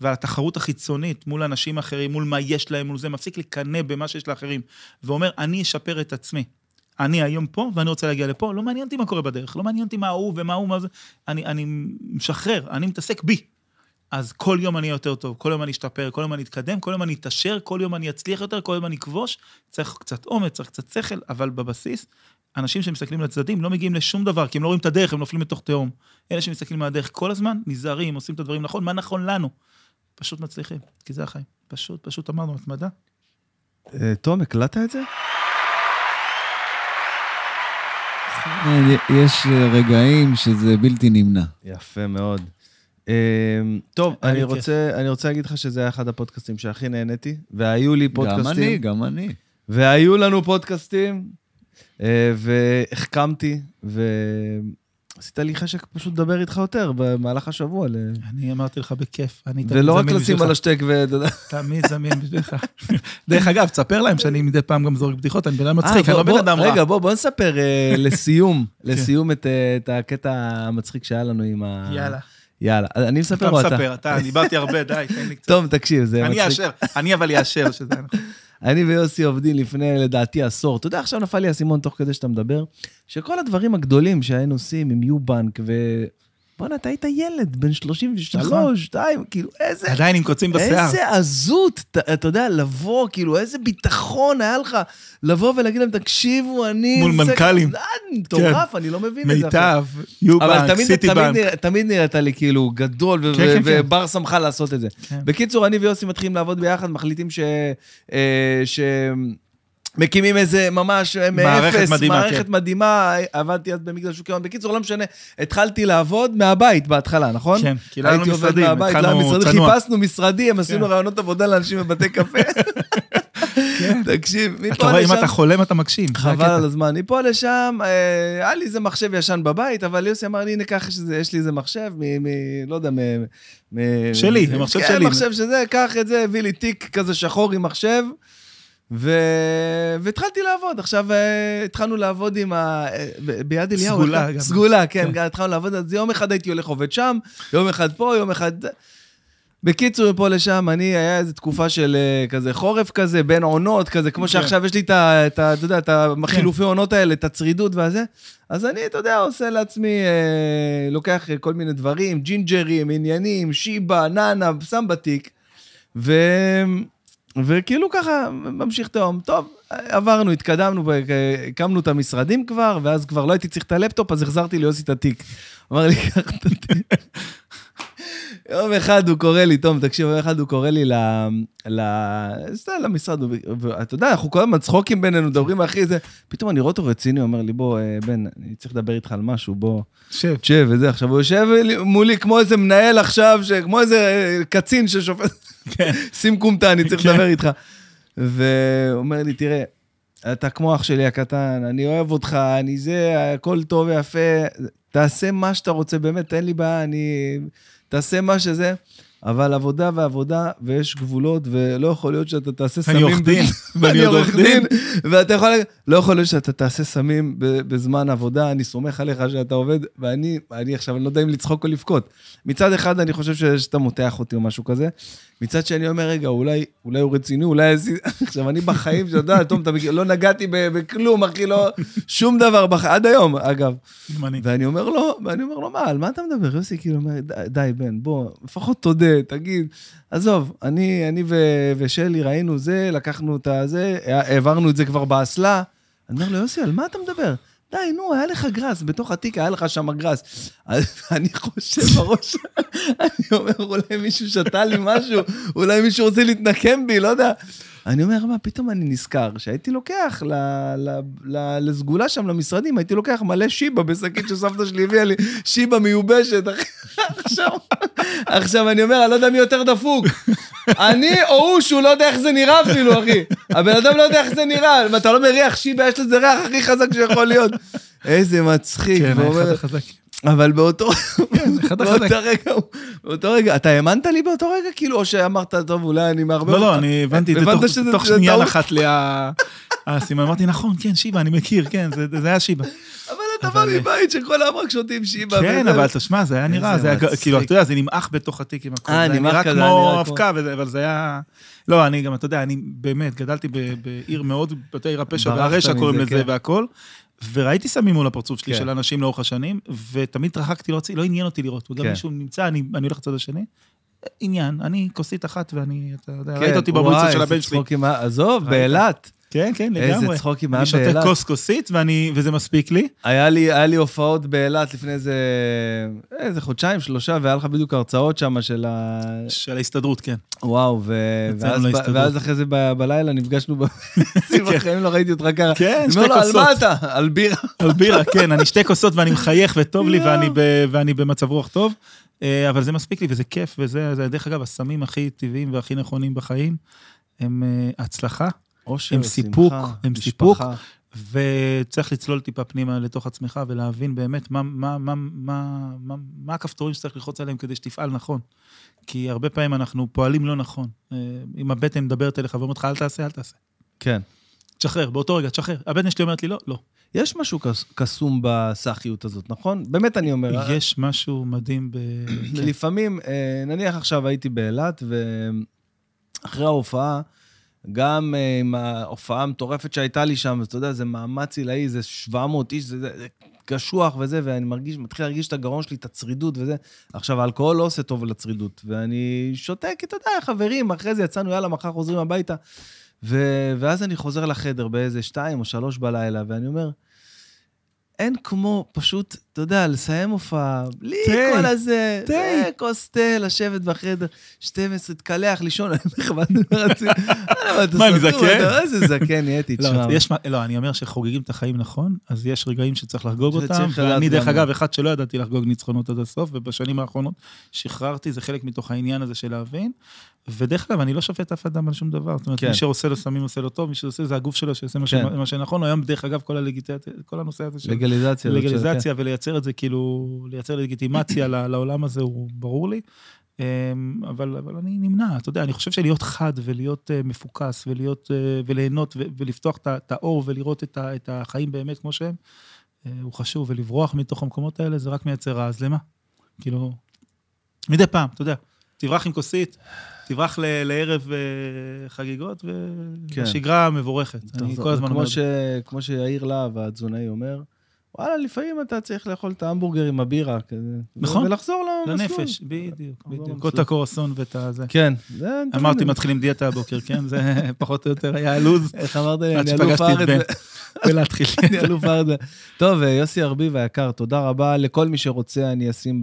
ועל התחרות החיצונית מול אנשים אחרים, מול מה יש להם, מול זה, מפסיק לקנא במה שיש לאחרים, ואומר, אני אשפר את עצמי. אני היום פה, ואני רוצה להגיע לפה, לא מעניין אותי מה קורה בדרך, לא מעניין אותי מה הוא ומה הוא, מה זה, אני, אני משחרר, אני מתעסק בי. אז כל יום אני אהיה יותר טוב, כל יום אני אשתפר, כל יום אני אתקדם, כל יום אני אתעשר, כל יום אני אצליח יותר, כל יום אני אכבוש. צריך קצת אומץ, צריך קצת שכל, אבל בבסיס, אנשים שמסתכלים לצדדים לא מגיעים לשום דבר, כי הם לא רואים את הדרך, הם נופלים לתוך תהום. אלה שמסתכלים מהדרך כל הזמן, נזהרים, עושים את הדברים נכון, מה נכון לנו? פשוט מצליחים, כי זה החיים. פשוט, פשוט אמרנו, התמדה. אה, תום, הקלטת את זה? יש רגעים שזה בלתי נמנע. יפה מאוד. אה, טוב, אני. רוצה, אני רוצה להגיד לך שזה היה אחד הפודקאסטים שהכי נהניתי, והיו לי פודקאסטים. גם אני, גם אני. והיו לנו פודקאסטים, אה, והחכמתי, ועשית לי חשק פשוט לדבר איתך יותר במהלך השבוע. ל- אני אמרתי לך בכיף, אני תמיד ולא רק זמין לשים בשבילך. על השטק יודע. תמיד זמין בשבילך. דרך אגב, תספר להם שאני מדי פעם גם זורק בדיחות, אני בן אדם מצחיק, אה, אני לא בן אדם רע. רגע, בוא, בוא נספר אה, לסיום, לסיום את אה, את הקטע המצחיק שהיה לנו עם ה... יאללה. יאללה. אני מספר אתה או אתה? מספר, אתה, דיברתי הרבה, די, תן לי קצת. טוב, תקשיב, זה אני מצחיק. אאשר, אני אבל אאשר שזה נכון. אני ויוסי עובדים לפני, לדעתי, עשור. אתה יודע, עכשיו נפל לי האסימון תוך כדי שאתה מדבר, שכל הדברים הגדולים שהיינו עושים עם יובנק ו... בואנה, אתה היית ילד, בן 33, נכון. 2, כאילו, איזה... עדיין עם קוצים בשיער. איזה עזות, אתה, אתה יודע, לבוא, כאילו, איזה ביטחון היה לך לבוא ולהגיד להם, תקשיבו, אני... מול מנכ"לים. אה, מטורף, אני לא מבין את זה. מיטב, אבל יובנק, סיטי בנק. נרא, תמיד נראית לי כאילו גדול, כן, כן, כן. ובר שמחה לעשות את זה. כן. בקיצור, אני ויוסי מתחילים לעבוד ביחד, מחליטים ש... אה. מקימים איזה ממש מערכת מאפס, מדהימה, מערכת כן. מדהימה, עבדתי אז במגדל שוק ההון. בקיצור, לא משנה, התחלתי לעבוד מהבית בהתחלה, נכון? כן, כי לא היה לנו הייתי עובד משרדים, מהבית, לא התחלנו משרדים, צנוע. חיפשנו משרדים, עשינו כן. רעיונות עבודה לאנשים בבתי קפה. תקשיב, אתה מפה רואה, אם לשם, אתה חולם, אתה מגשים. זה חבל. על הזמן. מפה לשם, אה, היה לי איזה מחשב ישן בבית, אבל יוסי אמר לי, הנה, קח, יש לי איזה מחשב, מ... לא יודע, מ... שלי, זה מחשב כן, שלי. מחשב שזה, קח את זה, הביא לי תיק כזה שחור עם מחשב, ו... והתחלתי לעבוד. עכשיו אה, התחלנו לעבוד עם ה... אה, ב- ביד אליהו. סגולה אחד- גם. סגולה, כן, כן. גם התחלנו לעבוד. אז יום אחד הייתי הולך עובד שם, יום אחד פה, יום אחד... בקיצור, מפה לשם, אני, היה איזו תקופה של אה, כזה חורף כזה, בין עונות כזה, כמו כן. שעכשיו יש לי את ה... את ה- אתה יודע, את החילופי עונות האלה, את הצרידות והזה. אז אני, אתה יודע, עושה לעצמי, אה, לוקח אה, כל מיני דברים, ג'ינג'רים, עניינים, שיבה, נאנה, שם בתיק. ו... וכאילו ככה, ממשיך את היום. טוב, עברנו, התקדמנו, הקמנו את המשרדים כבר, ואז כבר לא הייתי צריך את הלפטופ, אז החזרתי ליוסי את התיק. אמר לי, קח את התיק. יום אחד הוא קורא לי, תום, תקשיב, יום אחד הוא קורא לי ל... ל... סתם, למשרד, ואתה יודע, אנחנו כל הזמן צחוקים בינינו, מדברים אחי, זה... פתאום אני רואה אותו רציני, הוא אומר לי, בוא, אה, בן, אני צריך לדבר איתך על משהו, בוא, שב. תשב וזה. עכשיו, הוא יושב לי- מולי כמו איזה מנהל עכשיו, ש- כמו איזה אה, קצין ששופט, כן. שים קומטה, אני צריך כן. לדבר איתך. והוא אומר לי, תראה, אתה כמו אח שלי הקטן, אני אוהב אותך, אני זה, הכל טוב ויפה, תעשה מה שאתה רוצה, באמת, אין לי בעיה, אני... תעשה מה שזה, אבל עבודה ועבודה, ויש גבולות, ולא יכול להיות שאתה תעשה סמים... אני עורך דין, ואני עורך דין. ואתה יכול... לא יכול להיות שאתה תעשה סמים בזמן עבודה, אני סומך עליך שאתה עובד, ואני, אני עכשיו, אני לא יודע אם לצחוק או לבכות. מצד אחד, אני חושב שאתה מותח אותי או משהו כזה. מצד שני, אומר, רגע, אולי, אולי הוא רציני, אולי... עשי-" עכשיו, אני בחיים, שאתה יודע, תום, אתה לא נגעתי בכלום, אחי, לא... שום דבר, בח... עד היום, אגב. ואני אומר לו, ואני אומר לו, מה, על מה אתה מדבר? יוסי כאילו אומר, "די, די, בן, בוא, לפחות תודה, תגיד. עזוב, אני, אני ו- ושלי ראינו זה, לקחנו את הזה, העברנו את זה כבר באסלה. אני אומר לו, יוסי, על מה אתה מדבר? די, נו, היה לך גראס, בתוך התיק היה לך שם גראס. אני חושב בראש, אני אומר, אולי מישהו שתה לי משהו, אולי מישהו רוצה להתנקם בי, לא יודע. אני אומר, מה, פתאום אני נזכר שהייתי לוקח ל, ל, ל, לסגולה שם, למשרדים, הייתי לוקח מלא שיבה בשקית שסבתא שלי הביאה לי, שיבה מיובשת. עכשיו, עכשיו אני אומר, אני לא יודע מי יותר דפוק. אני או הוא שהוא לא יודע איך זה נראה אפילו, אחי. הבן אדם לא יודע איך זה נראה. אם אתה לא מריח שיבה, יש לזה ריח הכי חזק שיכול להיות. איזה מצחיק. כן, אחד החזק. אבל באותו, אחד באותו. רגע, באותו רגע, אתה האמנת לי באותו רגע, כאילו, או שאמרת, טוב, אולי אני מערבב לא, לא, אותך"? אני הבנתי את זה תוך- שנייה? נחת לי ה- האסימון. אמרתי, נכון, כן, שיבה, אני מכיר, כן, זה זה היה שיבה. אבל אתה בא אבל- מבית שכל היום רק שותים שיבה. כן. אבל תשמע, זה היה נראה, זה היה. כאילו, אתה יודע, זה נמעך בתוך התיק עם הכל. אה, זה נראה כמו אבקה, אבל זה היה... לא, אני גם, אתה יודע, אני באמת, גדלתי בעיר מאוד, בתי עיר הפשע והרשע קוראים לזה כן. והכל. וראיתי סמים מול הפרצוף שלי כן. של אנשים לאורך השנים, ותמיד התרחקתי להוציא, לא עניין אותי לראות. וגם כן. מישהו נמצא, אני אני הולך לצד השני. עניין, אני כוסית אחת ואני, אתה יודע, כן, ראית אותי וואי, במועצות של איזה הבן שלי. צחוקים היה- עזוב, ראית? באילת. כן, כן, איזה לגמרי. צחוקים היה אני שותה באילת. כוס כוסית ואני- וזה מספיק לי. היה לי, היה לי הופעות באילת לפני איזה, איזה חודשיים, שלושה, והיה לך בדיוק הרצאות שם של ה... של ההסתדרות, כן. וואו, ו... ואז, ב... ואז אחרי זה ב... בלילה נפגשנו ב... בחיים לא ראיתי אותך ככה. כן, אני שתי לו, על כוסות. מה אתה? על בירה. על בירה, כן, אני שתי כוסות ואני מחייך וטוב לי. ואני, ב, ואני במצב רוח טוב, אה, אבל זה מספיק לי וזה כיף וזה, זה, דרך אגב, הסמים הכי טבעיים והכי נכונים בחיים הם אה, הצלחה, אושר, הם סיפוק, שמחה, הם משפחה. סיפוק. וצריך לצלול טיפה פנימה לתוך עצמך ולהבין באמת מה, מה, מה, מה, מה, מה הכפתורים שצריך ללחוץ עליהם כדי שתפעל נכון. כי הרבה פעמים אנחנו פועלים לא נכון. אה, אם הבטן מדברת אליך ואומרת לך, אל תעשה, אל תעשה. כן. תשחרר, באותו רגע, תשחרר. הבטן שלי אומרת לי, לא, לא. יש משהו קס- קסום בסאחיות הזאת, נכון? באמת אני אומר. יש משהו מדהים ב... כן. לפעמים, אה, נניח עכשיו הייתי באילת, ואחרי ההופעה, גם אה, עם ההופעה המטורפת שהייתה לי שם, אתה יודע, זה מאמץ עילאי, זה 700 איש, זה, זה, קשוח וזה, ואני מרגיש, מתחיל להרגיש את הגרון שלי, את הצרידות וזה. עכשיו, האלכוהול לא עושה טוב לצרידות, ואני שותה, כי אתה יודע, חברים, אחרי זה יצאנו, יאללה, מחר חוזרים הביתה. ו... ואז אני חוזר לחדר באיזה שתיים או שלוש בלילה, ואני אומר, אין כמו פשוט, אתה יודע, לסיים הופעה, בלי כל הזה. תה, כוס תה, לשבת בחדר, 12, תקלח, לישון, אני אומר לך, מה אתה רצי? מה, אני זקן? איזה זקן נהייתי, לא, תשמע. לא, אני אומר שחוגגים את החיים נכון, אז יש רגעים שצריך לחגוג אותם, ואני דרך אגב, אחד שלא ידעתי לחגוג ניצחונות עד הסוף, ובשנים האחרונות שחררתי, זה חלק מתוך העניין הזה של להבין. ודרך אגב, אני לא שופט אף אדם על שום דבר. זאת אומרת, כן. מי שעושה לו סמים עושה לו טוב, מי שעושה זה הגוף שלו, שיעשה מה כן. שנכון. היום, דרך אגב, כל הנושא הזה של לגליזציה. הזאת ולייצר את זה, כאילו, לייצר לגיטימציה לעולם הזה, הוא ברור לי. אמ, אבל, אבל אני נמנע, אתה יודע, אני חושב שלהיות חד ולהיות אה, מפוקס ולהיות, אה, וליהנות ולפתוח את האור ולראות את, ה- את החיים באמת כמו שהם, אה, הוא חשוב, ולברוח מתוך המקומות האלה זה רק מייצר רע, אז למה? כאילו, מדי פעם, אתה יודע, תברח עם כוסית, תברח ל- לערב חגיגות, כן. ושגרה מבורכת. אני תחזור. כל הזמן כמו אומר, ש- כמו שיאיר להב, התזונאי, אומר, וואלה, לפעמים אתה צריך לאכול את ההמבורגר עם הבירה. כזה, נכון. ולחזור למסלול. לנפש, בדיוק, לחזור בדיוק. את הקורסון ואת הזה. כן. אמרתי, מתחילים דיאטה הבוקר, כן? זה פחות או יותר היה הלו"ז, איך אמרת לי, עד אני אלוף שפגשתי את. בן. ולהתחיל. אני אלוף. ו- טוב, אה, יוסי ארביב היקר, תודה רבה לכל מי שרוצה, אני אשים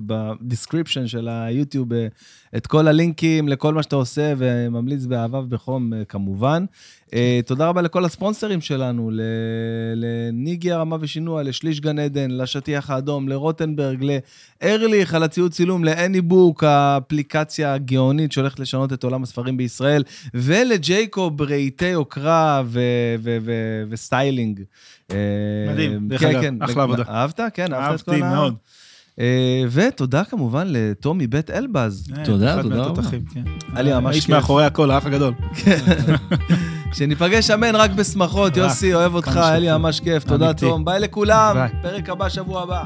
ב description של היוטיוב אה, את כל הלינקים לכל מה שאתה עושה, וממליץ באהבה ובחום אה, כמובן. אה, תודה רבה לכל הספונסרים שלנו, לנגישי הרמה ושינוע, לשליש גן עדן, לשטיח האדום, לרוטנברג, לארליך על הציוד צילום, לאני בוק, האפליקציה הגאונית שהולכת לשנות את עולם הספרים בישראל, ולג'ייקוב רהיטי יוקרה ו- ו- ו- ו styling. אה, מדהים, דרך כן, אגב, כן. אחלה עבודה. אהבת? כן, אהבת את כל אהבתי ה... מאוד. אה, ותודה כמובן לטומי בית אלבז, תודה, תודה רבה. מהתותחים, כן. היה לי ממש האיש כיף. מאחורי הכל, האח הגדול. שניפגש אמן רק בשמחות, יוסי, אוהב אותך, היה לי. ממש כיף, תודה. תום, ביי לכולם. פרק הבא, שבוע הבא.